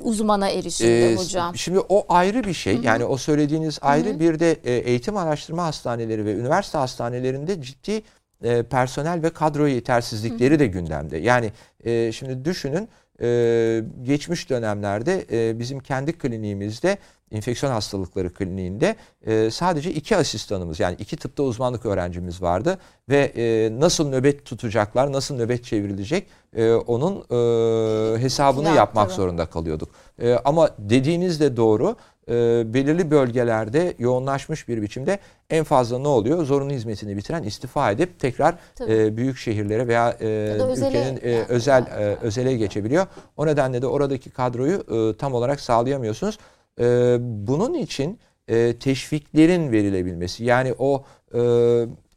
uzmana erişimde Ee, hocam. Şimdi o ayrı bir şey. Yani o söylediğiniz ayrı bir de e, eğitim araştırma hastaneleri ve üniversite hastanelerinde ciddi e, personel ve kadro yetersizlikleri de gündemde. Yani e, şimdi düşünün e, geçmiş dönemlerde e, bizim kendi kliniğimizde enfeksiyon hastalıkları kliniğinde e, sadece iki asistanımız yani iki tıpta uzmanlık öğrencimiz vardı ve e, nasıl nöbet tutacaklar, nasıl nöbet çevrilecek e, onun e, hesabını Ya, yapmak zorunda kalıyorduk. E, ama dediğiniz de doğru. E, belirli bölgelerde yoğunlaşmış bir biçimde en fazla ne oluyor? Zorunlu hizmetini bitiren istifa edip tekrar Tabii. e, büyük şehirlere veya e, özele ülkenin e, yani. özel e, özele geçebiliyor. O nedenle de oradaki kadroyu e, tam olarak sağlayamıyorsunuz. E, bunun için e, teşviklerin verilebilmesi yani o e,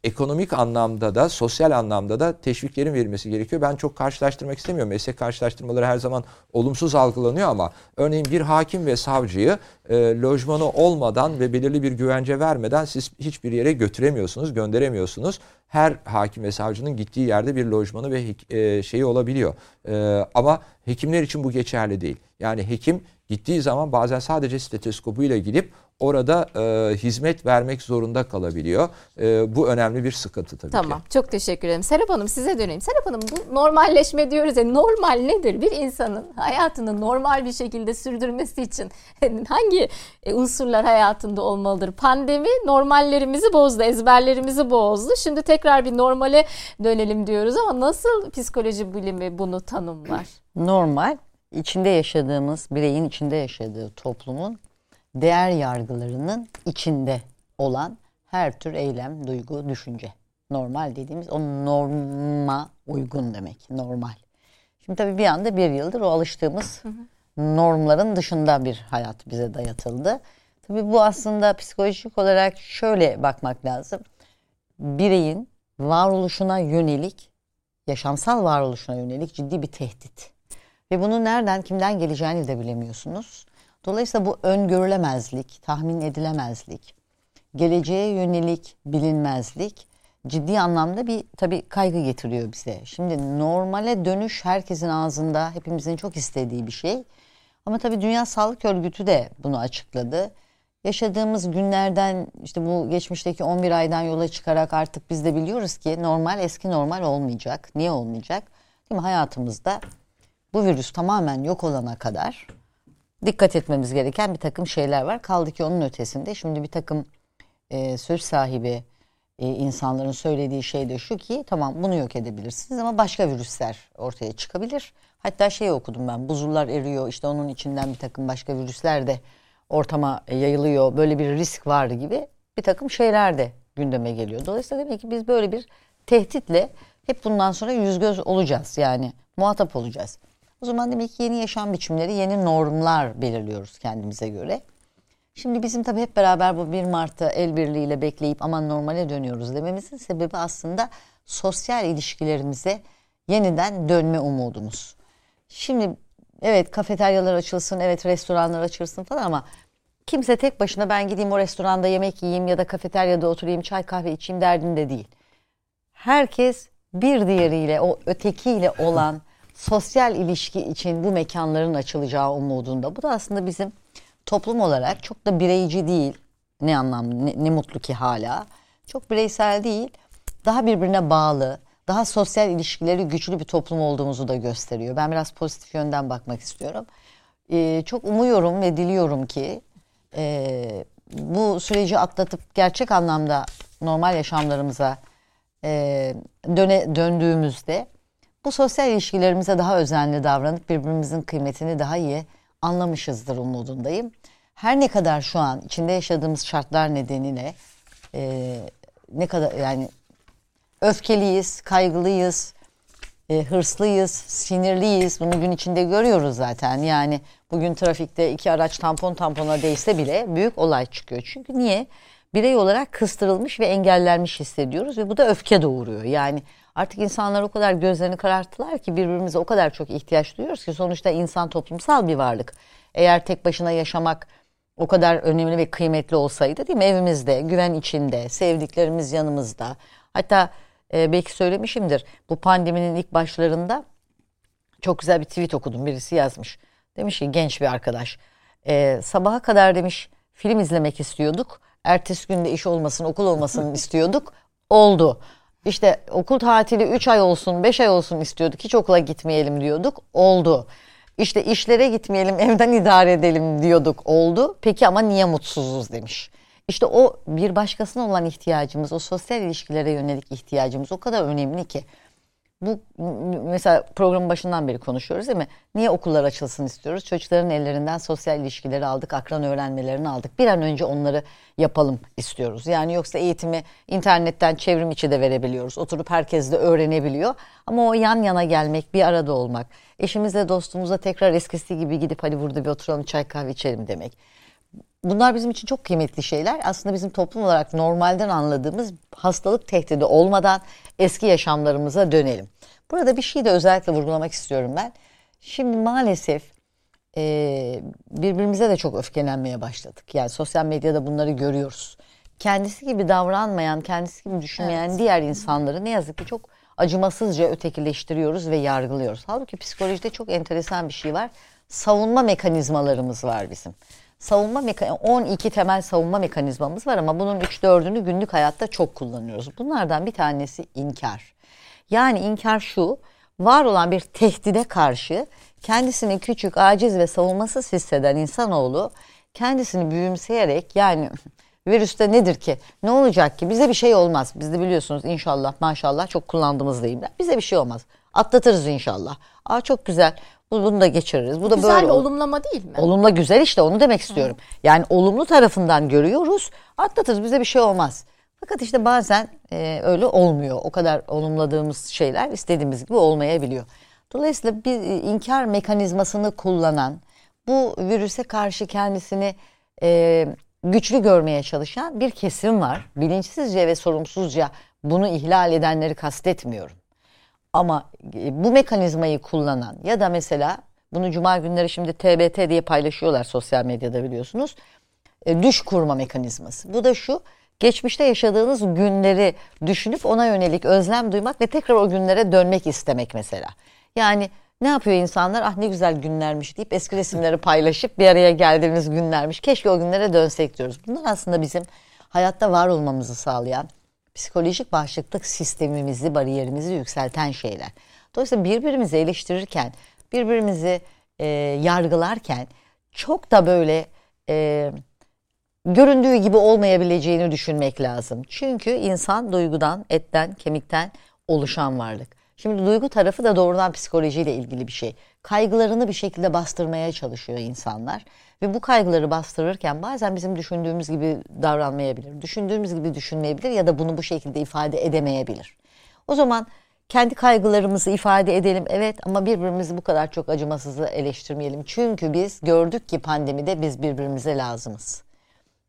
ekonomik anlamda da sosyal anlamda da teşviklerin verilmesi gerekiyor. Ben çok karşılaştırmak istemiyorum. Meslek karşılaştırmaları her zaman olumsuz algılanıyor ama örneğin bir hakim ve savcıyı e, lojmanı olmadan ve belirli bir güvence vermeden siz hiçbir yere götüremiyorsunuz, gönderemiyorsunuz. Her hakim ve savcının gittiği yerde bir lojmanı ve e, şeyi olabiliyor. E, ama hekimler için bu geçerli değil. Yani hekim gittiği zaman bazen sadece steteskopuyla gidip orada e, hizmet vermek zorunda kalabiliyor. E, bu önemli bir sıkıntı tabii Tamam. ki. Çok teşekkür ederim. Serap Hanım size döneyim. Serap Hanım bu normalleşme diyoruz ya normal nedir? Bir insanın hayatını normal bir şekilde sürdürmesi için hangi e, unsurlar hayatında olmalıdır? Pandemi normallerimizi bozdu, ezberlerimizi bozdu. Şimdi tekrar bir normale dönelim diyoruz ama nasıl psikoloji bilimi bunu tanımlar? Normal içinde yaşadığımız bireyin içinde yaşadığı toplumun değer yargılarının içinde olan her tür eylem, duygu, düşünce. Normal dediğimiz o norma uygun demek. Normal. Şimdi tabii bir anda bir yıldır o alıştığımız normların dışında bir hayat bize dayatıldı. Tabii bu aslında psikolojik olarak şöyle bakmak lazım. Bireyin varoluşuna yönelik, yaşamsal varoluşuna yönelik ciddi bir tehdit. Ve bunun nereden, kimden geleceğini de bilemiyorsunuz. Dolayısıyla bu öngörülemezlik, tahmin edilemezlik, geleceğe yönelik bilinmezlik ciddi anlamda bir tabii kaygı getiriyor bize. Şimdi normale dönüş herkesin ağzında, hepimizin çok istediği bir şey. Ama tabii Dünya Sağlık Örgütü de bunu açıkladı. Yaşadığımız günlerden işte bu geçmişteki 11 aydan yola çıkarak artık biz de biliyoruz ki normal eski normal olmayacak. Niye olmayacak? Değil mi? Hayatımızda bu virüs tamamen yok olana kadar dikkat etmemiz gereken bir takım şeyler var. Kaldı ki onun ötesinde şimdi bir takım e, söz sahibi e, insanların söylediği şey de şu ki tamam bunu yok edebilirsiniz ama başka virüsler ortaya çıkabilir. Hatta şey okudum ben buzullar eriyor işte onun içinden bir takım başka virüsler de ortama yayılıyor. Böyle bir risk var gibi bir takım şeyler de gündeme geliyor. Dolayısıyla demek ki biz böyle bir tehditle hep bundan sonra yüz göz olacağız. Yani muhatap olacağız. O zaman demek ki yeni yaşam biçimleri, yeni normlar belirliyoruz kendimize göre. Şimdi bizim tabii hep beraber bu 1 Mart'ta el birliğiyle bekleyip aman normale dönüyoruz dememizin sebebi aslında sosyal ilişkilerimize yeniden dönme umudumuz. Şimdi evet kafeteryalar açılsın, evet restoranlar açılsın falan ama kimse tek başına ben gideyim o restoranda yemek yiyeyim ya da kafeteryada oturayım çay kahve içeyim derdinde değil. Herkes bir diğeriyle o ötekiyle olan sosyal ilişki için bu mekanların açılacağı umudunda. Bu da aslında bizim toplum olarak çok da bireyci değil. Ne anlamda ne, ne mutlu ki hala. Çok bireysel değil. Daha birbirine bağlı, daha sosyal ilişkileri güçlü bir toplum olduğumuzu da gösteriyor. Ben biraz pozitif yönden bakmak istiyorum. Ee, çok umuyorum ve diliyorum ki e, bu süreci atlatıp gerçek anlamda normal yaşamlarımıza e, döne, döndüğümüzde bu sosyal ilişkilerimize daha özenli davranıp birbirimizin kıymetini daha iyi anlamışızdır umudundayım. Her ne kadar şu an içinde yaşadığımız şartlar nedeniyle e, ne kadar yani öfkeliyiz, kaygılıyız, e, hırslıyız, sinirliyiz. Bunu gün içinde görüyoruz zaten. Yani bugün trafikte iki araç tampon tampona değse bile büyük olay çıkıyor. Çünkü niye? Birey olarak kıstırılmış ve engellenmiş hissediyoruz ve bu da öfke doğuruyor. Yani artık insanlar o kadar gözlerini kararttılar ki birbirimize o kadar çok ihtiyaç duyuyoruz ki sonuçta insan toplumsal bir varlık. Eğer tek başına yaşamak o kadar önemli ve kıymetli olsaydı değil mi? Evimizde, güven içinde, sevdiklerimiz yanımızda. Hatta e, belki söylemişimdir. Bu pandeminin ilk başlarında çok güzel bir tweet okudum. Birisi yazmış. Demiş ki genç bir arkadaş. E, sabaha kadar demiş film izlemek istiyorduk. Ertesi günde iş olmasın, okul olmasın istiyorduk. Oldu. İşte okul tatili 3 ay olsun, 5 ay olsun istiyorduk. Hiç okula gitmeyelim diyorduk. Oldu. İşte işlere gitmeyelim, evden idare edelim diyorduk. Oldu. Peki ama niye mutsuzuz demiş. İşte o bir başkasına olan ihtiyacımız, o sosyal ilişkilere yönelik ihtiyacımız o kadar önemli ki. Bu mesela programın başından beri konuşuyoruz değil mi? Niye okullar açılsın istiyoruz? Çocukların ellerinden sosyal ilişkileri aldık, akran öğrenmelerini aldık. Bir an önce onları yapalım istiyoruz. Yani yoksa eğitimi internetten çevrim içi de verebiliyoruz. Oturup herkes de öğrenebiliyor. Ama o yan yana gelmek, bir arada olmak, eşimizle dostumuzla tekrar eskisi gibi gidip hadi burada bir oturalım çay kahve içelim demek bunlar bizim için çok kıymetli şeyler. Aslında bizim toplum olarak normalden anladığımız hastalık tehdidi olmadan eski yaşamlarımıza dönelim. Burada bir şey de özellikle vurgulamak istiyorum ben. Şimdi maalesef e, birbirimize de çok öfkelenmeye başladık. Yani sosyal medyada bunları görüyoruz. Kendisi gibi davranmayan, kendisi gibi düşünmeyen evet. diğer insanları ne yazık ki çok acımasızca ötekileştiriyoruz ve yargılıyoruz. Halbuki psikolojide çok enteresan bir şey var. Savunma mekanizmalarımız var bizim savunma meka 12 temel savunma mekanizmamız var ama bunun 3-4'ünü günlük hayatta çok kullanıyoruz. Bunlardan bir tanesi inkar. Yani inkar şu, var olan bir tehdide karşı kendisini küçük, aciz ve savunmasız hisseden insanoğlu kendisini büyümseyerek yani virüste nedir ki? Ne olacak ki? Bize bir şey olmaz. Biz de biliyorsunuz inşallah maşallah çok kullandığımız deyim ben. Bize bir şey olmaz. Atlatırız inşallah. Aa çok güzel. Bunu da geçiririz. Bu, da güzel böyle bir olumlama değil mi? Olumla güzel işte onu demek istiyorum. Hı. Yani olumlu tarafından görüyoruz. Atlatırız bize bir şey olmaz. Fakat işte bazen e, öyle olmuyor. O kadar olumladığımız şeyler istediğimiz gibi olmayabiliyor. Dolayısıyla bir e, inkar mekanizmasını kullanan, bu virüse karşı kendisini e, güçlü görmeye çalışan bir kesim var. Bilinçsizce ve sorumsuzca bunu ihlal edenleri kastetmiyorum. Ama e, bu mekanizmayı kullanan ya da mesela bunu cuma günleri şimdi TBT diye paylaşıyorlar sosyal medyada biliyorsunuz. E, düş kurma mekanizması. Bu da şu geçmişte yaşadığınız günleri düşünüp ona yönelik özlem duymak ve tekrar o günlere dönmek istemek mesela. Yani ne yapıyor insanlar? Ah ne güzel günlermiş deyip eski resimleri paylaşıp bir araya geldiğimiz günlermiş. Keşke o günlere dönsek diyoruz. Bunlar aslında bizim hayatta var olmamızı sağlayan, psikolojik bağışıklık sistemimizi, bariyerimizi yükselten şeyler. Dolayısıyla birbirimizi eleştirirken, birbirimizi e, yargılarken çok da böyle e, göründüğü gibi olmayabileceğini düşünmek lazım. Çünkü insan duygudan, etten, kemikten oluşan varlık. Şimdi duygu tarafı da doğrudan psikolojiyle ilgili bir şey. Kaygılarını bir şekilde bastırmaya çalışıyor insanlar. Ve bu kaygıları bastırırken bazen bizim düşündüğümüz gibi davranmayabilir. Düşündüğümüz gibi düşünmeyebilir ya da bunu bu şekilde ifade edemeyebilir. O zaman kendi kaygılarımızı ifade edelim evet ama birbirimizi bu kadar çok acımasızı eleştirmeyelim. Çünkü biz gördük ki pandemide biz birbirimize lazımız.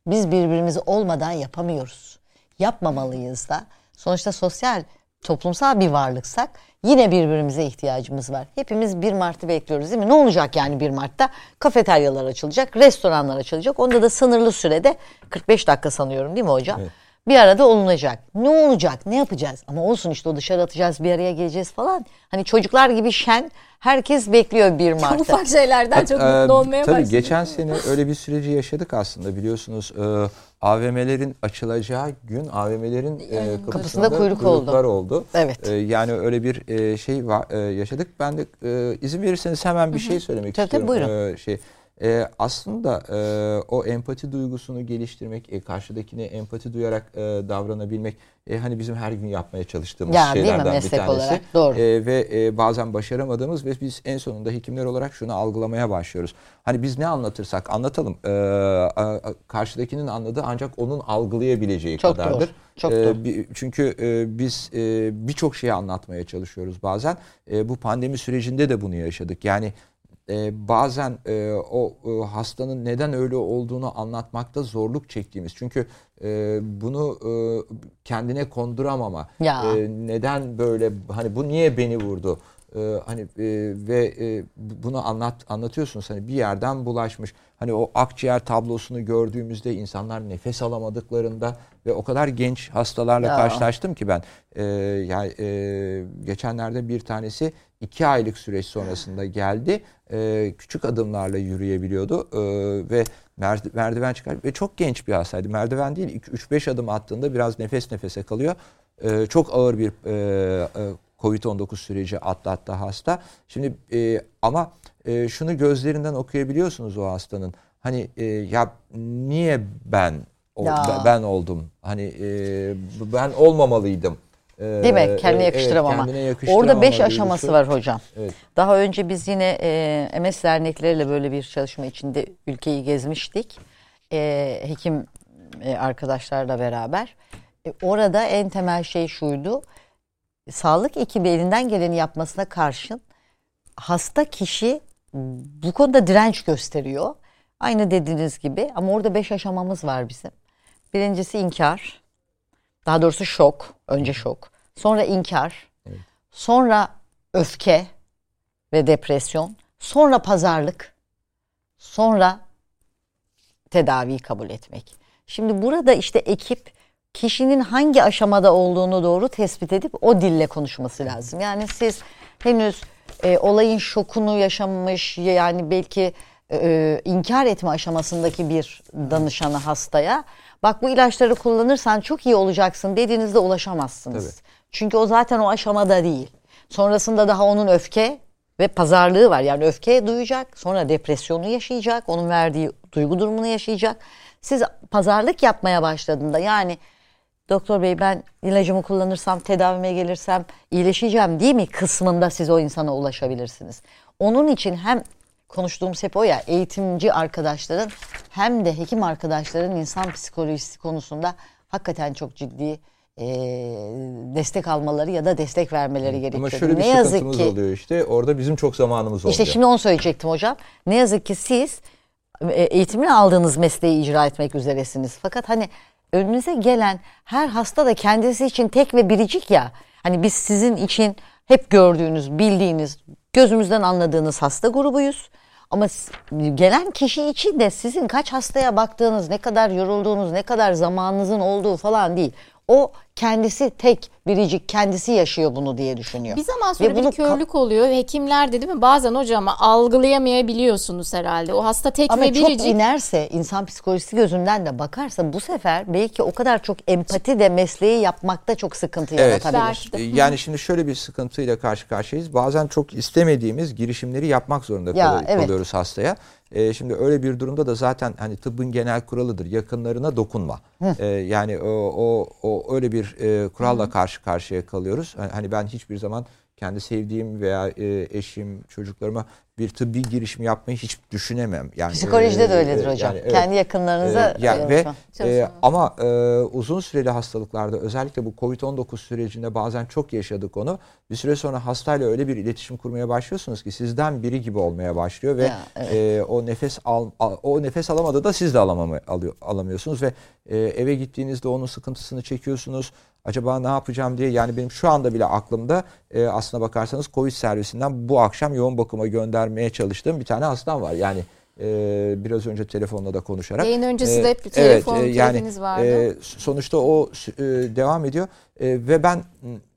Biz birbirimizi olmadan yapamıyoruz. Yapmamalıyız da. Sonuçta sosyal, toplumsal bir varlıksak yine birbirimize ihtiyacımız var. Hepimiz 1 Mart'ı bekliyoruz değil mi? Ne olacak yani 1 Mart'ta? Kafeteryalar açılacak, restoranlar açılacak. Onda da sınırlı sürede 45 dakika sanıyorum değil mi hocam? Evet. Bir arada olunacak. Ne olacak? Ne yapacağız? Ama olsun işte o dışarı atacağız, bir araya geleceğiz falan. Hani çocuklar gibi şen herkes bekliyor 1 Mart'ı. Ufak şeylerden çok Ee, mutlu olmaya Tabii başladım. geçen sene öyle bir süreci yaşadık aslında biliyorsunuz. Ee, AVM'lerin açılacağı gün AVM'lerin e, kapısında, kapısında kuyruk oldu. kuyruklar oldu. Evet. Ee, yani öyle bir e, şey var, e, yaşadık. Ben de e, izin verirseniz hemen bir şey söylemek Tabii, tabii, istiyorum. buyurun. Ee, şey e, aslında e, o empati duygusunu geliştirmek, e, karşıdakine empati duyarak e, davranabilmek, e, hani bizim her gün yapmaya çalıştığımız Ya, mi? şeylerden bir tanesi. olarak, doğru. E, ve e, bazen başaramadığımız ve biz en sonunda hekimler olarak şunu algılamaya başlıyoruz. Hani biz ne anlatırsak anlatalım, e, a- karşıdakinin anladığı ancak onun algılayabileceği Çok kadardır. doğru, çok E, doğru. bi- çünkü e, biz e, birçok şeyi anlatmaya çalışıyoruz bazen. E, bu pandemi sürecinde de bunu yaşadık. Yani e, bazen e, o e, hastanın neden öyle olduğunu anlatmakta zorluk çektiğimiz. Çünkü e, bunu e, kendine konduramama. Ya. E, neden böyle hani bu niye beni vurdu? E, hani e, ve e, bunu anlat anlatıyorsunuz hani bir yerden bulaşmış. Hani o akciğer tablosunu gördüğümüzde insanlar nefes alamadıklarında ve o kadar genç hastalarla Ya. karşılaştım ki ben. E, yani e, geçenlerde bir tanesi iki aylık süreç sonrasında geldi. E, küçük adımlarla yürüyebiliyordu e, ve merdi- merdiven çıkar ve çok genç bir hastaydı. Merdiven değil 3-5 adım attığında biraz nefes nefese kalıyor. E, çok ağır bir e, e, Covid-19 süreci atlattı hasta. Şimdi e, ama e, şunu gözlerinden okuyabiliyorsunuz o hastanın. Hani e, ya niye ben Ya. ben- ben oldum? Hani e, ben olmamalıydım. E, Değil mi? Kendine evet, yakıştıramama. kendine yakıştıramama Orada beş duygusu. aşaması var hocam. Evet. Daha önce biz yine e, MS dernekleriyle böyle bir çalışma içinde ülkeyi gezmiştik. E, hekim e, arkadaşlarla beraber. E, orada en temel şey şuydu. Sağlık ekibi elinden geleni yapmasına karşın hasta kişi bu konuda direnç gösteriyor. Aynı dediğiniz gibi ama orada beş aşamamız var bizim. Birincisi inkar. Daha doğrusu şok. Önce şok. Sonra inkar. Sonra öfke ve depresyon. Sonra pazarlık. Sonra tedaviyi kabul etmek. Şimdi burada işte ekip kişinin hangi aşamada olduğunu doğru tespit edip o dille konuşması lazım. Yani siz henüz e, olayın şokunu yaşamış yani belki e, inkar etme aşamasındaki bir danışanı hastaya bak bu ilaçları kullanırsan çok iyi olacaksın dediğinizde ulaşamazsınız. Tabii. Çünkü o zaten o aşamada değil. Sonrasında daha onun öfke ve pazarlığı var. Yani öfke duyacak, sonra depresyonu yaşayacak, onun verdiği duygu durumunu yaşayacak. Siz pazarlık yapmaya başladığında yani doktor bey ben ilacımı kullanırsam, tedavime gelirsem iyileşeceğim değil mi kısmında siz o insana ulaşabilirsiniz. Onun için hem konuştuğumuz hep o ya eğitimci arkadaşların hem de hekim arkadaşların insan psikolojisi konusunda hakikaten çok ciddi e, destek almaları ya da destek vermeleri gerekiyor. Ama şöyle bir ne yazık ki oluyor işte. Orada bizim çok zamanımız oluyor. işte şimdi onu söyleyecektim hocam. Ne yazık ki siz e, eğitimini aldığınız mesleği icra etmek üzeresiniz. Fakat hani önünüze gelen her hasta da kendisi için tek ve biricik ya. Hani biz sizin için hep gördüğünüz, bildiğiniz, gözümüzden anladığınız hasta grubuyuz. Ama gelen kişi için de sizin kaç hastaya baktığınız, ne kadar yorulduğunuz, ne kadar zamanınızın olduğu falan değil. O kendisi tek, biricik, kendisi yaşıyor bunu diye düşünüyor. Bir zaman Ve sonra bunu bir körlük oluyor. Hekimler de değil mi? Bazen hocam algılayamayabiliyorsunuz herhalde. O hasta tek Ama ve çok biricik. inerse insan psikolojisi gözünden de bakarsa bu sefer belki o kadar çok empati de mesleği yapmakta çok sıkıntı Evet. yaratabilir. Belki de. E, Yani şimdi şöyle bir sıkıntıyla karşı karşıyayız. Bazen çok istemediğimiz girişimleri yapmak zorunda Ya, kal- evet. kalıyoruz hastaya. E, şimdi öyle bir durumda da zaten hani tıbbın genel kuralıdır. Yakınlarına dokunma. E, yani o, o, o öyle bir e, kuralla karşı karşıya kalıyoruz. Hani- Hani ben hiçbir zaman kendi sevdiğim veya e, eşim, çocuklarıma bir tıbbi girişim yapmayı hiç düşünemem. Yani Psikolojide de e, öyledir e, hocam. yani evet. Kendi yakınlarınıza Ee, ya- ve çalışma. e, ama e, uzun süreli hastalıklarda özellikle bu Covid-19 sürecinde bazen çok yaşadık onu. Bir süre sonra hastayla öyle bir iletişim kurmaya başlıyorsunuz ki sizden biri gibi olmaya başlıyor ve Ya, evet. e, o nefes al, o nefes alamadı da siz de alamama, alıyor, alamıyorsunuz ve e, eve gittiğinizde onun sıkıntısını çekiyorsunuz. Acaba ne yapacağım diye yani benim şu anda bile aklımda e, aslına bakarsanız Covid servisinden bu akşam yoğun bakıma göndermeye çalıştığım bir tane hastam var. Yani e, biraz önce telefonla da konuşarak. Yayın öncesi e, de hep bir telefon yani trafiğiniz vardı. e, sonuçta o e, devam ediyor E, ve ben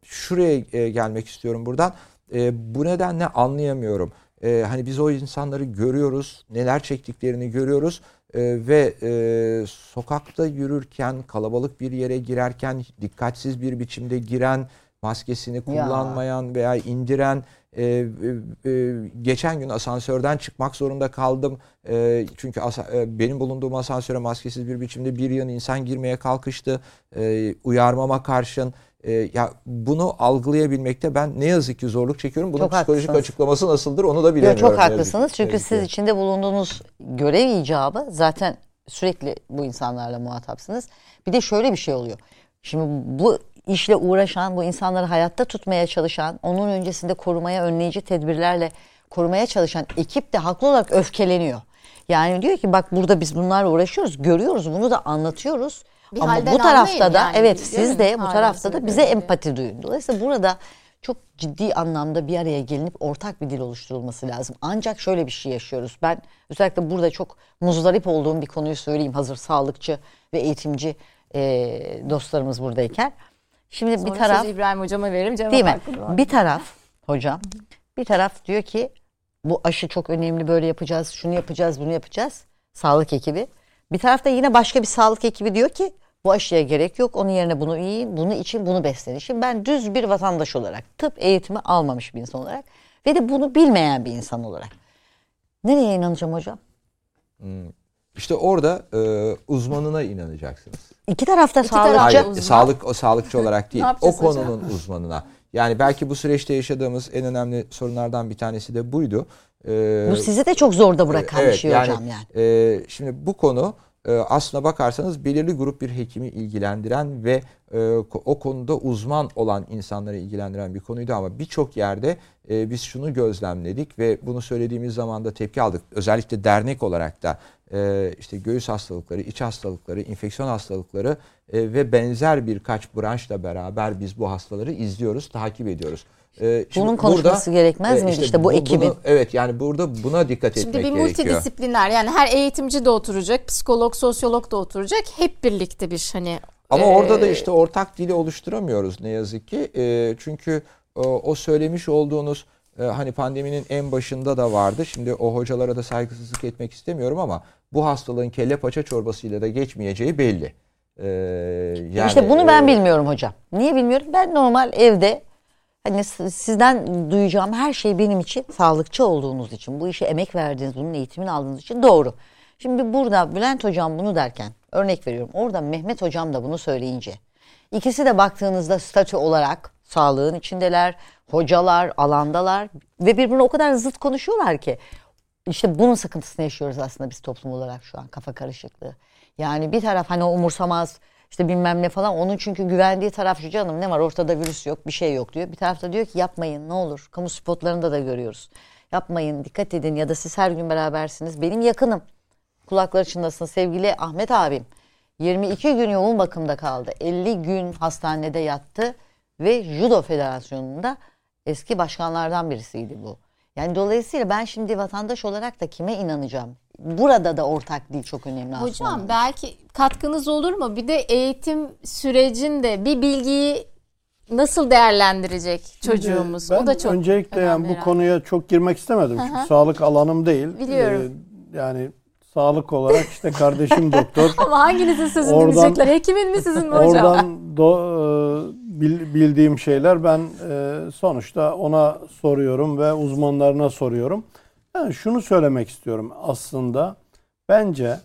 şuraya e, gelmek istiyorum buradan. E, bu nedenle anlayamıyorum. E, hani biz o insanları görüyoruz, neler çektiklerini görüyoruz E, ve e, sokakta yürürken, kalabalık bir yere girerken, dikkatsiz bir biçimde giren, maskesini kullanmayan veya indiren, e, e, e, geçen gün asansörden çıkmak zorunda kaldım. E, çünkü asa- e, benim bulunduğum asansöre maskesiz bir biçimde bir yan insan girmeye kalkıştı. E, uyarmama karşın. E, ya bunu algılayabilmekte ben ne yazık ki zorluk çekiyorum. Bunun Çok psikolojik haklısınız. açıklaması nasıldır onu da Yo, bilemiyorum. çok ne yazık haklısınız çünkü siz içinde bulunduğunuz görev icabı zaten sürekli bu insanlarla muhatapsınız. Bir de şöyle bir şey oluyor. Şimdi bu işle uğraşan, bu insanları hayatta tutmaya çalışan, onun öncesinde korumaya önleyici tedbirlerle korumaya çalışan ekip de haklı olarak öfkeleniyor. Yani diyor ki bak burada biz bunlarla uğraşıyoruz, görüyoruz, bunu da anlatıyoruz. Bir Ama bu tarafta da yani, evet siz de bu tarafta da bize empati duyun. Dolayısıyla burada çok ciddi anlamda bir araya gelinip ortak bir dil oluşturulması lazım. Ancak şöyle bir şey yaşıyoruz. Ben özellikle burada çok muzdarip olduğum bir konuyu söyleyeyim. Hazır sağlıkçı ve eğitimci e, dostlarımız buradayken. Şimdi Sonra bir taraf İbrahim hocama veririm cevap Değil mi? Bir taraf hocam, bir taraf diyor ki bu aşı çok önemli böyle yapacağız, şunu yapacağız, bunu yapacağız. Sağlık ekibi. Bir tarafta yine başka bir sağlık ekibi diyor ki bu aşıya gerek yok. Onun yerine bunu yiyin, bunu için bunu beslenin. Şimdi ben düz bir vatandaş olarak, tıp eğitimi almamış bir insan olarak ve de bunu bilmeyen bir insan olarak. Nereye inanacağım hocam? İşte orada e, uzmanına inanacaksınız. İki tarafta taraf sağlıkçı. Hayır, uzman. sağlık o sağlıkçı olarak değil. O yapacağız hocam? konunun uzmanına. Yani belki bu süreçte yaşadığımız en önemli sorunlardan bir tanesi de buydu. Ee, Bu sizi de çok zorda bırakan bir evet, şey hocam yani. e, şimdi bu konu e, aslına bakarsanız belirli grup bir hekimi ilgilendiren ve e, o konuda uzman olan insanları ilgilendiren bir konuydu ama birçok yerde e, biz şunu gözlemledik ve bunu söylediğimiz zaman da tepki aldık. Özellikle dernek olarak da e, işte göğüs hastalıkları, iç hastalıkları, infeksiyon hastalıkları e, ve benzer birkaç branşla beraber biz bu hastaları izliyoruz, takip ediyoruz. E, şimdi Bunun konuşması gerekmez miydi işte bu ekibin? bunu- evet yani burada buna dikkat Şimdi etmek bir gerekiyor. multidisipliner yani her eğitimci de oturacak, psikolog, sosyolog da oturacak. Hep birlikte bir hani Ama e, orada da işte ortak dili oluşturamıyoruz ne yazık ki. E, çünkü e, o söylemiş olduğunuz e, hani pandeminin en başında da vardı. Şimdi o hocalara da saygısızlık etmek istemiyorum ama bu hastalığın kelle paça çorbasıyla da geçmeyeceği belli. E, yani, işte bunu ben e, bilmiyorum hocam. Niye bilmiyorum? Ben normal evde hani sizden duyacağım her şey benim için sağlıkçı olduğunuz için, bu işe emek verdiğiniz, bunun eğitimini aldığınız için doğru. Şimdi burada Bülent hocam bunu derken örnek veriyorum. Orada Mehmet hocam da bunu söyleyince ikisi de baktığınızda statü olarak sağlığın içindeler, hocalar, alandalar ve birbirine o kadar zıt konuşuyorlar ki işte bunun sıkıntısını yaşıyoruz aslında biz toplum olarak şu an kafa karışıklığı. Yani bir taraf hani umursamaz işte bilmem ne falan. Onun çünkü güvendiği taraf şu canım ne var? Ortada virüs yok bir şey yok. diyor. Bir tarafta diyor ki yapmayın ne olur. Kamu spotlarında da görüyoruz. Yapmayın dikkat edin ya da siz her gün berabersiniz. Benim yakınım. Kulaklar çınlasın sevgili Ahmet abim. 22 gün yoğun bakımda kaldı. 50 gün hastanede yattı ve Judo Federasyonu'nda eski başkanlardan birisiydi bu. Yani dolayısıyla ben şimdi vatandaş olarak da kime inanacağım? Burada da ortak dil çok önemli aslında. Hocam belki katkınız olur mu? Bir de eğitim sürecinde bir bilgiyi nasıl değerlendirecek çocuğumuz? Ben o da çok öncelikle yani bu herhalde. konuya çok girmek istemedim. Çünkü sağlık alanım değil. Biliyorum. Ee, yani sağlık olarak işte kardeşim doktor. Ama hanginizin sözünü Oradan- dinleyecekler? Hekimin mi sizin mi hocam? Oradan do, e, bil- bildiğim şeyler ben e, sonuçta ona soruyorum ve uzmanlarına soruyorum. Yani şunu söylemek istiyorum aslında bence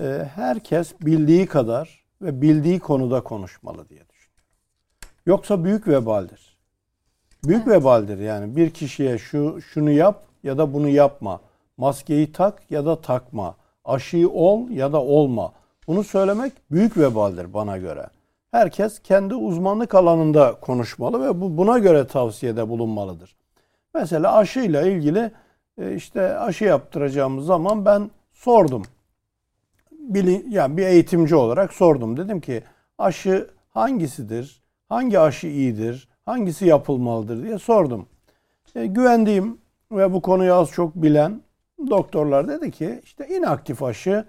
e, herkes bildiği kadar ve bildiği konuda konuşmalı diye düşünüyorum. Yoksa büyük vebaldir. Büyük vebaldir yani bir kişiye şu şunu yap ya da bunu yapma. Maskeyi tak ya da takma. Aşıyı ol ya da olma. Bunu söylemek büyük vebaldir bana göre. Herkes kendi uzmanlık alanında konuşmalı ve bu buna göre tavsiyede bulunmalıdır. Mesela aşıyla ilgili e, işte aşı yaptıracağımız zaman ben sordum. Bilin, yani bir eğitimci olarak sordum. Dedim ki aşı hangisidir? Hangi aşı iyidir? Hangisi yapılmalıdır diye sordum. E, güvendiğim ve bu konuyu az çok bilen doktorlar dedi ki işte inaktif aşı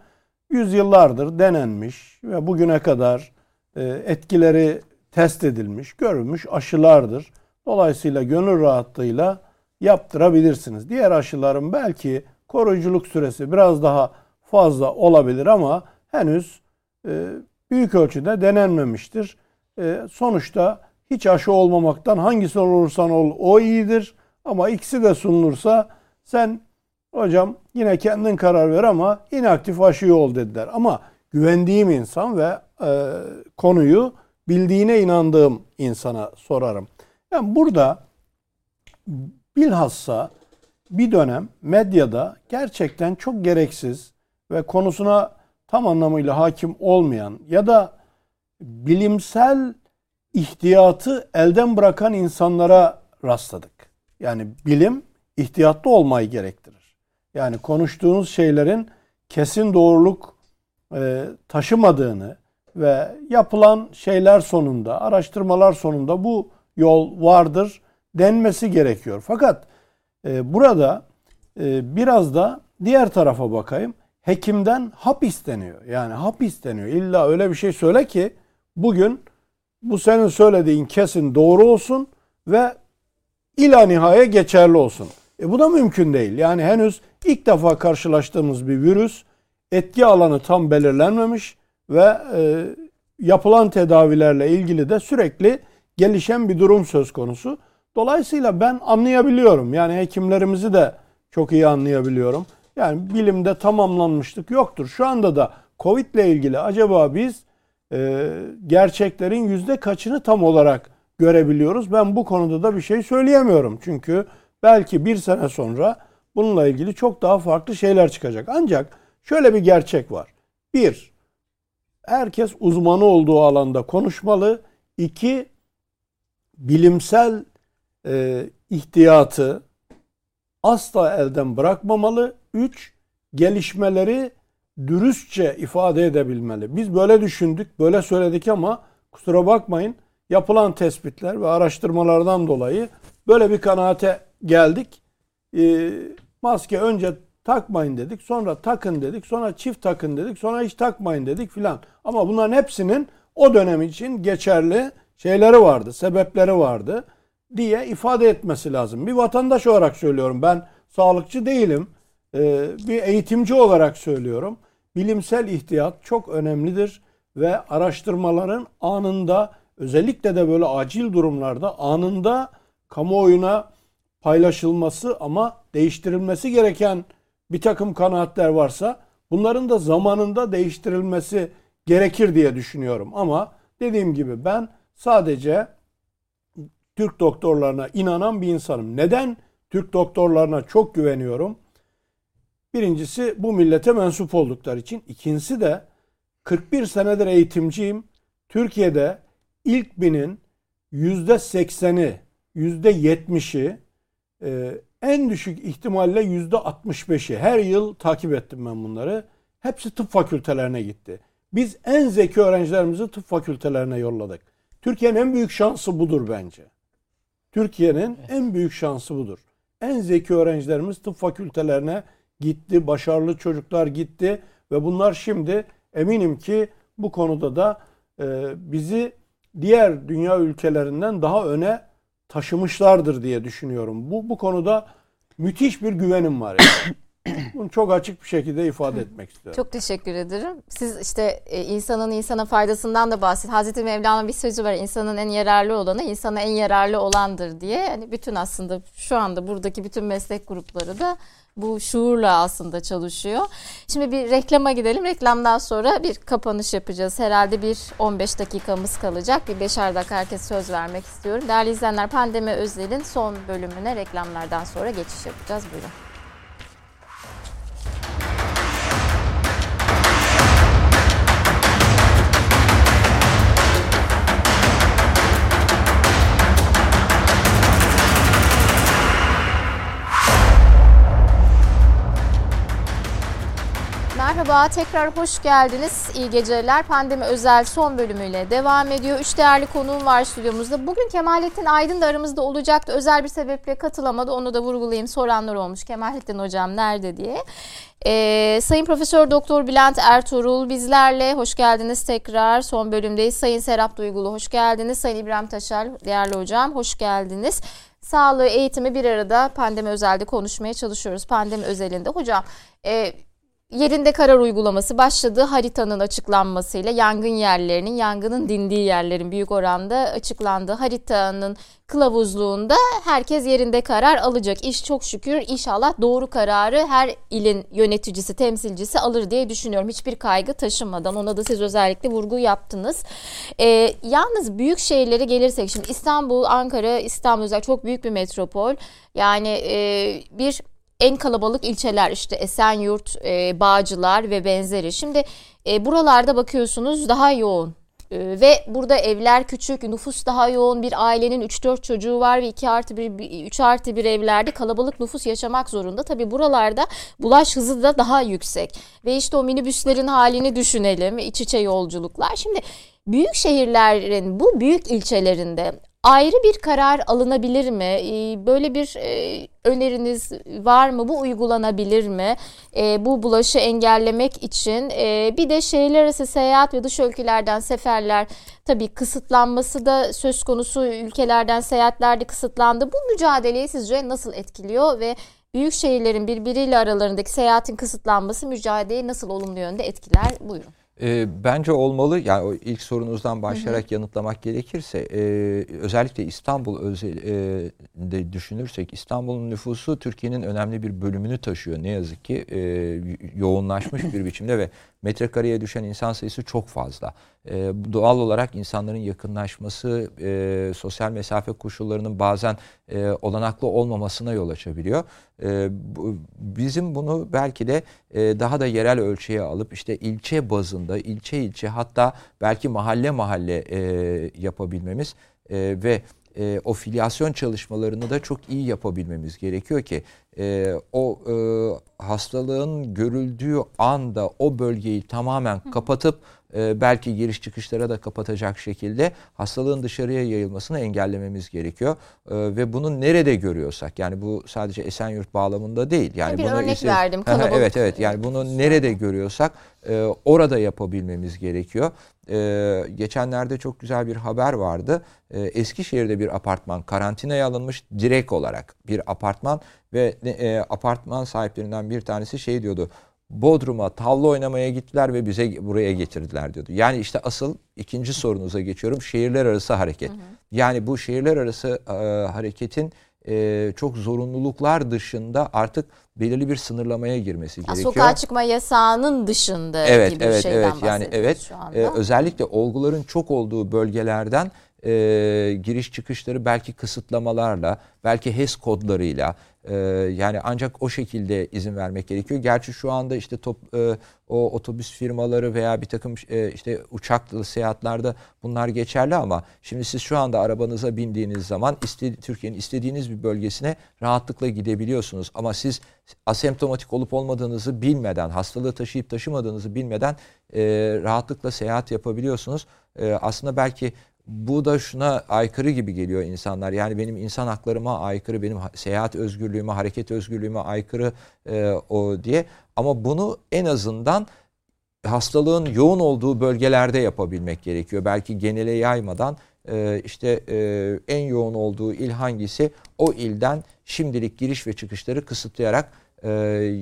yüzyıllardır denenmiş ve bugüne kadar etkileri test edilmiş, görülmüş aşılardır. Dolayısıyla gönül rahatlığıyla yaptırabilirsiniz. Diğer aşıların belki koruyuculuk süresi biraz daha fazla olabilir ama henüz e, büyük ölçüde denenmemiştir. E, sonuçta hiç aşı olmamaktan hangisi olursan ol o iyidir. Ama ikisi de sunulursa sen hocam yine kendin karar ver ama inaktif aşı ol dediler. Ama güvendiğim insan ve e, konuyu bildiğine inandığım insana sorarım. Yani burada bilhassa bir dönem medyada gerçekten çok gereksiz ve konusuna tam anlamıyla hakim olmayan ya da bilimsel ihtiyatı elden bırakan insanlara rastladık. Yani bilim ihtiyatlı olmayı gerektirir. Yani konuştuğunuz şeylerin kesin doğruluk e, taşımadığını ve yapılan şeyler sonunda, araştırmalar sonunda bu yol vardır denmesi gerekiyor. Fakat e, burada e, biraz da diğer tarafa bakayım. Hekimden hap isteniyor. Yani hap isteniyor. İlla öyle bir şey söyle ki bugün bu senin söylediğin kesin doğru olsun ve ila nihaya geçerli olsun. E bu da mümkün değil. Yani henüz ilk defa karşılaştığımız bir virüs etki alanı tam belirlenmemiş ve e, yapılan tedavilerle ilgili de sürekli gelişen bir durum söz konusu. Dolayısıyla ben anlayabiliyorum. Yani hekimlerimizi de çok iyi anlayabiliyorum. Yani bilimde tamamlanmışlık yoktur. Şu anda da Covid ile ilgili acaba biz e, gerçeklerin yüzde kaçını tam olarak görebiliyoruz? Ben bu konuda da bir şey söyleyemiyorum. Çünkü belki bir sene sonra bununla ilgili çok daha farklı şeyler çıkacak. Ancak şöyle bir gerçek var. Bir, herkes uzmanı olduğu alanda konuşmalı. İki, bilimsel e, ihtiyatı asla elden bırakmamalı. Üç, gelişmeleri dürüstçe ifade edebilmeli. Biz böyle düşündük, böyle söyledik ama kusura bakmayın yapılan tespitler ve araştırmalardan dolayı böyle bir kanaate geldik. E, maske önce takmayın dedik, sonra takın dedik, sonra çift takın dedik, sonra hiç takmayın dedik filan. Ama bunların hepsinin o dönem için geçerli şeyleri vardı, sebepleri vardı diye ifade etmesi lazım. Bir vatandaş olarak söylüyorum. Ben sağlıkçı değilim. Ee, bir eğitimci olarak söylüyorum. Bilimsel ihtiyat çok önemlidir ve araştırmaların anında özellikle de böyle acil durumlarda anında kamuoyuna paylaşılması ama değiştirilmesi gereken bir takım kanaatler varsa bunların da zamanında değiştirilmesi gerekir diye düşünüyorum. Ama dediğim gibi ben sadece Türk doktorlarına inanan bir insanım. Neden Türk doktorlarına çok güveniyorum? Birincisi bu millete mensup oldukları için. İkincisi de 41 senedir eğitimciyim. Türkiye'de ilk binin %80'i, %70'i e, en düşük ihtimalle %65'i her yıl takip ettim ben bunları. Hepsi tıp fakültelerine gitti. Biz en zeki öğrencilerimizi tıp fakültelerine yolladık. Türkiye'nin en büyük şansı budur bence. Türkiye'nin en büyük şansı budur. En zeki öğrencilerimiz tıp fakültelerine gitti, başarılı çocuklar gitti ve bunlar şimdi eminim ki bu konuda da e, bizi diğer dünya ülkelerinden daha öne taşımışlardır diye düşünüyorum. Bu bu konuda müthiş bir güvenim var. Yani. Bunu çok açık bir şekilde ifade etmek istiyorum. Çok teşekkür ederim. Siz işte e, insanın insana faydasından da bahset. Hazreti Mevlana bir sözü var. İnsanın en yararlı olanı insana en yararlı olandır diye. Hani bütün aslında şu anda buradaki bütün meslek grupları da bu şuurla aslında çalışıyor. Şimdi bir reklama gidelim. Reklamdan sonra bir kapanış yapacağız. Herhalde bir 15 dakikamız kalacak. Bir beşer dakika herkes söz vermek istiyorum. Değerli izleyenler Pandemi Özel'in son bölümüne reklamlardan sonra geçiş yapacağız. Buyurun. Merhaba, tekrar hoş geldiniz. İyi geceler. Pandemi özel son bölümüyle devam ediyor. Üç değerli konuğum var stüdyomuzda. Bugün Kemalettin Aydın da aramızda olacaktı. Özel bir sebeple katılamadı. Onu da vurgulayayım. Soranlar olmuş. Kemalettin hocam nerede diye. Ee, Sayın Profesör Doktor Bülent Ertuğrul bizlerle. Hoş geldiniz tekrar. Son bölümdeyiz. Sayın Serap Duygulu hoş geldiniz. Sayın İbrahim Taşal değerli hocam hoş geldiniz. Sağlığı, eğitimi bir arada pandemi özelde konuşmaya çalışıyoruz. Pandemi özelinde. Hocam e, yerinde karar uygulaması başladı. Haritanın açıklanmasıyla yangın yerlerinin, yangının dindiği yerlerin büyük oranda açıklandı. Haritanın kılavuzluğunda herkes yerinde karar alacak. İş çok şükür inşallah doğru kararı her ilin yöneticisi, temsilcisi alır diye düşünüyorum. Hiçbir kaygı taşımadan ona da siz özellikle vurgu yaptınız. Ee, yalnız büyük şehirlere gelirsek şimdi İstanbul, Ankara, İstanbul özel çok büyük bir metropol. Yani e, bir en kalabalık ilçeler işte Esenyurt, e, Bağcılar ve benzeri. Şimdi e, buralarda bakıyorsunuz daha yoğun. E, ve burada evler küçük, nüfus daha yoğun. Bir ailenin 3-4 çocuğu var ve 2 artı 1, 3 artı 1 evlerde kalabalık nüfus yaşamak zorunda. Tabi buralarda bulaş hızı da daha yüksek. Ve işte o minibüslerin halini düşünelim, iç içe yolculuklar. Şimdi büyük şehirlerin bu büyük ilçelerinde ayrı bir karar alınabilir mi? Ee, böyle bir e, öneriniz var mı? Bu uygulanabilir mi? Ee, bu bulaşı engellemek için ee, bir de şehirler arası seyahat ve dış ülkelerden seferler tabii kısıtlanması da söz konusu ülkelerden seyahatlerde kısıtlandı. Bu mücadeleyi sizce nasıl etkiliyor ve büyük şehirlerin birbiriyle aralarındaki seyahatin kısıtlanması mücadeleyi nasıl olumlu yönde etkiler? Buyurun. E, bence olmalı. Yani o ilk sorunuzdan başlayarak hı hı. yanıtlamak gerekirse e, özellikle İstanbul özel e, düşünürsek İstanbul'un nüfusu Türkiye'nin önemli bir bölümünü taşıyor. Ne yazık ki e, yoğunlaşmış bir biçimde ve metrekareye düşen insan sayısı çok fazla. E, doğal olarak insanların yakınlaşması, e, sosyal mesafe koşullarının bazen e, olanaklı olmamasına yol açabiliyor. E, bu, bizim bunu belki de e, daha da yerel ölçüye alıp işte ilçe bazında, ilçe ilçe hatta belki mahalle mahalle e, yapabilmemiz e, ve e, o filyasyon çalışmalarını da çok iyi yapabilmemiz gerekiyor ki e, o e, hastalığın görüldüğü anda o bölgeyi tamamen kapatıp e, belki giriş çıkışlara da kapatacak şekilde hastalığın dışarıya yayılmasını engellememiz gerekiyor. E, ve bunu nerede görüyorsak yani bu sadece Esenyurt bağlamında değil. Yani bir bunu örnek ise, verdim. Kalabalık. evet evet yani bunu nerede görüyorsak e, orada yapabilmemiz gerekiyor. Ee, geçenlerde çok güzel bir haber vardı. Ee, Eskişehir'de bir apartman karantinaya alınmış direkt olarak bir apartman ve e, apartman sahiplerinden bir tanesi şey diyordu. Bodrum'a tavla oynamaya gittiler ve bize buraya getirdiler diyordu. Yani işte asıl ikinci sorunuza geçiyorum. Şehirler arası hareket. Hı hı. Yani bu şehirler arası e, hareketin e, çok zorunluluklar dışında artık belirli bir sınırlamaya girmesi ha, gerekiyor. Sokağa çıkma yasağının dışında evet, gibi evet, bir şeyden evet, yani evet, şu anda. E, özellikle olguların çok olduğu bölgelerden e, giriş çıkışları belki kısıtlamalarla, belki HES kodlarıyla e, yani ancak o şekilde izin vermek gerekiyor. Gerçi şu anda işte top, e, o otobüs firmaları veya bir takım e, işte uçaklı seyahatlerde bunlar geçerli ama şimdi siz şu anda arabanıza bindiğiniz zaman Türkiye'nin istediğiniz bir bölgesine rahatlıkla gidebiliyorsunuz. Ama siz asemptomatik olup olmadığınızı bilmeden, hastalığı taşıyıp taşımadığınızı bilmeden e, rahatlıkla seyahat yapabiliyorsunuz. Aslında belki bu da şuna aykırı gibi geliyor insanlar. Yani benim insan haklarıma aykırı, benim seyahat özgürlüğüme, hareket özgürlüğüme aykırı e, o diye. Ama bunu en azından hastalığın yoğun olduğu bölgelerde yapabilmek gerekiyor. Belki genele yaymadan e, işte e, en yoğun olduğu il hangisi o ilden şimdilik giriş ve çıkışları kısıtlayarak e,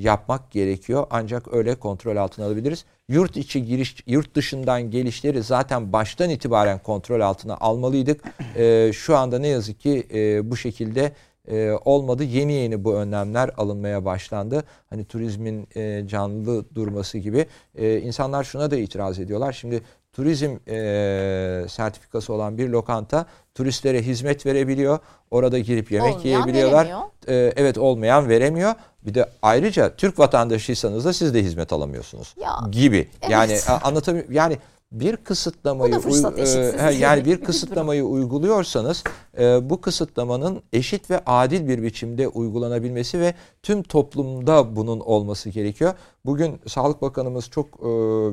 yapmak gerekiyor. Ancak öyle kontrol altına alabiliriz. Yurt içi giriş, yurt dışından gelişleri zaten baştan itibaren kontrol altına almalıydık. E, şu anda ne yazık ki e, bu şekilde e, olmadı. Yeni yeni bu önlemler alınmaya başlandı. Hani turizmin e, canlı durması gibi. E, insanlar şuna da itiraz ediyorlar. Şimdi turizm e, sertifikası olan bir lokanta turistlere hizmet verebiliyor. Orada girip yemek Olmayan yiyebiliyorlar. veremiyor. E, evet olmayan veremiyor. Bir de ayrıca Türk vatandaşıysanız da siz de hizmet alamıyorsunuz Ya, gibi. Yani evet. anlatabiliyor yani bir kısıtlamayı fırsat e, yani bir kısıtlamayı uyguluyorsanız e, bu kısıtlamanın eşit ve adil bir biçimde uygulanabilmesi ve tüm toplumda bunun olması gerekiyor. Bugün Sağlık Bakanımız çok e,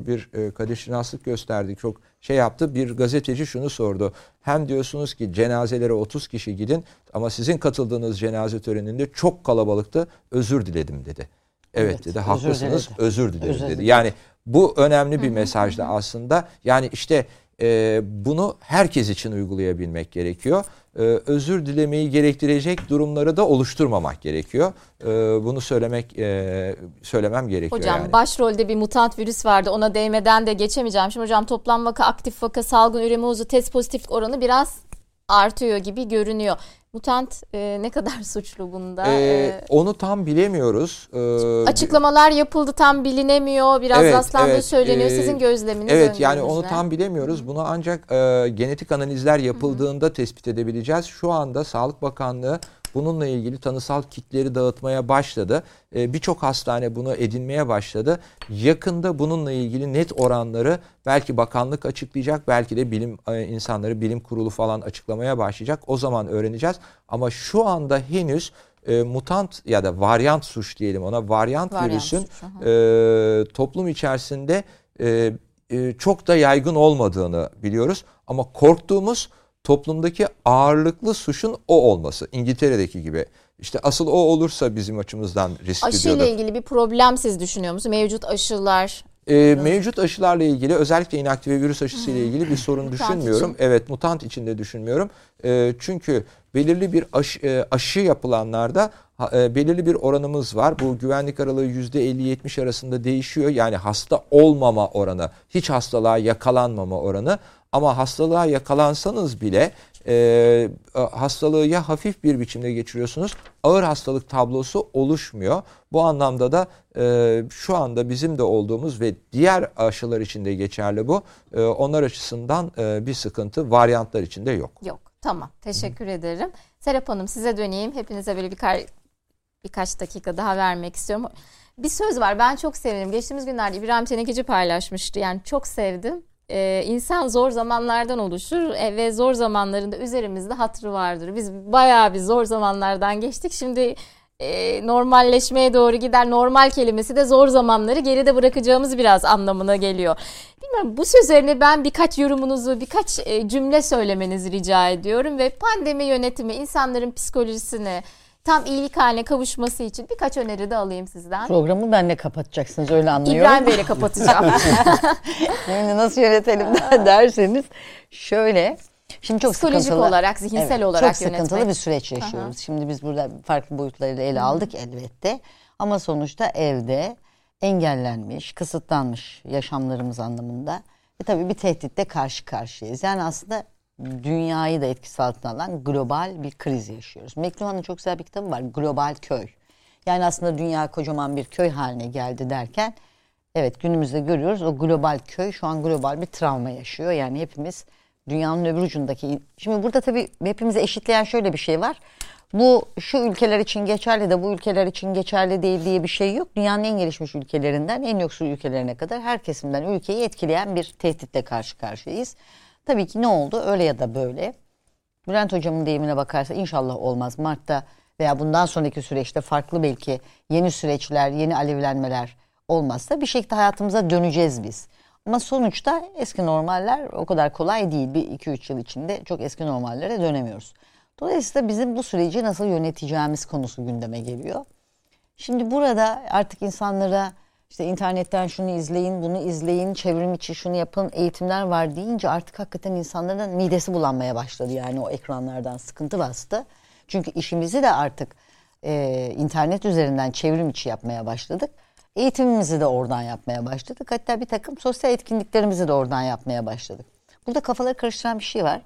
bir e, kadirşinaslık gösterdi. Çok şey yaptı. Bir gazeteci şunu sordu. Hem diyorsunuz ki cenazelere 30 kişi gidin ama sizin katıldığınız cenaze töreninde çok kalabalıktı. Özür diledim dedi. Evet, Evet, dedi. özür Haklısınız. Özür dilerim Özür dedi. diledi. Yani bu önemli bir mesajdı aslında. Yani işte e, bunu herkes için uygulayabilmek gerekiyor. E, özür dilemeyi gerektirecek durumları da oluşturmamak gerekiyor. E, bunu söylemek e, söylemem gerekiyor Hocam yani. başrolde bir mutant virüs vardı. Ona değmeden de geçemeyeceğim. Şimdi hocam toplam vaka, aktif vaka, salgın üreme hızı, test pozitiflik oranı biraz artıyor gibi görünüyor. Mutant e, ne kadar suçlu bunda? E, E, onu tam bilemiyoruz. E, açıklamalar yapıldı tam bilinemiyor. Biraz Evet, rastlandığı evet. söyleniyor. Ee, Sizin gözleminiz Evet yani onu tam bilemiyoruz. Bunu ancak e, genetik analizler yapıldığında tespit edebileceğiz. Şu anda Sağlık Bakanlığı bununla ilgili tanısal kitleri dağıtmaya başladı. E, Birçok hastane bunu edinmeye başladı. Yakında bununla ilgili net oranları belki bakanlık açıklayacak, belki de bilim e, insanları, bilim kurulu falan açıklamaya başlayacak. O zaman öğreneceğiz. Ama şu anda henüz e, mutant ya da varyant suç diyelim ona varyant, Varyant virüsün suç, e, toplum içerisinde e, e, çok da yaygın olmadığını biliyoruz. Ama korktuğumuz toplumdaki ağırlıklı suçun o olması. İngiltere'deki gibi. İşte asıl o olursa bizim açımızdan riskli Aşıyla diyorduk. ilgili bir problem siz düşünüyor musunuz? Mevcut aşılar E, mevcut aşılarla ilgili özellikle inaktive virüs aşısı ile ilgili bir sorun Mutant düşünmüyorum. için. Evet mutant içinde düşünmüyorum. E, çünkü belirli bir aşı, e, aşı yapılanlarda e, belirli bir oranımız var. Bu güvenlik aralığı %50-70 arasında değişiyor. Yani hasta olmama oranı, hiç hastalığa yakalanmama oranı. Ama hastalığa yakalansanız bile e, hastalığı ya hafif bir biçimde geçiriyorsunuz, ağır hastalık tablosu oluşmuyor. Bu anlamda da e, şu anda bizim de olduğumuz ve diğer aşılar için de geçerli bu. E, onlar açısından e, bir sıkıntı varyantlar için de yok. yok. Tamam. Teşekkür ederim. Serap Hanım size döneyim. Hepinize böyle birkaç birkaç dakika daha vermek istiyorum. Bir söz var. Ben çok severim. Geçtiğimiz günlerde İbrahim Tenekeci paylaşmıştı. Yani çok sevdim. Ee, insan zor zamanlardan oluşur e, ve zor zamanlarında üzerimizde hatırı vardır. Biz bayağı bir zor zamanlardan geçtik. Şimdi e, normalleşmeye doğru gider. Normal kelimesi de zor zamanları geride bırakacağımız biraz anlamına geliyor. Bilmiyorum bu söz üzerine ben birkaç yorumunuzu, birkaç e, cümle söylemenizi rica ediyorum ve pandemi yönetimi, insanların psikolojisini tam iyilik haline kavuşması için birkaç öneri de alayım sizden. Programı benle kapatacaksınız öyle anlıyorum. İbrahim Bey'le kapatacağım. Şimdi nasıl yönetelim derseniz şöyle. Şimdi çok Psikolojik sıkıntılı. olarak, zihinsel Evet, olarak Çok sıkıntılı yönetmek. bir süreç yaşıyoruz. Şimdi biz burada farklı boyutlarıyla ele aldık elbette. Ama sonuçta evde engellenmiş, kısıtlanmış yaşamlarımız anlamında. Ve tabii bir tehditle karşı karşıyayız. Yani aslında dünyayı da etkisi altına alan global bir kriz yaşıyoruz. McLuhan'ın çok güzel bir kitabı var. Global Köy. Yani aslında dünya kocaman bir köy haline geldi derken evet günümüzde görüyoruz o global köy şu an global bir travma yaşıyor. Yani hepimiz dünyanın öbür ucundaki şimdi burada tabii hepimizi eşitleyen şöyle bir şey var. Bu şu ülkeler için geçerli de bu ülkeler için geçerli değil diye bir şey yok. Dünyanın en gelişmiş ülkelerinden en yoksul ülkelerine kadar her kesimden ülkeyi etkileyen bir tehditle karşı karşıyayız. Tabii ki ne oldu? Öyle ya da böyle. Bülent hocamın deyimine bakarsa inşallah olmaz. Mart'ta veya bundan sonraki süreçte farklı belki yeni süreçler, yeni alevlenmeler olmazsa bir şekilde hayatımıza döneceğiz biz. Ama sonuçta eski normaller o kadar kolay değil. Bir iki üç yıl içinde çok eski normallere dönemiyoruz. Dolayısıyla bizim bu süreci nasıl yöneteceğimiz konusu gündeme geliyor. Şimdi burada artık insanlara işte internetten şunu izleyin, bunu izleyin, çevrim içi şunu yapın, eğitimler var deyince artık hakikaten insanların midesi bulanmaya başladı yani o ekranlardan sıkıntı bastı. Çünkü işimizi de artık e, internet üzerinden çevrim içi yapmaya başladık. Eğitimimizi de oradan yapmaya başladık. Hatta bir takım sosyal etkinliklerimizi de oradan yapmaya başladık. Burada kafaları karıştıran bir şey var.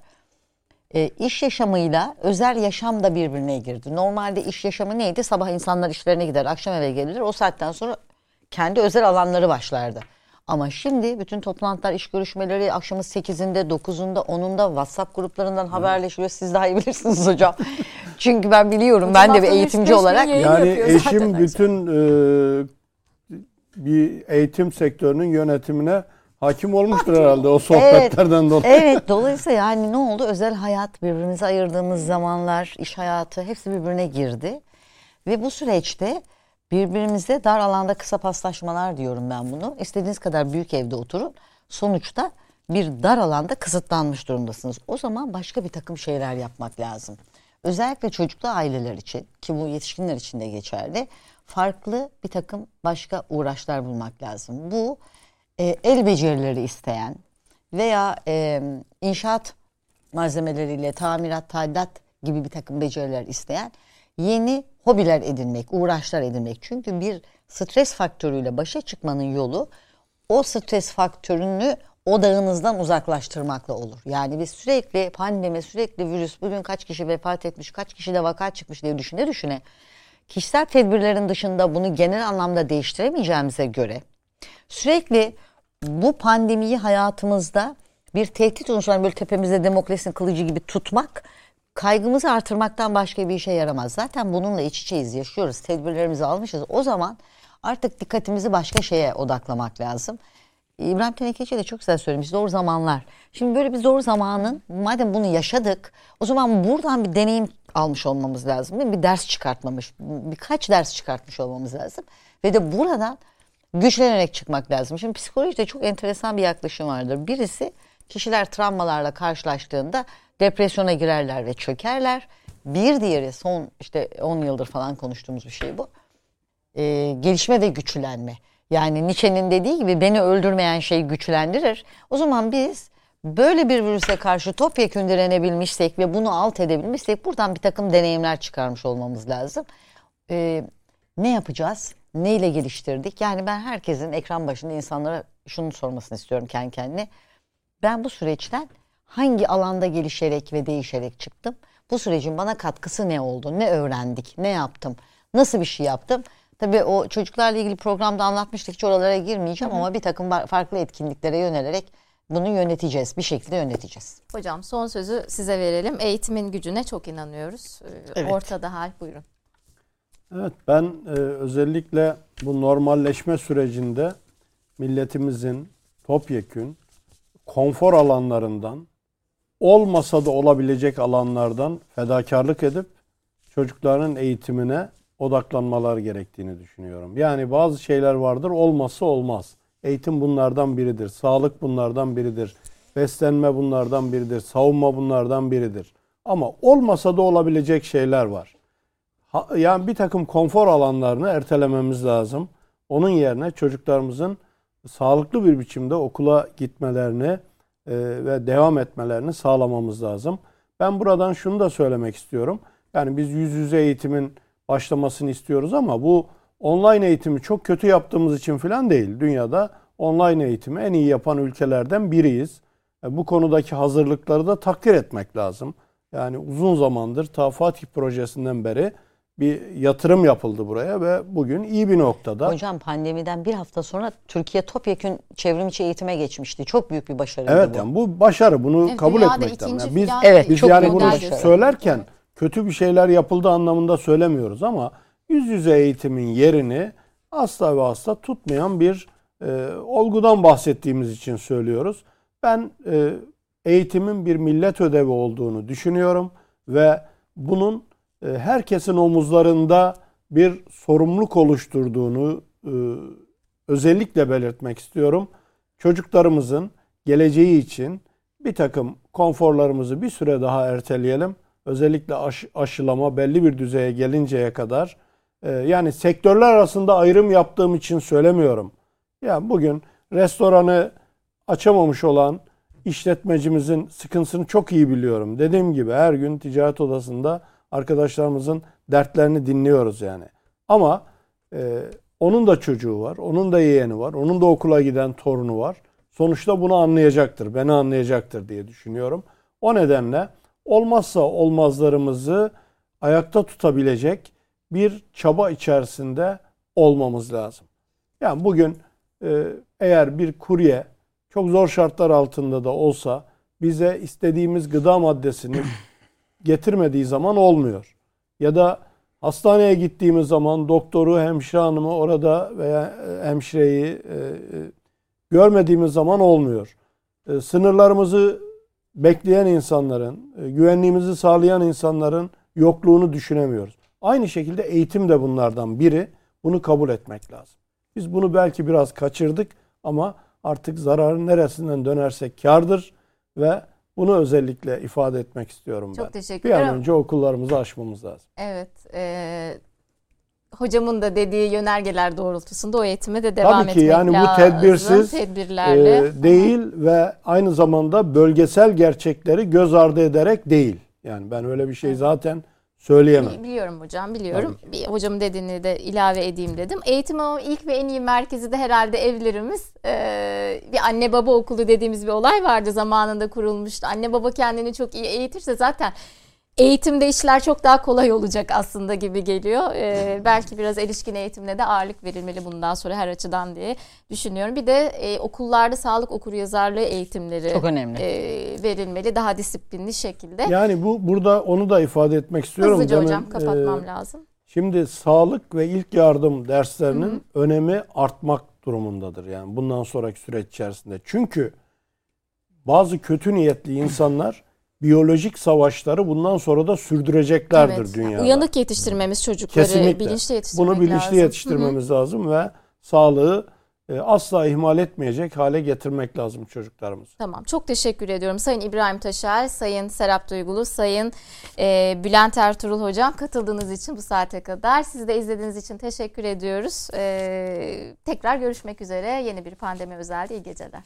E, iş yaşamıyla özel yaşam da birbirine girdi. Normalde iş yaşamı neydi? Sabah insanlar işlerine gider, akşam eve gelir. O saatten sonra kendi özel alanları başlardı. Ama şimdi bütün toplantılar, iş görüşmeleri akşamın 8'inde, 9'unda, 10'unda WhatsApp gruplarından haberleşiyor. Siz daha iyi bilirsiniz hocam. Çünkü ben biliyorum. Hocam ben de bir eğitimci olarak Yani eşim bütün e, bir eğitim sektörünün yönetimine hakim olmuştur herhalde o sohbetlerden dolayı. Evet dolayısıyla yani ne oldu? Özel hayat birbirimize ayırdığımız zamanlar, iş hayatı hepsi birbirine girdi. Ve bu süreçte birbirimize dar alanda kısa paslaşmalar diyorum ben bunu. İstediğiniz kadar büyük evde oturun. Sonuçta bir dar alanda kısıtlanmış durumdasınız. O zaman başka bir takım şeyler yapmak lazım. Özellikle çocuklu aileler için ki bu yetişkinler için de geçerli. Farklı bir takım başka uğraşlar bulmak lazım. Bu e, el becerileri isteyen veya e, inşaat malzemeleriyle tamirat, tadilat gibi bir takım beceriler isteyen yeni hobiler edinmek, uğraşlar edinmek. Çünkü bir stres faktörüyle başa çıkmanın yolu o stres faktörünü odağınızdan uzaklaştırmakla olur. Yani biz sürekli pandemi, sürekli virüs, bugün kaç kişi vefat etmiş, kaç kişi de vaka çıkmış diye düşüne düşüne kişisel tedbirlerin dışında bunu genel anlamda değiştiremeyeceğimize göre sürekli bu pandemiyi hayatımızda bir tehdit oluşan böyle tepemizde demokrasinin kılıcı gibi tutmak kaygımızı artırmaktan başka bir işe yaramaz. Zaten bununla iç içeyiz, yaşıyoruz, tedbirlerimizi almışız. O zaman artık dikkatimizi başka şeye odaklamak lazım. İbrahim Tenekeci de çok güzel söylemiş. Zor zamanlar. Şimdi böyle bir zor zamanın madem bunu yaşadık o zaman buradan bir deneyim almış olmamız lazım. Değil mi? Bir ders çıkartmamış. Birkaç ders çıkartmış olmamız lazım. Ve de buradan güçlenerek çıkmak lazım. Şimdi psikolojide çok enteresan bir yaklaşım vardır. Birisi kişiler travmalarla karşılaştığında depresyona girerler ve çökerler. Bir diğeri son işte 10 yıldır falan konuştuğumuz bir şey bu. Ee, gelişme ve güçlenme. Yani Nietzsche'nin dediği gibi beni öldürmeyen şey güçlendirir. O zaman biz böyle bir virüse karşı topyekun direnebilmişsek ve bunu alt edebilmişsek buradan bir takım deneyimler çıkarmış olmamız lazım. Ee, ne yapacağız? Neyle geliştirdik? Yani ben herkesin ekran başında insanlara şunu sormasını istiyorum kendi kendine. Ben bu süreçten hangi alanda gelişerek ve değişerek çıktım? Bu sürecin bana katkısı ne oldu? Ne öğrendik? Ne yaptım? Nasıl bir şey yaptım? Tabii o çocuklarla ilgili programda anlatmıştık. Hiç oralara girmeyeceğim ama bir takım farklı etkinliklere yönelerek bunu yöneteceğiz. Bir şekilde yöneteceğiz. Hocam son sözü size verelim. Eğitimin gücüne çok inanıyoruz. Ee, Evet. Ortada hal buyurun. Evet ben e, özellikle bu normalleşme sürecinde milletimizin topyekün konfor alanlarından olmasa da olabilecek alanlardan fedakarlık edip çocukların eğitimine odaklanmalar gerektiğini düşünüyorum. Yani bazı şeyler vardır olmazsa olmaz. Eğitim bunlardan biridir. Sağlık bunlardan biridir. Beslenme bunlardan biridir. Savunma bunlardan biridir. Ama olmasa da olabilecek şeyler var. Ha- yani bir takım konfor alanlarını ertelememiz lazım. Onun yerine çocuklarımızın sağlıklı bir biçimde okula gitmelerini ve devam etmelerini sağlamamız lazım. Ben buradan şunu da söylemek istiyorum. Yani biz yüz yüze eğitimin başlamasını istiyoruz ama bu online eğitimi çok kötü yaptığımız için falan değil. Dünyada online eğitimi en iyi yapan ülkelerden biriyiz. E, Bu konudaki hazırlıkları da takdir etmek lazım. Yani uzun zamandır ta Fatih projesinden beri bir yatırım yapıldı buraya ve bugün iyi bir noktada. Hocam pandemiden bir hafta sonra Türkiye topyekun çevrimiçi eğitime geçmişti. Çok büyük bir başarı Evet bu. yani bu başarı bunu Evet, kabul etmek lazım. Yani biz Evet, biz çok yani bunu başarı. söylerken kötü bir şeyler yapıldığı anlamında söylemiyoruz ama yüz yüze eğitimin yerini asla ve asla tutmayan bir e, olgudan bahsettiğimiz için söylüyoruz. Ben e, eğitimin bir millet ödevi olduğunu düşünüyorum ve bunun herkesin omuzlarında bir sorumluluk oluşturduğunu e, özellikle belirtmek istiyorum. Çocuklarımızın geleceği için bir takım konforlarımızı bir süre daha erteleyelim. Özellikle aşı- aşılama belli bir düzeye gelinceye kadar. e, yani sektörler arasında ayrım yaptığım için söylemiyorum. Ya bugün restoranı açamamış olan işletmecimizin sıkıntısını çok iyi biliyorum. Dediğim gibi her gün ticaret odasında arkadaşlarımızın dertlerini dinliyoruz yani. Ama e, onun da çocuğu var, onun da yeğeni var, onun da okula giden torunu var. Sonuçta bunu anlayacaktır, beni anlayacaktır diye düşünüyorum. O nedenle olmazsa olmazlarımızı ayakta tutabilecek bir çaba içerisinde olmamız lazım. Yani bugün e, eğer bir kurye çok zor şartlar altında da olsa bize istediğimiz gıda maddesini getirmediği zaman olmuyor. Ya da hastaneye gittiğimiz zaman doktoru, hemşire hanımı orada veya e, hemşireyi e, e, görmediğimiz zaman olmuyor. Sınırlarımızı bekleyen insanların, güvenliğimizi sağlayan insanların yokluğunu düşünemiyoruz. Aynı şekilde eğitim de bunlardan biri. Bunu kabul etmek lazım. Biz bunu belki biraz kaçırdık ama artık zararın neresinden dönersek kardır ve bunu özellikle ifade etmek istiyorum Çok ben. teşekkür Bir an ederim. önce okullarımızı açmamız lazım. Evet. e, hocamın da dediği yönergeler doğrultusunda o eğitime de devam Tabii ki etmek yani bu tedbirsiz, tedbirlerle. Ee, değil ve aynı zamanda bölgesel gerçekleri göz ardı ederek değil. Yani ben öyle bir şey zaten söyleyemem. Bi- Biliyorum hocam biliyorum. Bir hocamın dediğini de ilave edeyim dedim. Eğitim ama ilk ve en iyi merkezi de herhalde evlerimiz. Ee, bir anne baba okulu dediğimiz bir olay vardı zamanında kurulmuştu. Anne baba kendini çok iyi eğitirse zaten eğitimde işler çok daha kolay olacak aslında gibi geliyor. Ee, belki biraz erişkin eğitimine de ağırlık verilmeli bundan sonra her açıdan diye düşünüyorum. Bir de e, okullarda sağlık okuryazarlığı eğitimleri Çok önemli. e, verilmeli daha disiplinli şekilde. Yani bu burada onu da ifade etmek istiyorum. Hızlıca Demin, hocam kapatmam e, lazım. Şimdi sağlık ve ilk yardım derslerinin önemi artmak durumundadır. Yani bundan sonraki süreç içerisinde. Çünkü bazı kötü niyetli insanlar biyolojik savaşları bundan sonra da sürdüreceklerdir Evet. dünyada. Uyanık yetiştirmemiz çocukları, Kesinlikle. bilinçli yetiştirmek Bunu bilinçli lazım. yetiştirmemiz lazım ve sağlığı e, asla ihmal etmeyecek hale getirmek lazım çocuklarımızı. Tamam. Çok teşekkür ediyorum. Sayın İbrahim Taşer, Sayın Serap Duygulu, Sayın e, Bülent Ertuğrul Hocam katıldığınız için bu saate kadar. Sizi de izlediğiniz için teşekkür ediyoruz. E, tekrar görüşmek üzere. Yeni bir pandemi özelde iyi geceler.